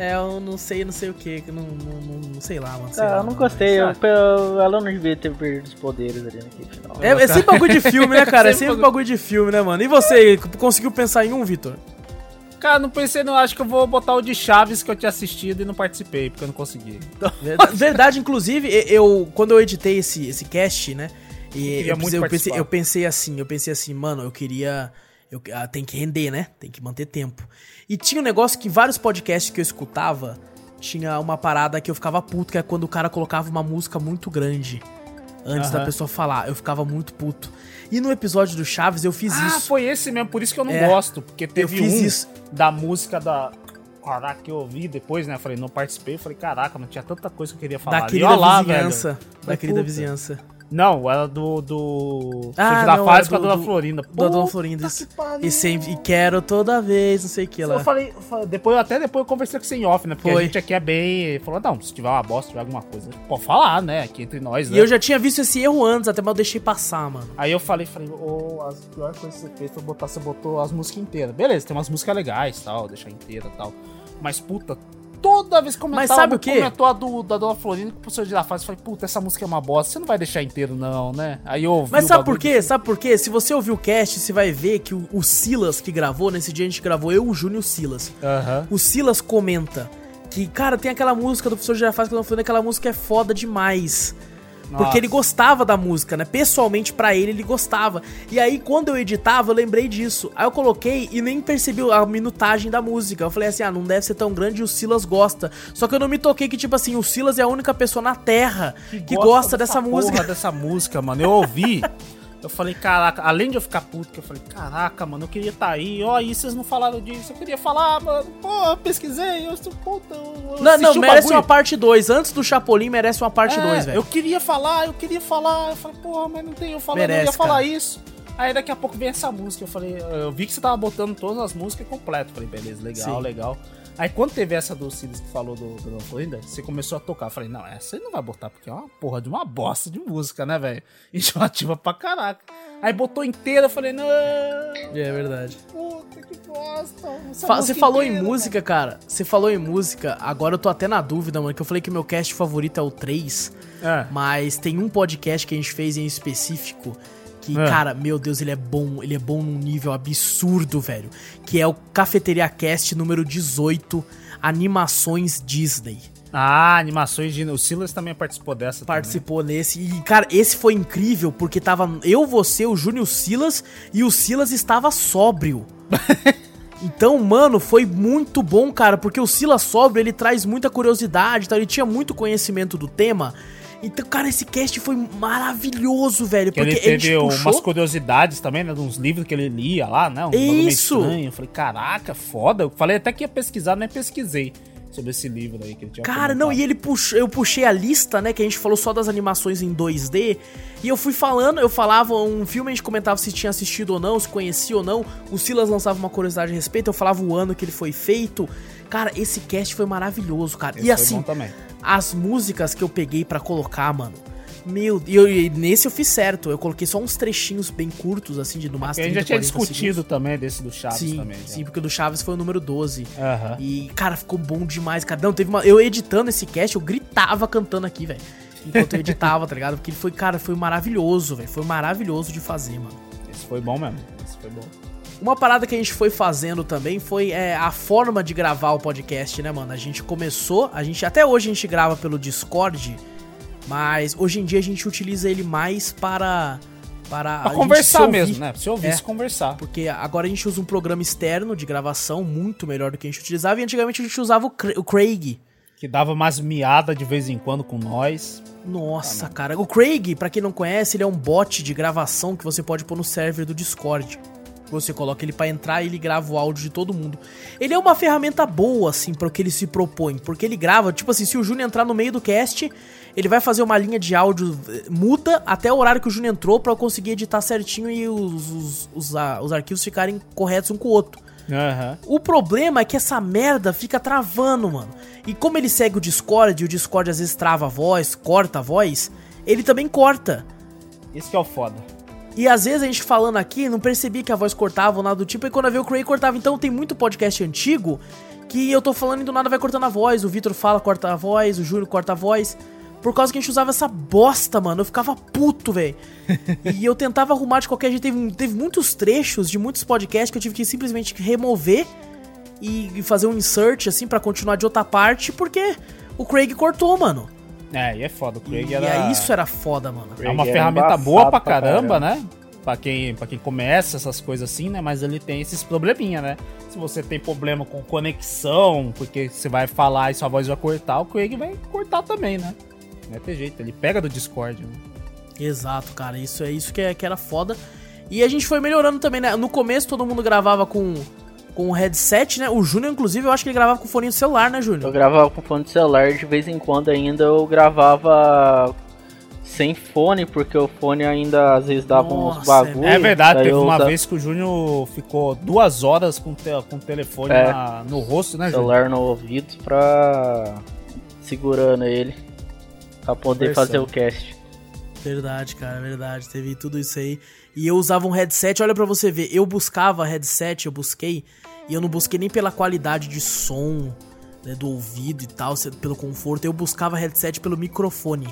É, eu não sei, não sei o que. Não, não, não, não sei lá, mano. sei Ah, lá, eu não mas- gostei. Eu, eu- ela não devia ter perdido os poderes ali naquele final. É, é sempre bagulho de filme, né, *laughs* cara? É Sempre sempre bagulho de filme, né, mano? E você, conseguiu pensar em um, Vitor? Cara, não pensei, não. Acho que eu vou botar o de Chaves que eu tinha assistido e não participei, porque eu não consegui. Então, *laughs* *laughs* Verdade, inclusive, eu quando eu editei esse, esse cast, né? E eu, muito pensei, eu, pensei, eu pensei assim, eu pensei assim, mano, eu queria. Eu, ah, tem que render, né? Tem que manter tempo. E tinha um negócio que vários podcasts que eu escutava tinha uma parada que eu ficava puto, que é quando o cara colocava uma música muito grande antes da Aham. pessoa falar. Eu ficava muito puto. E no episódio do Chaves eu fiz ah, isso. foi esse mesmo, por isso que eu não É, gosto. Porque teve fiz um isso. da música da. Caraca, que eu ouvi depois, né? Falei, não participei. Falei, caraca, mas tinha tanta coisa que eu queria falar. Da querida lá, vizinhança. Da querida vizinhança. Não, era do. do... Ah, da não, fase com a do- Dona do- Florinda. Da Dona Florinda. pariu. E sempre. E quero toda vez, não sei o que lá. Eu falei, depois, até depois eu conversei com você em off, né? Porque Foi. a gente aqui é bem. Falou, não, se tiver uma bosta, se tiver alguma coisa, pode falar, né? Aqui entre nós, né? E eu já tinha visto esse erro antes, até mas eu deixei passar, mano. Aí eu falei, falei, ô, as piores coisas que você fez foi botar, você botou as músicas inteiras. Beleza, tem umas músicas legais tal, deixar inteira e tal. Mas, puta, toda vez que comentava, Mas sabe o quê? comentou a do, da Dona Florinda com o professor fase, eu falei, puta, essa música é uma bosta, você não vai deixar inteiro não, né? Aí eu ouvi Mas sabe por quê? Sabe por quê? Se você ouvir o cast, você vai ver que o, o Silas que gravou, nesse dia a gente gravou eu, o Júnior e o Silas. Aham. O Silas comenta que, cara, tem aquela música do professor Girafales que eu não falei, aquela música é foda demais. Nossa. Porque ele gostava da música, né? Pessoalmente, pra ele, ele gostava. E aí, quando eu editava, eu lembrei disso. Aí eu coloquei e nem percebi a minutagem da música. Eu falei assim, ah, não deve ser tão grande e o Silas gosta. Só que eu não me toquei que, tipo assim, o Silas é a única pessoa na Terra que, gosta, dessa, porra música. dessa música, mano. Eu ouvi. *laughs* Eu falei, caraca, além de eu ficar puto, que eu falei, caraca, mano, eu queria estar aí, ó, aí vocês não falaram disso, eu queria falar, mano, pô, eu pesquisei, eu sou puta, eu eu Não, não, merece bagulho. uma parte 2. Antes do Chapolin, merece uma parte 2, É, velho. Eu queria falar, eu queria falar, eu falei, porra, mas não tem, eu falei, eu Merece, ia falar cara. isso. Aí daqui a pouco vem essa música, eu falei, eu vi que você tava botando todas as músicas completas, falei, beleza, legal, Sim. legal. Aí quando teve essa do Silas que falou do, do Florinda, você começou a tocar. Eu falei, não, essa aí não vai botar, porque é uma porra de uma bosta de música, né, velho? *laughs* Enjoativa pra caraca. Aí botou inteira, eu falei, não, É verdade. puta que bosta. Fa- Você falou em inteira, música, cara. Você falou em música. Agora eu tô até na dúvida, mano. Que eu falei que meu cast favorito é o 3. É. Mas tem um podcast que a gente fez em específico. Que, É. cara, meu Deus, ele é bom. Ele é bom num nível absurdo, velho. Que é o Cafeteria Cast número 18. Animações Disney. Ah, animações de. O Silas também participou dessa. Participou nesse. E, cara, esse foi incrível porque tava eu, você, o Júnior e o Silas. E o Silas estava sóbrio. *laughs* Então, mano, foi muito bom, cara, porque o Silas sóbrio, ele traz muita curiosidade, tá? ele tinha muito conhecimento do tema. Então, cara, esse cast foi maravilhoso, velho. Que ele teve umas curiosidades também, né? Uns livros que ele lia lá, né? Um Isso! Eu falei, caraca, foda. Eu falei até que ia pesquisar, nem pesquisei sobre esse livro aí que ele tinha Cara, comentado. não, e ele puxou, eu puxei a lista, né, que a gente falou só das animações em 2D, e eu fui falando, eu falava um filme, a gente comentava se tinha assistido ou não, se conhecia ou não, o Silas lançava uma curiosidade a respeito, eu falava o ano que ele foi feito. Cara, esse cast foi maravilhoso, cara. Esse e assim, as músicas que eu peguei para colocar, mano, meu, e, eu, e nesse eu fiz certo. Eu coloquei só uns trechinhos bem curtos, assim, de no máximo. A gente já tinha discutido segundos. também desse do Chaves sim, também. Sim, porque o do Chaves foi o número 12. Uhum. E, cara, ficou bom demais, cara. Não, teve uma. Eu editando esse cast, eu gritava cantando aqui, velho. Enquanto eu editava, tá ligado? Porque ele foi, cara, foi maravilhoso, velho. Foi maravilhoso de fazer, mano. Esse foi bom mesmo. Esse foi bom. Uma parada que a gente foi fazendo também foi é, a forma de gravar o podcast, né, mano? A gente começou, a gente até hoje a gente grava pelo Discord mas hoje em dia a gente utiliza ele mais para. Para pra conversar mesmo, né? Pra você ouvir, é, se conversar. Porque agora a gente usa um programa externo de gravação muito melhor do que a gente utilizava. E antigamente a gente usava o, o Craig. Que dava umas miadas de vez em quando com nós. Nossa, ah, cara. O Craig, para quem não conhece, ele é um bot de gravação que você pode pôr no server do Discord. Você coloca ele para entrar e ele grava o áudio de todo mundo. Ele é uma ferramenta boa, assim, para o que ele se propõe. Porque ele grava, tipo assim, se o Júnior entrar no meio do cast, ele vai fazer uma linha de áudio eh, muda até o horário que o Júnior entrou para eu conseguir editar certinho e os, os, os, os, arquivos ficarem corretos um com o outro. Uhum. O problema é que essa merda fica travando, mano. E como ele segue o Discord, e o Discord às vezes trava a voz, corta a voz, ele também corta. Isso que é o foda. E às vezes a gente falando aqui, não percebia que a voz cortava ou nada do tipo, e quando eu vi o Cray cortava. Então tem muito podcast antigo que eu tô falando e do nada vai cortando a voz. O Vitor fala, corta a voz, o Júlio corta a voz. Por causa que a gente usava essa bosta, mano. Eu ficava puto, velho. *laughs* e eu tentava arrumar de qualquer jeito. Teve, teve muitos trechos de muitos podcasts que eu tive que simplesmente remover e, fazer um insert, assim, para continuar de outra parte, porque o Craig cortou, mano. É, e é foda. O Craig e era. É, isso era foda, mano. É uma ferramenta boa pra caramba, né? Pra quem, pra quem começa essas coisas assim, né? Mas ele tem esses probleminha, né? Se você tem problema com conexão, porque você vai falar e sua voz vai cortar, o Craig vai cortar também, né? Não é ter jeito, ele pega do Discord, né? Exato, cara. Isso é isso que, é, que era foda. E a gente foi melhorando também, né? No começo todo mundo gravava com com o headset, né? O Júnior, inclusive, eu acho que ele gravava com fone de celular, né, Júnior? Eu gravava com fone de celular, de vez em quando ainda eu gravava sem fone, porque o fone ainda às vezes dava Nossa, uns bagulho. É verdade, teve uma vez que o Júnior ficou duas horas com, te com o telefone é, na, no rosto, né, Júnior? Celular no ouvido pra. segurando ele. Pra poder fazer o cast. Verdade, cara, verdade. Teve tudo isso aí. E eu usava um headset, olha para você ver, eu buscava headset, eu busquei, e eu não busquei nem pela qualidade de som, né, do ouvido e tal, pelo conforto, eu buscava headset pelo microfone.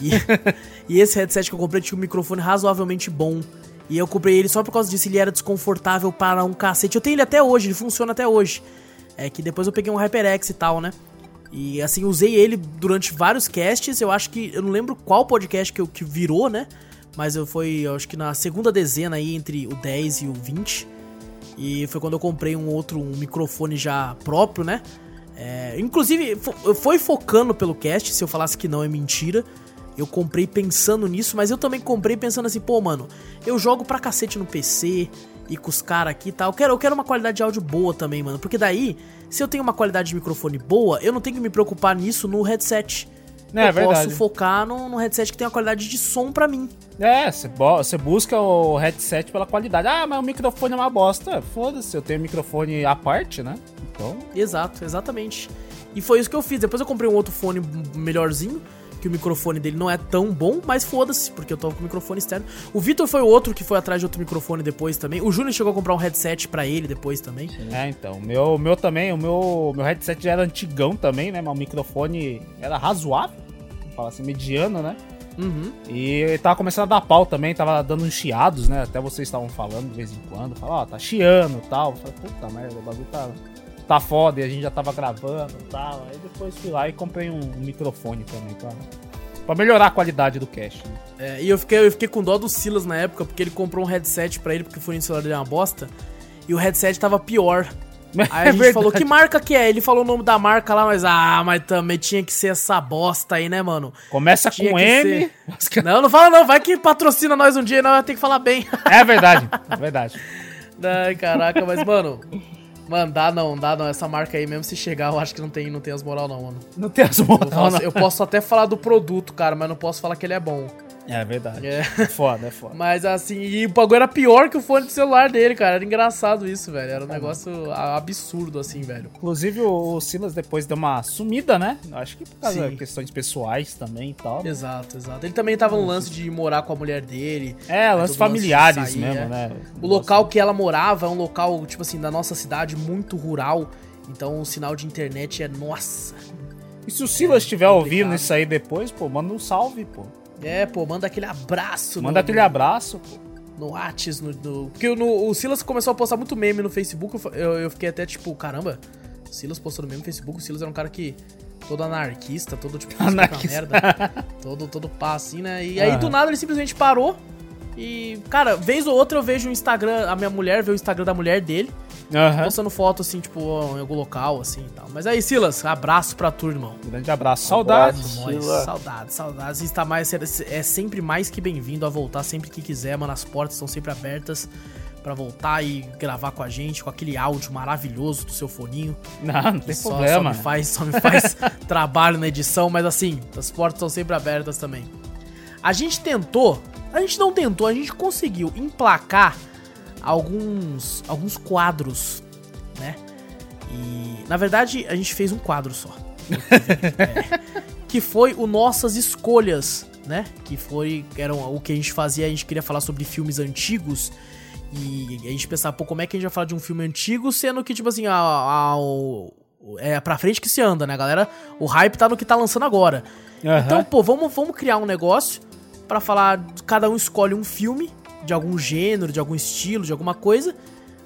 E, *laughs* e esse headset que eu comprei tinha um microfone razoavelmente bom. E eu comprei ele só por causa disso, ele era desconfortável para um cacete. Eu tenho ele até hoje, ele funciona até hoje. É que depois eu peguei um HyperX e tal, né? E assim, usei ele durante vários casts. Eu acho que. Eu não lembro qual podcast que, eu, que virou, né? Mas eu fui, eu acho que na segunda dezena aí, entre o 10 e o 20. E foi quando eu comprei um outro um microfone já próprio, né? É, inclusive, foi focando pelo cast, se eu falasse que não é mentira. Eu comprei pensando nisso, mas eu também comprei pensando assim, pô, mano, eu jogo pra cacete no PC e com os caras aqui e tal. Eu quero, eu quero uma qualidade de áudio boa também, mano. Porque daí, se eu tenho uma qualidade de microfone boa, eu não tenho que me preocupar nisso no headset. É, eu posso focar no, no, headset que tem uma qualidade de som para mim. É, você busca o headset pela qualidade. Ah, mas o microfone é uma bosta. Foda-se, eu tenho microfone à parte, né? Então. Exato, exatamente. E foi isso que eu fiz. Depois eu comprei um outro fone melhorzinho que o microfone dele não é tão bom, mas foda-se, porque eu tô com o microfone externo. O Vitor foi o outro que foi atrás de outro microfone depois também. O Júnior chegou a comprar um headset para ele depois também. É, então. O meu, meu também, o meu, meu headset já era antigão também, né? Mas o microfone era razoável, fala assim, mediano, né? Uhum. E ele tava começando a dar pau também, tava dando uns chiados, né? Até vocês estavam falando de vez em quando. Fala, ó, oh, tá chiando e tal. Eu falei, puta merda, o bagulho tá tá foda e a gente já tava gravando e tal. Aí depois fui lá e comprei um, um microfone também pra, pra melhorar a qualidade do cast. Né? É, e eu fiquei, eu fiquei com dó do Silas na época, porque ele comprou um headset pra ele, porque o fone celular dele é uma bosta. E o headset tava pior. *laughs* Aí a gente falou, que marca que é? Ele falou o nome da marca lá, mas ah, mas também tinha que ser essa bosta aí, né, mano? Começa Tinha com M. Não, não fala não, vai que patrocina nós um dia nós vamos ter que falar bem. É verdade, é verdade. *laughs* Ai, caraca, mas, mano. Mano, dá não, dá não. Essa marca aí, mesmo se chegar, eu acho que não tem, não tem as moral, não, mano. Não tem as Eu mãos, posso, eu posso até falar do produto, cara, mas não posso falar que ele é bom. É verdade. É. É foda, é foda. Mas assim, e o bagulho era pior que o fone de celular dele, cara. Era engraçado isso, velho. Era um negócio absurdo, assim, velho. Inclusive, o Silas depois deu uma sumida, né? Acho que por causa de questões pessoais também e tal. Exato, exato. Ele também tava no lance de morar com a mulher dele. É, lances lance familiares de sair, mesmo, é. né? O local que ela morava é um local, tipo assim, da nossa cidade, muito rural. Então o sinal de internet é, nossa. E se o Silas estiver complicado. ouvindo isso aí depois, pô, manda um salve, pô. É, pô, manda aquele abraço. Manda no, aquele abraço, pô. No Whats, no, no- Porque no- o Silas começou a postar muito meme no Facebook. eu Eu, fiquei até tipo, caramba, o Silas postou no meme no Facebook. O Silas era um cara que. Todo anarquista, todo tipo, *laughs* Anarquista. merda. *laughs* todo, todo pá assim, né? E aí Aham. do nada ele simplesmente parou. E, cara, vez ou outra eu vejo o Instagram, a minha mulher vê o Instagram da mulher dele, Aham. postando foto assim, tipo, em algum local, assim e tal. Mas aí, Silas, abraço pra tu, irmão. Grande abraço. Saudades. Abraço. Saudades, saudades. E está mais, é sempre mais que bem-vindo a voltar sempre que quiser, mano. As portas estão sempre abertas pra voltar e gravar com a gente, com aquele áudio maravilhoso do seu foninho. *laughs* Não, não tem Só, só problema. me faz, só me faz *laughs* trabalho na edição, mas assim, as portas estão sempre abertas também. A gente tentou, a gente não tentou, a gente conseguiu emplacar alguns alguns quadros, né? E na verdade a gente fez um quadro só. *laughs* É, que foi o nossas escolhas, né? Que foi eram o que a gente fazia, a gente queria falar sobre filmes antigos e a gente pensava, pô, como é que a gente vai falar de um filme antigo, sendo que, tipo assim, a, a- o- é pra frente que se anda, né, galera? O hype tá no que tá lançando agora. Aham. Então, pô, vamos, vamos criar um negócio pra falar. Cada um escolhe um filme de algum gênero, de algum estilo, de alguma coisa.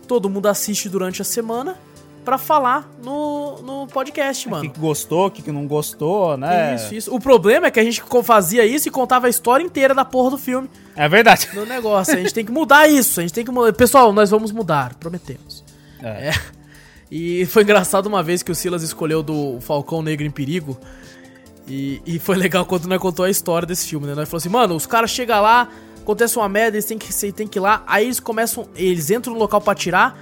Todo mundo assiste durante a semana pra falar no, no podcast, o mano. que que gostou, o que que não gostou, né? Isso, isso. O problema é que a gente fazia isso e contava a história inteira da porra do filme É verdade. no negócio. A gente tem que mudar isso. A gente tem que mudar. Pessoal, nós vamos mudar, prometemos. É. E foi engraçado uma vez que o Silas escolheu do Falcão Negro em Perigo. E, e *laughs* foi legal quando nós contou a história desse filme, né? Nós falou assim, mano, os caras chegam lá, acontece uma merda, eles têm que, eles têm que ir lá, aí eles começam, eles entram no local pra atirar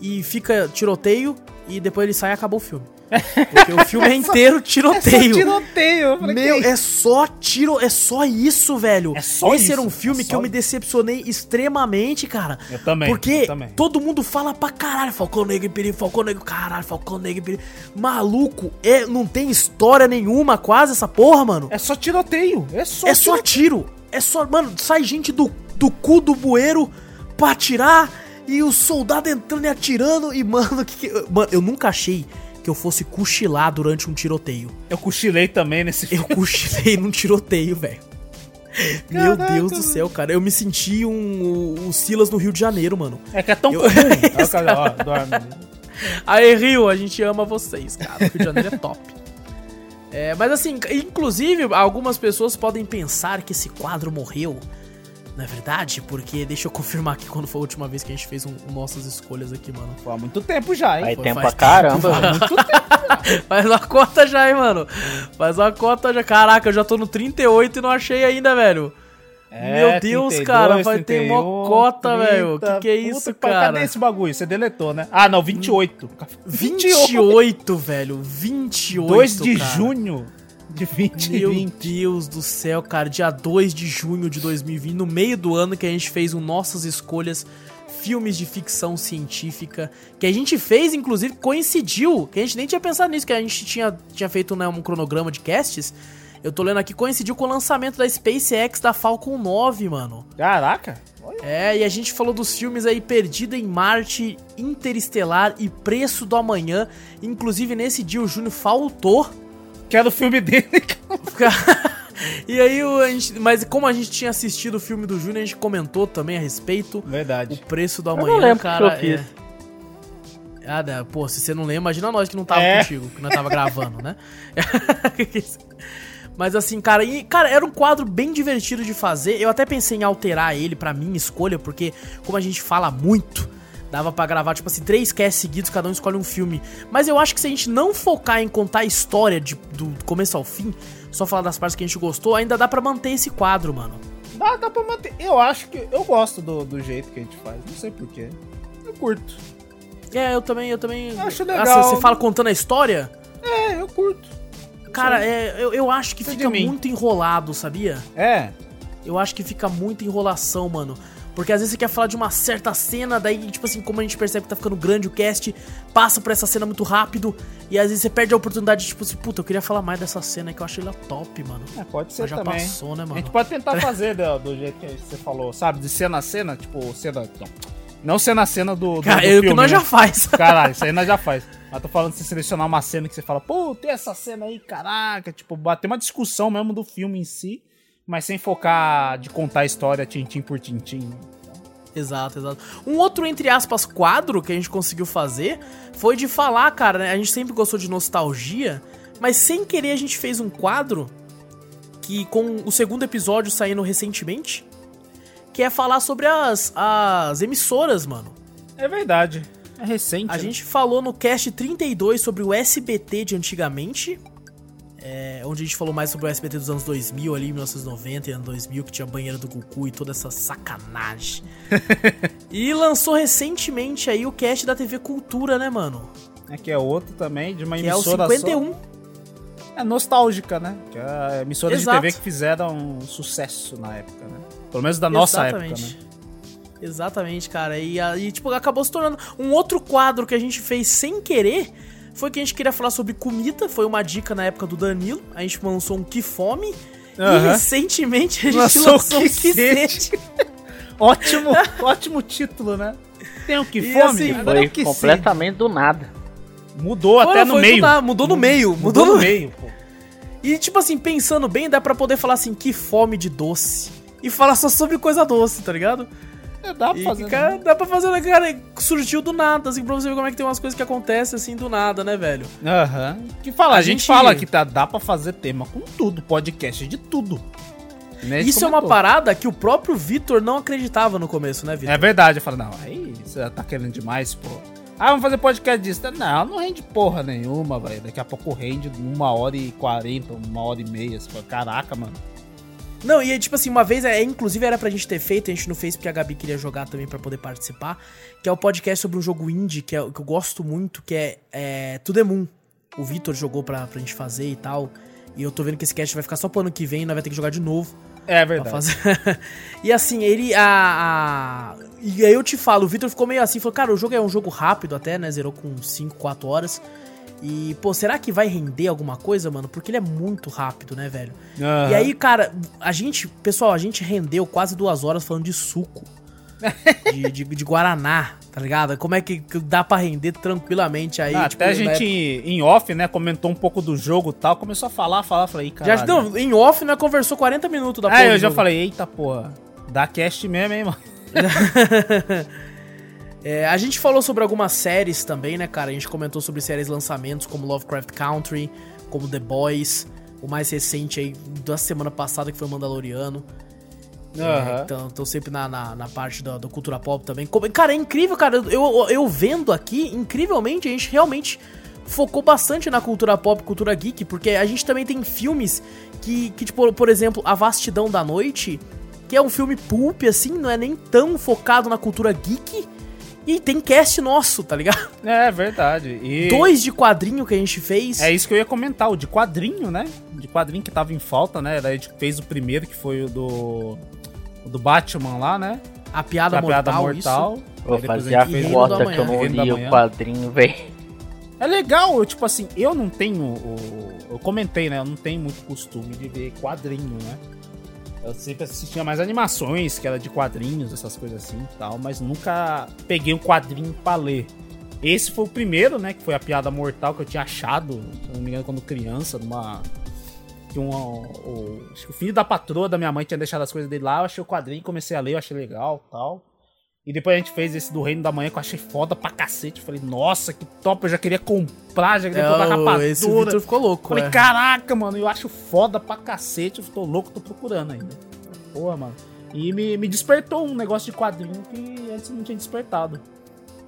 e fica tiroteio e depois eles saem e acabou o filme. Porque o filme *laughs* é inteiro tiroteio. tiroteio. Eu falei, Meu, que é só tiro, é só isso, velho. É só Esse isso, era um é filme que só eu me decepcionei extremamente, cara. Eu também, Porque eu também. todo mundo fala pra caralho, Falcão Negro em perigo, Falcão Negro, caralho, Falcão Negro em perigo. Maluco, é, não tem história nenhuma quase essa porra, mano. É só tiroteio. É só É só tiro. É só, mano, sai gente do, do cu do bueiro pra atirar e o soldado entrando e atirando e, mano, *laughs* que, que- mano, eu nunca achei que eu fosse cochilar durante um tiroteio. Eu cochilei também nesse Eu filme. cochilei num tiroteio, velho. Meu Deus do céu, cara. Eu me senti um, o Silas no Rio de Janeiro, mano. É que é tão Eu- comum. *laughs* Ali. Aí, Rio, a gente ama vocês, cara. O Rio de Janeiro é top. É, mas assim, inclusive, algumas pessoas podem pensar que esse quadro morreu. É verdade? Porque deixa eu confirmar aqui quando foi a última vez que a gente fez um, um nossas escolhas aqui, mano. Pô, há muito tempo já, hein? Aí Foi, tempo faz pra caramba. *laughs* Faz uma cota já, hein, mano. Faz uma cota já. Caraca, eu já tô no 38 e não achei ainda, velho. É, Meu Deus, 32, cara, vai ter mó 31, cota, velho. 30. Que que é Puta isso, pai, cara? Cadê esse bagulho? Você deletou, né? Ah, não, 28. 28, velho. 28. 2 de cara. junho de Meu 2020. Deus do céu, cara. Dia 2 de junho de 2020, no meio do ano que a gente fez o Nossas Escolhas Filmes de Ficção Científica. Que a gente fez, inclusive, coincidiu. Que a gente nem tinha pensado nisso, que a gente tinha, tinha feito né, um cronograma de casts. Eu tô lendo aqui, coincidiu com o lançamento da SpaceX da Falcon 9, mano. Caraca. Olha. É, e a gente falou dos filmes aí Perdida em Marte, Interestelar e Preço do Amanhã. Inclusive, nesse dia o Júnior faltou. Que era o filme dele. *laughs* e aí, o- a gente, mas como a gente tinha assistido o filme do Júnior, a gente comentou também a respeito. O Verdade. preço do não amanhã, lembro o que cara. eu fiz. É... Ah, né, pô, se você não lembra, imagina nós que não tava É. contigo, que nós tava gravando, né? *laughs* Mas assim, cara, e, cara, era um quadro bem divertido de fazer. Eu até pensei em alterar ele pra minha escolha, porque como a gente fala muito, Dava pra gravar, tipo assim, três casts seguidos, cada um escolhe um filme. Mas eu acho que se a gente não focar em contar a história de, do começo ao fim, só falar das partes que a gente gostou, ainda dá pra manter esse quadro, mano. Dá, dá pra manter. Eu acho que. Eu gosto do, do jeito que a gente faz. Não sei porquê. Eu curto. É, eu também, eu também. Eu acho Ah, legal. você fala contando a história? É, eu curto. Cara, é, eu, eu acho que Isso fica muito enrolado, sabia? É. Eu acho que fica muita enrolação, mano. Porque às vezes você quer falar de uma certa cena, daí, tipo assim, como a gente percebe que tá ficando grande o cast, passa por essa cena muito rápido, e às vezes você perde a oportunidade de, tipo assim, puta, eu queria falar mais dessa cena que eu achei ela top, mano. É, pode ser Mas já também. passou, né, A mano? gente pode tentar fazer do, do jeito que você falou, sabe? De cena a cena, tipo, cena. Não, não cena a cena do. do, Cara, do é o que nós né? já faz. *laughs* Caralho, isso aí nós já faz. Mas tô falando de você selecionar uma cena que você fala, pô, tem essa cena aí, caraca. Tipo, bater uma discussão mesmo do filme em si, mas sem focar de contar a história tintim por tintim. Exato, exato. Um outro, entre aspas, quadro que a gente conseguiu fazer foi de falar, cara, né? A gente sempre gostou de nostalgia, mas sem querer a gente fez um quadro que, com o segundo episódio saindo recentemente, que é falar sobre as, as emissoras, mano. É verdade. É recente. A né? gente falou no cast 32 sobre o SBT de antigamente. É, onde a gente falou mais sobre o SBT dos anos 2000, ali, 1990 e anos 2000, que tinha banheira do Goku e toda essa sacanagem. *laughs* e lançou recentemente aí o cast da TV Cultura, né, mano? É que é outro também, de uma Que é o emissora 51. só. É nostálgica, né? Que é a emissora Exato. de TV que fizeram um sucesso na época, né? Pelo menos da nossa época, né? Exatamente, cara. E aí, tipo, acabou se tornando. Um outro quadro que a gente fez sem querer foi que a gente queria falar sobre comida. Foi uma dica na época do Danilo. A gente lançou um Que Fome. E Aham. recentemente a gente Lançou lançou, o um Que Que. Sede. *laughs* Ótimo, ótimo título, né? Tem o que E fome? assim, é Foi o que completamente do nada. Mudou Foi, até no meio. nada, mudou no meio. Mudou, Mudou, no no meio, pô. E, tipo assim, pensando bem, dá pra poder falar assim, que fome de doce. E falar só sobre coisa doce, tá ligado? É, dá pra E, fazer. cara, né? dá pra fazer, né, cara? Surgiu do nada, assim, pra você ver como é que tem umas coisas que acontecem assim do nada, né, velho? Aham. Que fala, a, A gente, gente- fala que tá, dá pra fazer tema com tudo, podcast de tudo. Né, Isso é uma comentou. parada que o próprio Vitor não acreditava no começo, né, Vitor? É verdade, eu falo, não, aí você tá querendo demais, pô. Ah, vamos fazer podcast disso. Não, não rende porra nenhuma, velho. Daqui a pouco rende uma hora e quarenta, uma hora e meia. Você fala, caraca, mano. Não, e tipo assim, uma vez, é, inclusive era pra gente ter feito, a gente não fez porque a Gabi queria jogar também pra poder participar, que é o podcast sobre um jogo indie que, é, que eu gosto muito, que é, é To The Moon. O Vitor jogou pra, pra gente fazer e tal. E eu tô vendo que esse cast vai ficar só pro ano que vem, nós vai ter que jogar de novo. É verdade. fazer. *laughs* e assim, ele. A, a- E aí eu te falo, o Victor ficou meio assim, falou, cara, o jogo é um jogo rápido até, né? Zerou com 5, 4 horas. E, pô, será que vai render alguma coisa, mano? Porque ele é muito rápido, né, velho? Aham. E aí, cara, a gente, pessoal, a gente rendeu quase duas horas falando de suco. *laughs* de, de, de Guaraná, tá ligado? Como é que dá pra render tranquilamente aí? Ah, tipo, até a gente em off, né, comentou um pouco do jogo e tal, começou a falar, falar, falei, cara. Já, não, em off, né, conversou 40 minutos da porra eu já jogo. falei, eita porra, dá cast mesmo, hein, mano. *laughs* É, a gente falou sobre algumas séries também, né, cara? A gente comentou sobre séries lançamentos como Lovecraft Country, como The Boys, o mais recente aí da semana passada que foi o Mandaloriano. É, Aham. então, tô sempre na, na, na parte da, da cultura pop também. Como- cara, é incrível, cara. Eu, eu, eu vendo aqui, incrivelmente, a gente realmente focou bastante na cultura pop, cultura geek, porque a gente também tem filmes que, que tipo, por exemplo, A Vastidão da Noite, que é um filme pulp, assim, não é nem tão focado na cultura geek, e tem cast nosso, tá ligado? É verdade. E Dois de quadrinho que a gente fez. É isso que eu ia comentar, o de quadrinho, né? De quadrinho que tava em falta, né? Daí a gente fez o primeiro, que foi o do. O do Batman lá, né? A Piada Da Mortal, Piada Mortal. Vou Aí depois fazer a a cota que Manhã. eu não li o quadrinho, velho. É legal, eu, tipo assim, eu não tenho o. Eu comentei, né? Eu não tenho muito costume de ver quadrinho, né? Eu sempre assistia mais animações, que era de quadrinhos, essas coisas assim e tal, mas nunca peguei um quadrinho pra ler. Esse foi o primeiro, né? Que foi a piada mortal que eu tinha achado, se não me engano, quando criança, numa. Que um, o, o filho da patroa da minha mãe tinha deixado as coisas dele lá, eu achei o quadrinho, comecei a ler, eu achei legal tal. E depois a gente fez esse do Reino da Manhã que eu achei foda pra cacete. Falei, nossa, que top, eu já queria comprar, já queria É, comprar o- capa esse dura. Victor ficou louco, Falei, é. caraca, mano, eu acho foda pra cacete. Eu tô louco, tô procurando ainda. Porra, mano. E me, me despertou um negócio de quadrinho que antes não tinha despertado.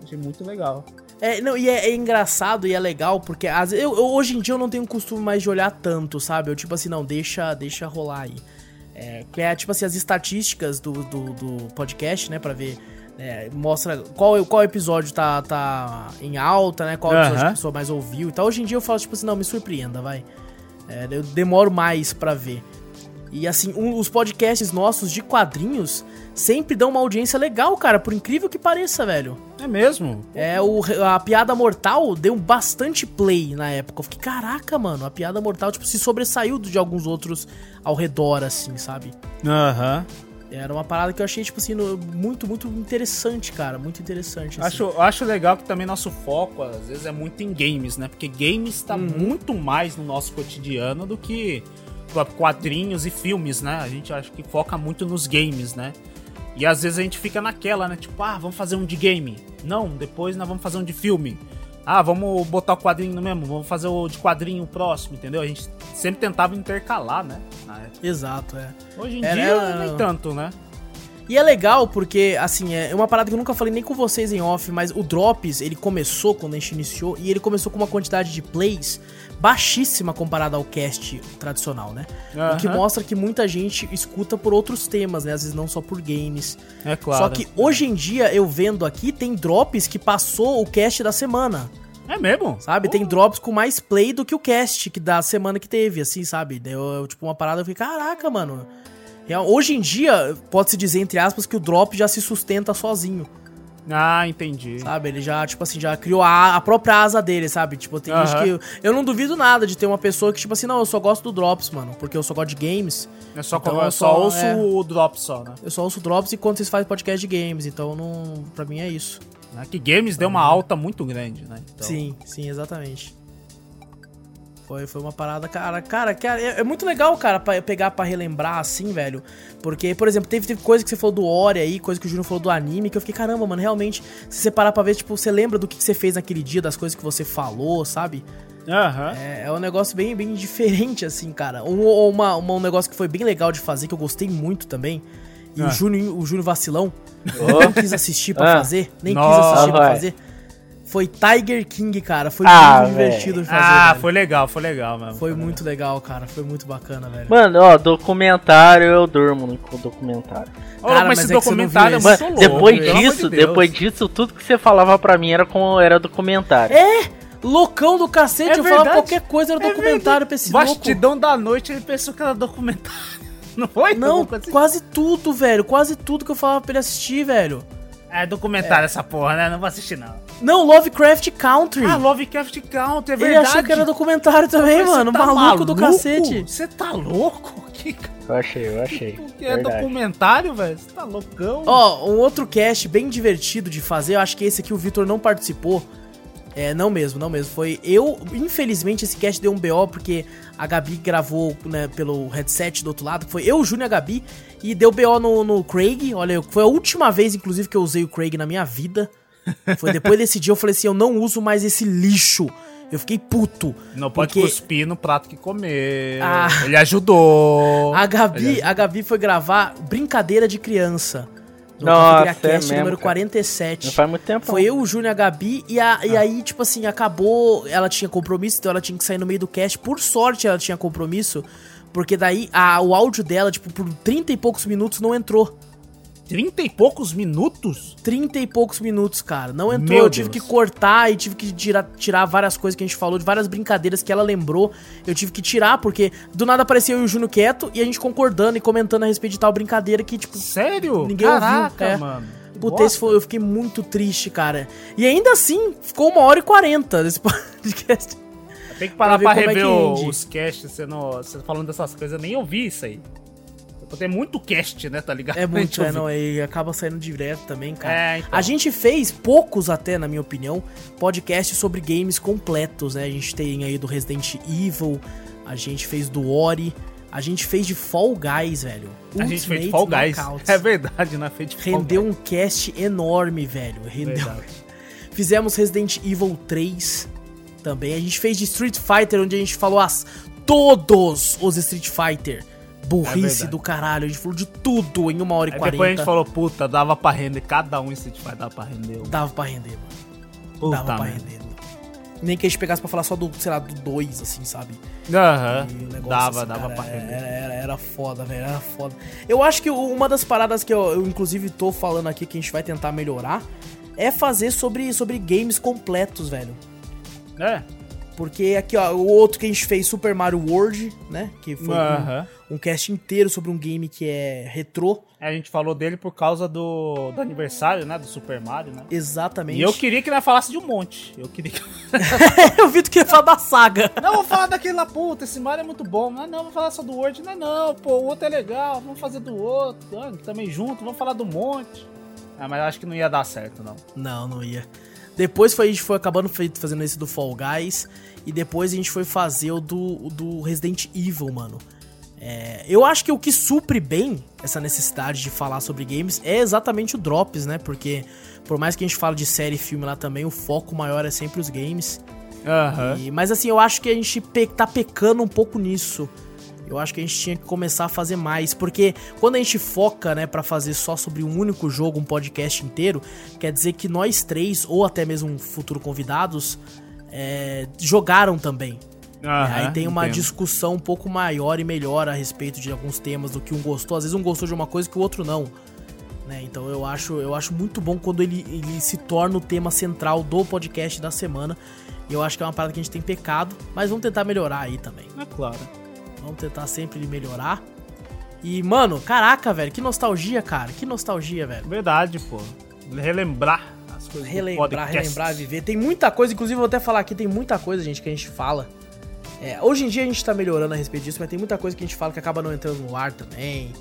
Achei muito legal. É, não, e é, é engraçado e é legal, porque às, eu, eu- hoje em dia eu não tenho costume mais de olhar tanto, sabe? Eu tipo assim, não, deixa, deixa rolar aí. É, é tipo assim, as estatísticas do, do, do podcast, né, pra ver. É, mostra qual, qual episódio tá, tá em alta, né? Qual episódio a pessoa mais ouviu e tal. Hoje em dia eu falo, tipo assim, não, me surpreenda, vai. É, eu demoro mais pra ver. E assim, um- os podcasts nossos de quadrinhos sempre dão uma audiência legal, cara, por incrível que pareça, velho. É mesmo? É, o, a Piada Mortal deu bastante play na época. Eu fiquei, caraca, mano, a Piada Mortal, tipo, se sobressaiu de alguns outros ao redor, assim, sabe? Aham. Era uma parada que eu achei, tipo assim, muito, muito interessante, cara. Muito interessante, assim. Acho, acho legal que também nosso foco, às vezes, é muito em games, né? Porque games tá muito mais no nosso cotidiano do que quadrinhos e filmes, né? A gente acha que foca muito nos games, né? E às vezes a gente fica naquela, né? Tipo, ah, vamos fazer um de game. Não, depois nós vamos fazer um de filme. Ah, vamos botar o quadrinho no mesmo, vamos fazer o de quadrinho próximo, entendeu? A gente sempre tentava intercalar, né? Exato, é. Hoje em dia, era- nem tanto, né? E é legal porque, assim, é uma parada que eu nunca falei nem com vocês em off, mas o Drops, ele começou quando a gente iniciou, e ele começou com uma quantidade de plays baixíssima comparada ao cast tradicional, né? O que mostra que muita gente escuta por outros temas, né? Às vezes não só por games. É claro. Só que hoje em dia, eu vendo aqui, tem drops que passou o cast da semana, É mesmo? sabe? Tem drops com mais play do que o cast que da semana que teve, assim, sabe? Deu, eu, tipo, uma parada, eu fiquei, caraca, mano. Hoje em dia, pode-se dizer, entre aspas, que o drop já se sustenta sozinho, Ah, entendi. sabe? Ele já, tipo assim, já criou a, a própria asa dele, sabe? Tipo, tem gente Aham. que... Eu, eu não duvido nada de ter uma pessoa que, tipo assim, não, eu só gosto do drops, mano, porque eu só gosto de games. É só, Então eu eu só só- ouço é. o drop só, né? Eu só ouço drops e quando vocês fazem podcast de games, então não... Pra mim é isso. É Que games deu uma alta muito grande, né? Então, Sim, sim, exatamente. Foi, foi uma parada, cara, cara, cara, é, é muito legal, cara, pra pegar pra relembrar assim, velho. Porque, por exemplo, teve, teve coisa que você falou do Ori aí, coisa que o Júnior falou do anime, que eu fiquei, caramba, mano, realmente, se você parar pra ver, tipo, você lembra do que que você fez naquele dia, das coisas que você falou, sabe? Aham. É, é um negócio bem, bem diferente, assim, cara. Um, uma, uma- um negócio que foi bem legal de fazer, que eu gostei muito também. E Ah. o Júnior, o Júnior vacilão, Oh. nem quis assistir pra Ah. fazer, nem quis Nossa, assistir pra vai. fazer. Foi Tiger King, cara. Foi Ah, muito velho. divertido de fazer. Ah, velho. foi legal, foi legal mesmo. Foi muito legal, cara. Foi muito bacana, velho. Mano, ó, documentário eu durmo no documentário. Ô, Cara, mas mas esse é documentário é muito louco, depois disso, de depois disso, tudo que você falava pra mim era como era documentário. É! Loucão do cacete, É eu falava qualquer coisa, era É documentário pra esse louco. Bastidão da noite, ele pensou que era documentário. *laughs* Não foi? Não, assim? quase tudo, velho. Quase tudo que eu falava pra ele assistir, velho. É documentário essa porra, né? Não vou assistir, não. Não, Lovecraft Country. Ah, Lovecraft Country, é ele verdade. achou que era documentário também, Você mano. tá maluco do cacete. Você tá louco? *laughs* Que, Eu achei, eu achei. *laughs* que é Verdade. documentário, velho? Você tá loucão? Ó, um outro cast bem divertido de fazer, eu acho que esse aqui o Vitor não participou. É, não mesmo, não mesmo. Foi eu, infelizmente, esse cast deu um BO porque a Gabi gravou né, pelo headset do outro lado. Foi eu, o Júnior e a Gabi. E deu BO no, no Craig. Olha, foi a última vez, inclusive, que eu usei o Craig na minha vida. Foi depois desse dia eu falei assim: eu não uso mais esse lixo. Eu fiquei puto. Não pode porque cuspir no prato que comeu. Ah. Ele ajudou. A Gabi, Ele a Gabi foi gravar Brincadeira de Criança. No Nossa, Cafeteria é Cast mesmo, número cara. 47. Não faz muito tempo. Foi não. eu, o Júnior e a Gabi, e, a- Ah. e aí, tipo assim, acabou. Ela tinha compromisso, então ela tinha que sair no meio do cast. Por sorte, ela tinha compromisso, porque daí a- o áudio dela, tipo, por 30 e poucos minutos não entrou. 30 e poucos minutos? 30 e poucos minutos, cara. Não entrou. Meu eu tive Deus. que cortar e tive que tirar, tirar várias coisas que a gente falou, de várias brincadeiras que ela lembrou. Eu tive que tirar, porque do nada apareceu eu e o Júnior quieto e a gente concordando e comentando a respeito de tal brincadeira que, tipo, Sério? Ninguém Caraca, ouviu, é. mano. Puta, esse foi, eu fiquei muito triste, cara. E ainda assim, ficou uma hora e quarenta desse *laughs* podcast. Tem que parar pra pra, é rever que rende. os casts, você, não, você falando dessas coisas, eu nem ouvi isso aí. Tem muito cast, né, tá ligado? É muito, é, não, e acaba saindo direto também, cara. É, então. A gente fez, poucos até, na minha opinião, podcasts sobre games completos, né? A gente tem aí do Resident Evil, a gente fez do Ori, a gente fez de Fall Guys, velho. A gente fez Ultimate Fall Guys. Knockouts. *laughs* É verdade, né? Fez de Fall Rendeu um cast enorme, velho. Rendeu. Verdade. *laughs* Fizemos Resident Evil 3 também. A gente fez de Street Fighter, onde a gente falou as, todos os Street Fighter burrice do caralho. A gente falou de tudo em uma hora e quarenta. depois a gente falou, puta, dava pra render cada um Street Fighter, dava pra render. Dava pra render, mano. Puta Dava pra render. mano. Nem que a gente pegasse pra falar só do, sei lá, do 2, assim, sabe? Aham, E dava, assim, dava cara, pra render. Era, era, era foda, velho, era foda. Eu acho que uma das paradas que eu, eu, inclusive, tô falando aqui que a gente vai tentar melhorar é fazer sobre, sobre games completos, velho. É, Porque aqui, ó, o outro que a gente fez, Super Mario World, né? Que foi um, um cast inteiro sobre um game que é retrô. A gente falou dele por causa do, do aniversário, né? Do Super Mario, né? Exatamente. E eu queria que ele falasse de um monte. Eu queria que. *laughs* eu vi tu queria falar da saga. Não, vou falar daquele lá, puta, esse Mario é muito bom. Não, não, vou falar só do World. Não, não, pô, o outro é legal, vamos fazer do outro. ah, Também junto, vamos falar do monte. Ah, mas eu acho que não ia dar certo, não. Não, não ia. Depois foi, a gente foi acabando fazendo esse do Fall Guys. E depois a gente foi fazer o do, o do Resident Evil, mano. É, eu acho que o que supre bem essa necessidade de falar sobre games é exatamente o Drops, né? Porque por mais que a gente fale de série e filme lá também, o foco maior é sempre os games. Aham. E- mas assim, eu acho que a gente pe- tá pecando um pouco nisso. Eu acho que a gente tinha que começar a fazer mais, porque quando a gente foca, né, para fazer só sobre um único jogo, um podcast inteiro, quer dizer que nós três, ou até mesmo um futuro convidados, é, jogaram também. Aham, Aí tem uma entendo. discussão um pouco maior e melhor a respeito de alguns temas do que um gostou. Às vezes um gostou de uma coisa que o outro não. Né? Então eu acho, eu acho muito bom quando ele, ele se torna o tema central do podcast da semana. E eu acho que é uma parada que a gente tem pecado, mas vamos tentar melhorar aí também. É claro. Vamos tentar sempre melhorar. E, mano, caraca, velho, que nostalgia, cara. Que nostalgia, velho. Verdade, pô. Relembrar as coisas Relembrar, relembrar, viver. Tem muita coisa, inclusive vou até falar aqui, tem muita coisa, gente, que a gente fala. É, hoje em dia a gente tá melhorando a respeito disso, mas tem muita coisa que a gente fala que acaba não entrando no ar também.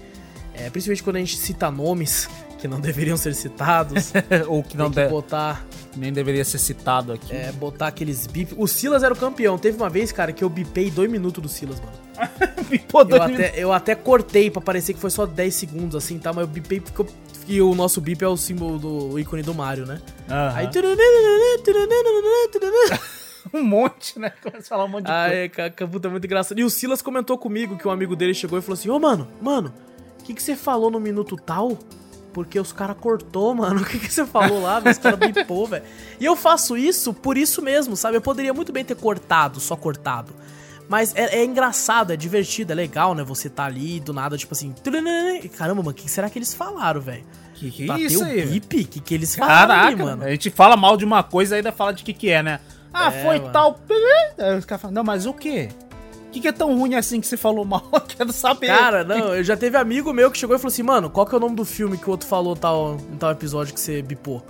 É, principalmente quando a gente cita nomes que não deveriam ser citados. *laughs* Ou que não tem que de- botar, nem deveria ser citado aqui. é, botar aqueles bip. O Silas era o campeão. Teve uma vez, cara, que eu bipei dois minutos do Silas, mano. *laughs* Pô, Eu dois até, eu até cortei pra parecer que foi só 10 segundos, assim, tá? Mas eu bipei porque eu- e o nosso bip é o símbolo do o ícone do Mario, né? Aham. Aí. um monte, né? Começa a falar um monte de coisa. Ai, puta, muito engraçado. E o Silas comentou comigo que um amigo dele chegou e falou assim: Ô, mano, mano, o que, que você falou no minuto tal? Porque os caras cortou, *laughs* mano. O que, que você falou lá? Os caras bipou, velho. E eu faço isso por isso mesmo, sabe? Eu poderia muito bem ter cortado, só cortado. Mas é, é engraçado, é divertido, é legal, né? Você tá ali do nada, tipo assim. Caramba, mano, o que será que eles falaram, velho? Que que Bateu isso aí? bip? O que, que eles falaram Caraca, mano? a gente fala mal de uma coisa e ainda fala de que que é, né? Ah, É, foi mano. tal. Aí os caras falam, não, mas o quê? O que, que é tão ruim assim que você falou mal? *laughs* Eu quero saber. Cara, não, eu já teve amigo meu que chegou e falou assim, mano, qual que é o nome do filme que o outro falou tal, em tal episódio que você bipou?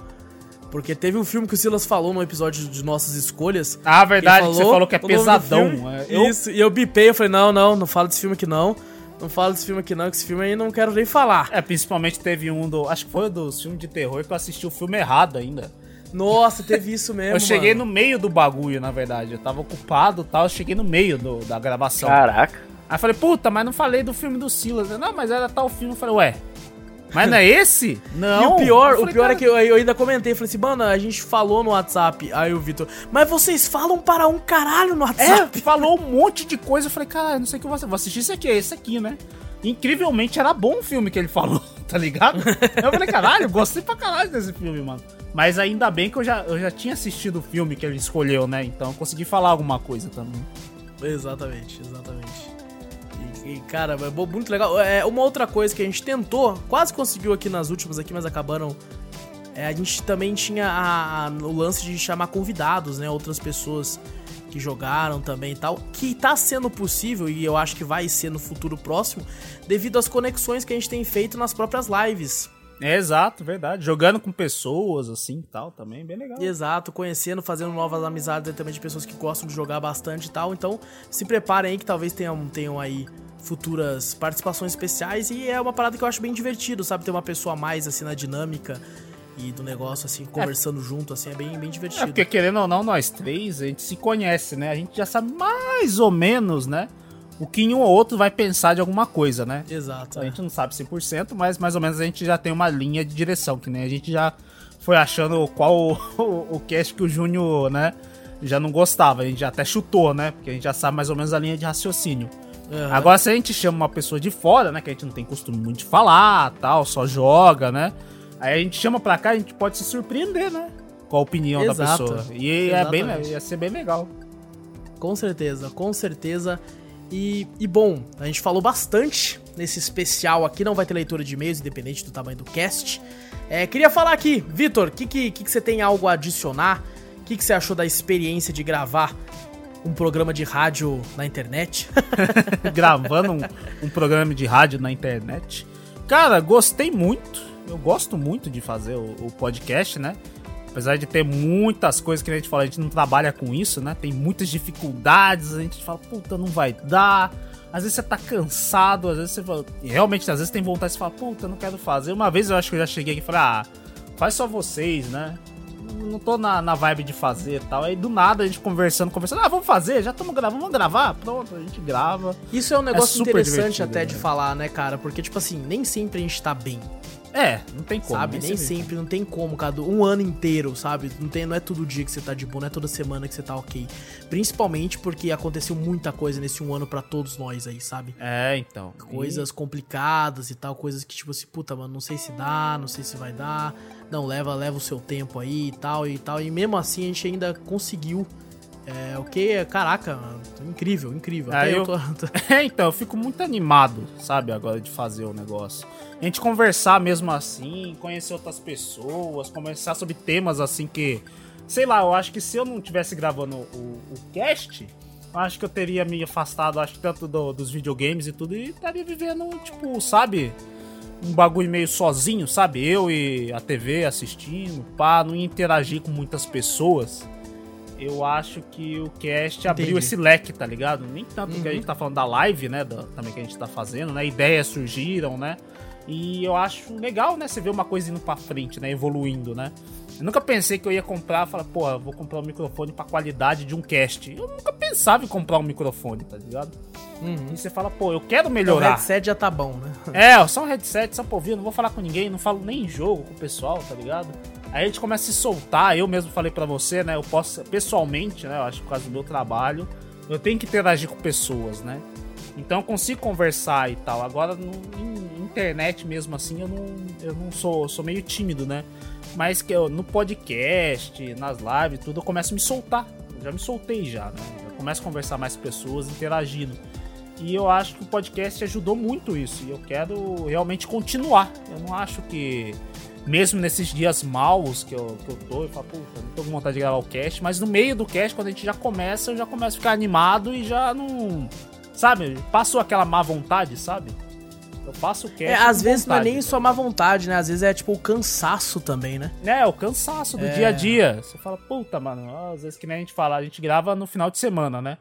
Porque teve um filme que o Silas falou no episódio de nossas escolhas. Ah, verdade, que você falou que é pesadão. É, eu- Isso, e eu bipei, eu falei, não, não, não fala desse filme aqui não. Não fala desse filme aqui não, que esse filme aí não quero nem falar. É, principalmente teve um do. Acho que foi dos filmes de terror que eu assisti o filme errado ainda. Nossa, teve isso mesmo, eu cheguei mano. no meio do bagulho, na verdade. Eu tava ocupado e tal, eu cheguei no meio do- da gravação. Caraca. Aí eu falei, puta, mas não falei do filme do Silas. Não, mas era tal filme. Eu falei, ué, mas não é esse? *laughs* Não. E o pior, Eu o falei, pior é cara, que eu, eu ainda comentei, falei assim, mano, a gente falou no WhatsApp, aí o Vitor, mas vocês falam para um caralho no É, WhatsApp. falou um monte de coisa. Eu falei, cara, não sei o que eu vou assistir. Vou assistir esse aqui, é esse aqui, né? Incrivelmente era bom o filme que ele falou, *laughs* tá ligado? eu falei, caralho, gostei pra caralho desse filme, mano. Mas ainda bem que eu já, eu já tinha assistido o filme que ele escolheu, né? Então eu consegui falar alguma coisa também. Exatamente, exatamente. E, e, cara, é muito legal. É, uma outra coisa que a gente tentou, quase conseguiu aqui nas últimas aqui, mas acabaram. é, a gente também tinha a- a- o lance de chamar convidados, né? Outras pessoas que jogaram também e tal. Que tá sendo possível, e eu acho que vai ser no futuro próximo, devido às conexões que a gente tem feito nas próprias lives. É exato, verdade. Jogando com pessoas, assim e tal, também, bem legal. Exato, conhecendo, fazendo novas amizades também de pessoas que gostam de jogar bastante e tal. Então, se preparem aí que talvez tenham, tenham aí futuras participações especiais e é uma parada que eu acho bem divertido, sabe? Ter uma pessoa a mais assim na dinâmica e do negócio assim, conversando junto assim, é bem, bem É divertido. porque querendo ou não, nós três, a gente se conhece, né? A gente já sabe mais ou menos, né? O que um ou outro vai pensar de alguma coisa, né? Exato. A é. gente não sabe 100%, mas mais ou menos a gente já tem uma linha de direção, que nem a gente já foi achando qual o, *laughs* o, o cast que o Júnior, né, já não gostava. A gente já até chutou, né? Porque a gente já sabe mais ou menos a linha de raciocínio. Uhum. Agora, se a gente chama uma pessoa de fora, né? Que a gente não tem costume muito de falar, tal, só joga, né? Aí a gente chama pra cá, a gente pode se surpreender, né? Com a opinião Exato. da pessoa. E é bem, ia ser bem legal. Com certeza, com certeza. E, e, bom, a gente falou bastante nesse especial aqui, não vai ter leitura de e-mails, independente do tamanho do cast. É, queria falar aqui, Vitor, o que, que, que, você tem algo a adicionar? O que, que você achou da experiência de gravar um programa de rádio na internet? *laughs* *laughs* Gravando um, um programa de rádio na internet. Cara, gostei muito. Eu gosto muito de fazer o, o podcast, né? Apesar de ter muitas coisas que a gente fala, a gente não trabalha com isso, né? Tem muitas dificuldades, a gente fala, puta, não vai dar. Às vezes você tá cansado, às vezes você fala, realmente, às vezes tem vontade de falar, puta, não quero fazer. Uma vez eu acho que eu já cheguei aqui e falei, ah, faz só vocês, né? Não tô na, na vibe de fazer e tal. Aí do nada a gente conversando, conversando, ah, vamos fazer, já estamos gravando, vamos gravar? Pronto, a gente grava. Isso é um negócio é interessante até né? de falar, né, cara? Porque, tipo assim, nem sempre a gente tá bem. É, não tem como. Sabe, nem sempre, não tem como, cada um ano inteiro, sabe? Não, tem, não é todo dia que você tá de boa, não é toda semana que você tá ok. Principalmente porque aconteceu muita coisa nesse um ano para todos nós aí, sabe? É, então. Coisas e... complicadas e tal, coisas que tipo assim, puta, mano, não sei se dá, não sei se vai dar. Não, leva, leva o seu tempo aí e tal e tal. E mesmo assim a gente ainda conseguiu é, o que, caraca, incrível, incrível. Até eu, eu tô... *laughs* *laughs* é, então, eu fico muito animado, sabe, agora de fazer o negócio. A gente conversar mesmo assim, conhecer outras pessoas, conversar sobre temas assim que. Sei lá, eu acho que se eu não tivesse gravando o, o cast, eu acho que eu teria me afastado, acho que tanto do, dos videogames e tudo, e estaria vivendo, tipo, sabe? Um bagulho meio sozinho, sabe? Eu e a TV assistindo, pá, não interagir com muitas pessoas eu acho que o cast Entendi. abriu esse leque, tá ligado? Nem tanto uhum. que a gente uhum. tá falando da live, né? Da, também que a gente tá fazendo, né? Ideias surgiram, né? E eu acho legal, né? Você ver uma coisa indo pra frente, né? Evoluindo, né? Eu nunca pensei que eu ia comprar, falar, porra, vou comprar um microfone pra qualidade de um cast. Eu nunca pensava em comprar um microfone, tá ligado? Uhum. E você fala, pô, eu quero melhorar. O headset já tá bom, né? É, só um headset, só por ouvir, não vou falar com ninguém, não falo nem em jogo com o pessoal, tá ligado? Aí a gente começa a se soltar, eu mesmo falei para você, né? Eu posso, pessoalmente, né? Eu acho que por causa do meu trabalho, eu tenho que interagir com pessoas, né? Então eu consigo conversar e tal. Agora, no, em internet mesmo assim, eu não, eu não sou, sou meio tímido, né? Mas que eu, no podcast, nas lives, tudo, eu começo a me soltar. Eu já me soltei já, né? Eu começo a conversar mais com pessoas, interagindo. E eu acho que o podcast ajudou muito isso. E eu quero realmente continuar. Eu não acho que mesmo nesses dias maus que eu, que eu tô, eu falo, puta, não tô com vontade de gravar o cast, mas no meio do cast, quando a gente já começa, eu já começo a ficar animado e já não. Sabe? Passou aquela má vontade, sabe? Eu faço o cast. É, às vezes vontade, não é nem só má vontade, né? Às vezes é tipo o cansaço também, né? É, o cansaço do é... dia a dia. Você fala, puta, mano, às vezes que nem a gente fala, a gente grava no final de semana, né?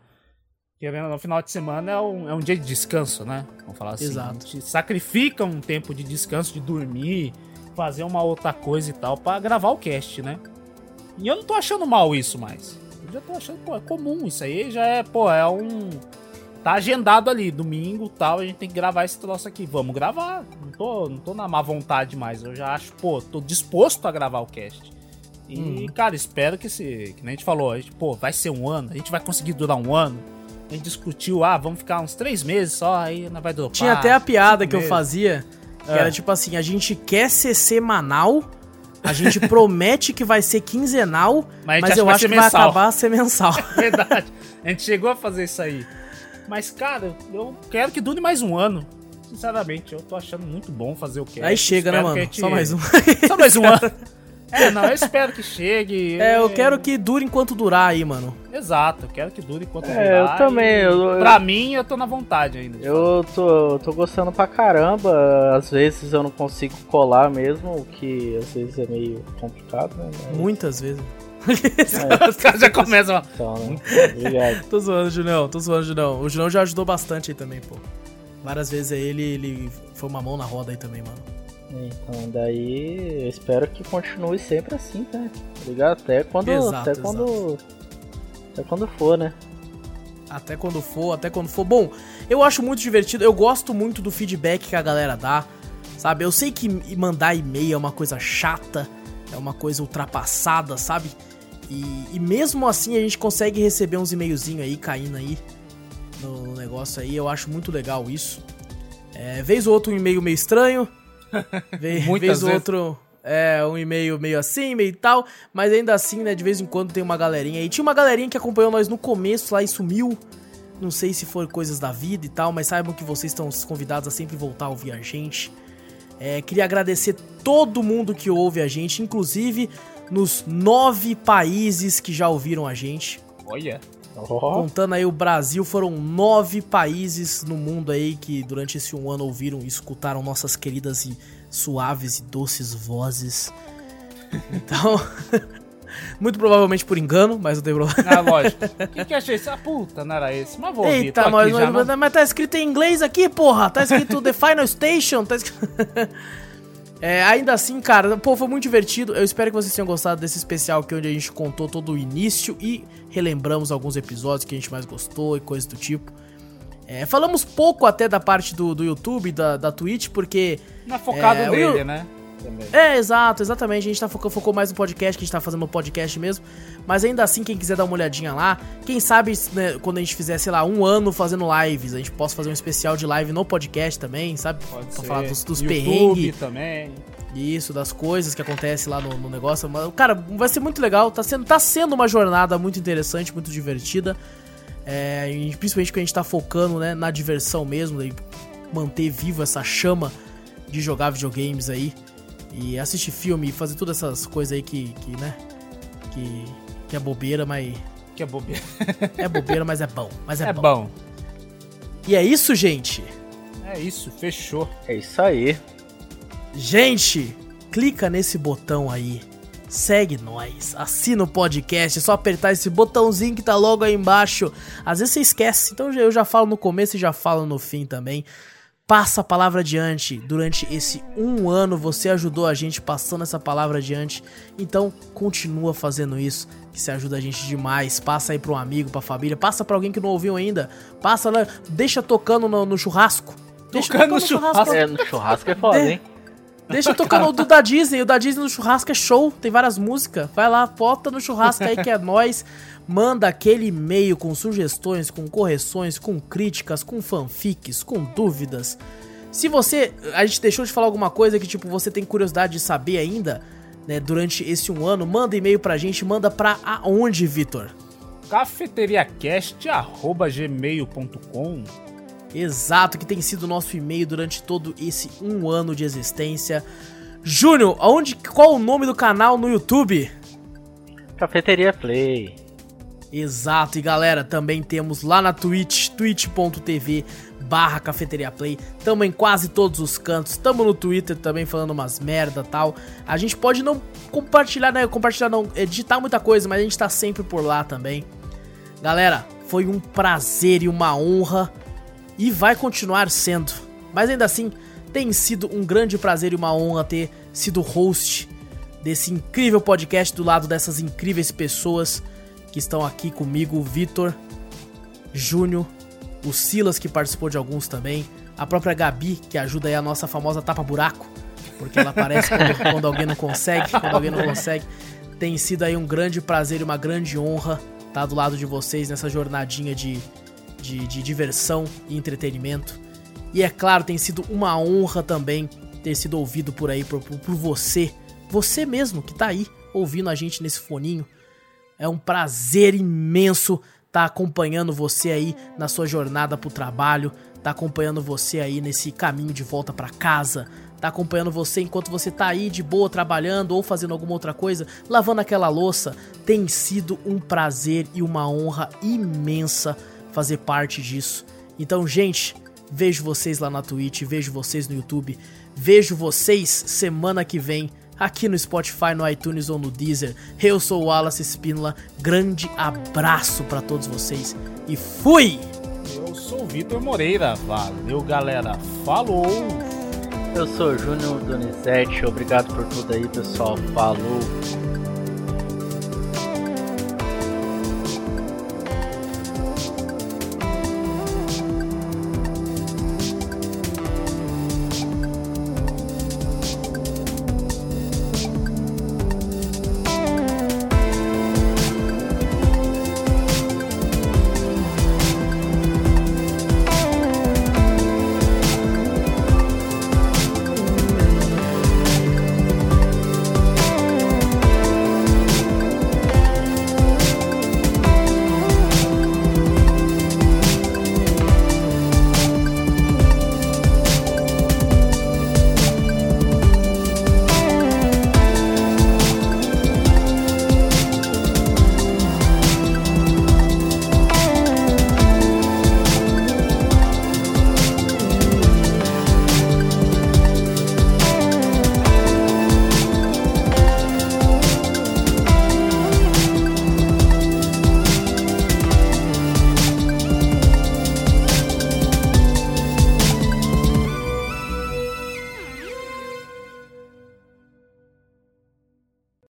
Porque no final de semana é um, é um dia de descanso, né? Vamos falar assim. Exato. A gente sacrifica um tempo de descanso, de dormir, fazer uma outra coisa e tal para gravar o cast, né? E eu não tô achando mal isso mais. Eu já tô achando, pô, é comum isso aí, já é, pô, é um tá agendado ali, domingo tal, a gente tem que gravar esse troço aqui. Vamos gravar. Não tô, não tô na má vontade mais. Eu já acho, pô, tô disposto a gravar o cast. E, hum. cara, espero que se. Que nem a gente falou, a gente, pô, vai ser um ano, a gente vai conseguir durar um ano. A gente discutiu, ah, vamos ficar uns três meses só, aí não vai dropar. Tinha até a piada que meses. eu fazia que é. era tipo assim, a gente quer ser semanal, a gente *laughs* promete que vai ser quinzenal, mas, mas eu acho que mensal. vai acabar ser mensal. *laughs* Verdade. A gente chegou a fazer isso aí. Mas, cara, eu quero que dure mais um ano. Sinceramente, eu tô achando muito bom fazer o que Aí chega, né, mano? Gente... Só mais um. Só mais um *laughs* ano. É, não, eu espero que chegue. É, eu quero que dure enquanto durar aí, mano. Exato, eu quero que dure enquanto é, durar. Eu também. Eu, pra mim, eu tô na vontade ainda. Eu tô, tô gostando pra caramba. Às vezes eu não consigo colar mesmo, o que às vezes é meio complicado, né? Mas... Muitas vezes. É, *laughs* Os caras já começam. Então, né? Obrigado. tô zoando, Julião, tô zoando, Julião. O Julião já ajudou bastante aí também, pô. Várias vezes aí ele, ele foi uma mão na roda aí também, mano. Então, daí eu espero que continue sempre assim, né? Tá ligado? Até quando. Exato, até exato. quando. Até quando for, né? Até quando for, até quando for. Bom, eu acho muito divertido, eu gosto muito do feedback que a galera dá. Sabe? Eu sei que mandar e-mail é uma coisa chata, é uma coisa ultrapassada, sabe? E, e mesmo assim a gente consegue receber uns e-mailzinhos aí caindo aí. no negócio aí. Eu acho muito legal isso. É, vez ou outro um e-mail meio estranho. Vez, vez ou outro é, um e-mail meio assim, meio tal. Mas ainda assim, né, de vez em quando tem uma galerinha aí. Tinha uma galerinha que acompanhou nós no começo lá e sumiu. Não sei se foi coisas da vida e tal, mas saibam que vocês estão convidados a sempre voltar a ouvir a gente. É, queria agradecer todo mundo que ouve a gente, inclusive nos nove países que já ouviram a gente. Olha. Oh. Contando aí o Brasil, foram nove países no mundo aí que durante esse um ano ouviram e escutaram nossas queridas e suaves e doces vozes. Então, *laughs* muito provavelmente por engano, mas não tem problema. Ah, lógico. O que, que achei? Essa ah, puta, não era esse. Mas vou ouvir. Eita, mas, mas, mas, tá escrito em inglês aqui, porra. Tá escrito The Final Station. Tá escrito... *laughs* É, ainda assim, cara, pô, foi muito divertido. Eu espero que vocês tenham gostado desse especial aqui, onde a gente contou todo o início e relembramos alguns episódios que a gente mais gostou e coisas do tipo. É, falamos pouco até da parte do, do YouTube, da, da Twitch, porque. Não é focado é, nele, né? Também. É, exato, exatamente. A gente tá focou, focou mais no podcast, que a gente tá fazendo no podcast mesmo. Mas ainda assim, quem quiser dar uma olhadinha lá, quem sabe né, quando a gente fizer, sei lá, um ano fazendo lives, a gente possa fazer um especial de live no podcast também, sabe? Pode pra ser. falar dos, dos perrengues. também. Isso, das coisas que acontecem lá no, no, negócio. Cara, vai ser muito legal. Tá sendo, tá sendo uma jornada muito interessante, muito divertida. É, principalmente que a gente tá focando né, na diversão mesmo, e manter vivo essa chama de jogar videogames aí. E assistir filme e fazer todas essas coisas aí que, que né? Que, que é bobeira, mas. Que é bobeira. *laughs* é bobeira, mas é bom. Mas é, é bom. bom. E é isso, gente. É isso, fechou. É isso aí. Gente, clica nesse botão aí. Segue nós, assina o podcast, é só apertar esse botãozinho que tá logo aí embaixo. Às vezes você esquece, então eu já falo no começo e já falo no fim também. Passa a palavra adiante. Durante esse um ano você ajudou a gente passando essa palavra adiante. Então continua fazendo isso, que se ajuda a gente demais. Passa aí para um amigo, pra família, passa para alguém que não ouviu ainda. Passa lá, deixa tocando no, no churrasco. Deixa tocando, tocando no churrasco. churrasco. É, no churrasco é foda, hein? Deixa tocando o do da Disney. O da Disney no churrasco é show, tem várias músicas. Vai lá, bota no churrasco aí que é nós. Manda aquele e-mail com sugestões, com correções, com críticas, com fanfics, com dúvidas. Se você. A gente deixou de falar alguma coisa que, tipo, você tem curiosidade de saber ainda, né, durante esse um ano, manda e-mail pra gente, manda pra aonde, Vitor? cafeteriacast.gmail.com Exato, que tem sido o nosso e-mail durante todo esse um ano de existência. Júnior, aonde, qual o nome do canal no YouTube? Cafeteria Play. Exato, e galera, também temos lá na Twitch, twitch.tv barra Cafeteria Play. Tamo em quase todos os cantos. Tamo no Twitter também falando umas merda tal. A gente pode não compartilhar, né? Compartilhar não, editar muita coisa, mas a gente tá sempre por lá também. Galera, foi um prazer e uma honra e vai continuar sendo. Mas ainda assim, tem sido um grande prazer e uma honra ter sido host desse incrível podcast do lado dessas incríveis pessoas que estão aqui comigo, o Vitor, Júnior, o Silas que participou de alguns também, a própria Gabi que ajuda aí a nossa famosa tapa buraco, porque ela aparece quando, *laughs* quando alguém não consegue, quando alguém não consegue. Tem sido aí um grande prazer e uma grande honra estar do lado de vocês nessa jornadinha de de, de diversão e entretenimento. E é claro, tem sido uma honra também ter sido ouvido por aí, por, por, você. Você mesmo que tá aí ouvindo a gente nesse foninho. É um prazer imenso estar tá acompanhando você aí na sua jornada pro trabalho, tá acompanhando você aí nesse caminho de volta para casa, tá acompanhando você enquanto você tá aí de boa trabalhando ou fazendo alguma outra coisa, lavando aquela louça. Tem sido um prazer e uma honra imensa fazer parte disso. Então, gente, vejo vocês lá na Twitch, vejo vocês no YouTube, vejo vocês semana que vem aqui no Spotify, no iTunes ou no Deezer. Eu sou o Wallace Spínola, grande abraço para todos vocês e fui! Eu sou o Vitor Moreira, valeu galera, falou! Eu sou o Júnior Donizete, obrigado por tudo aí pessoal, falou!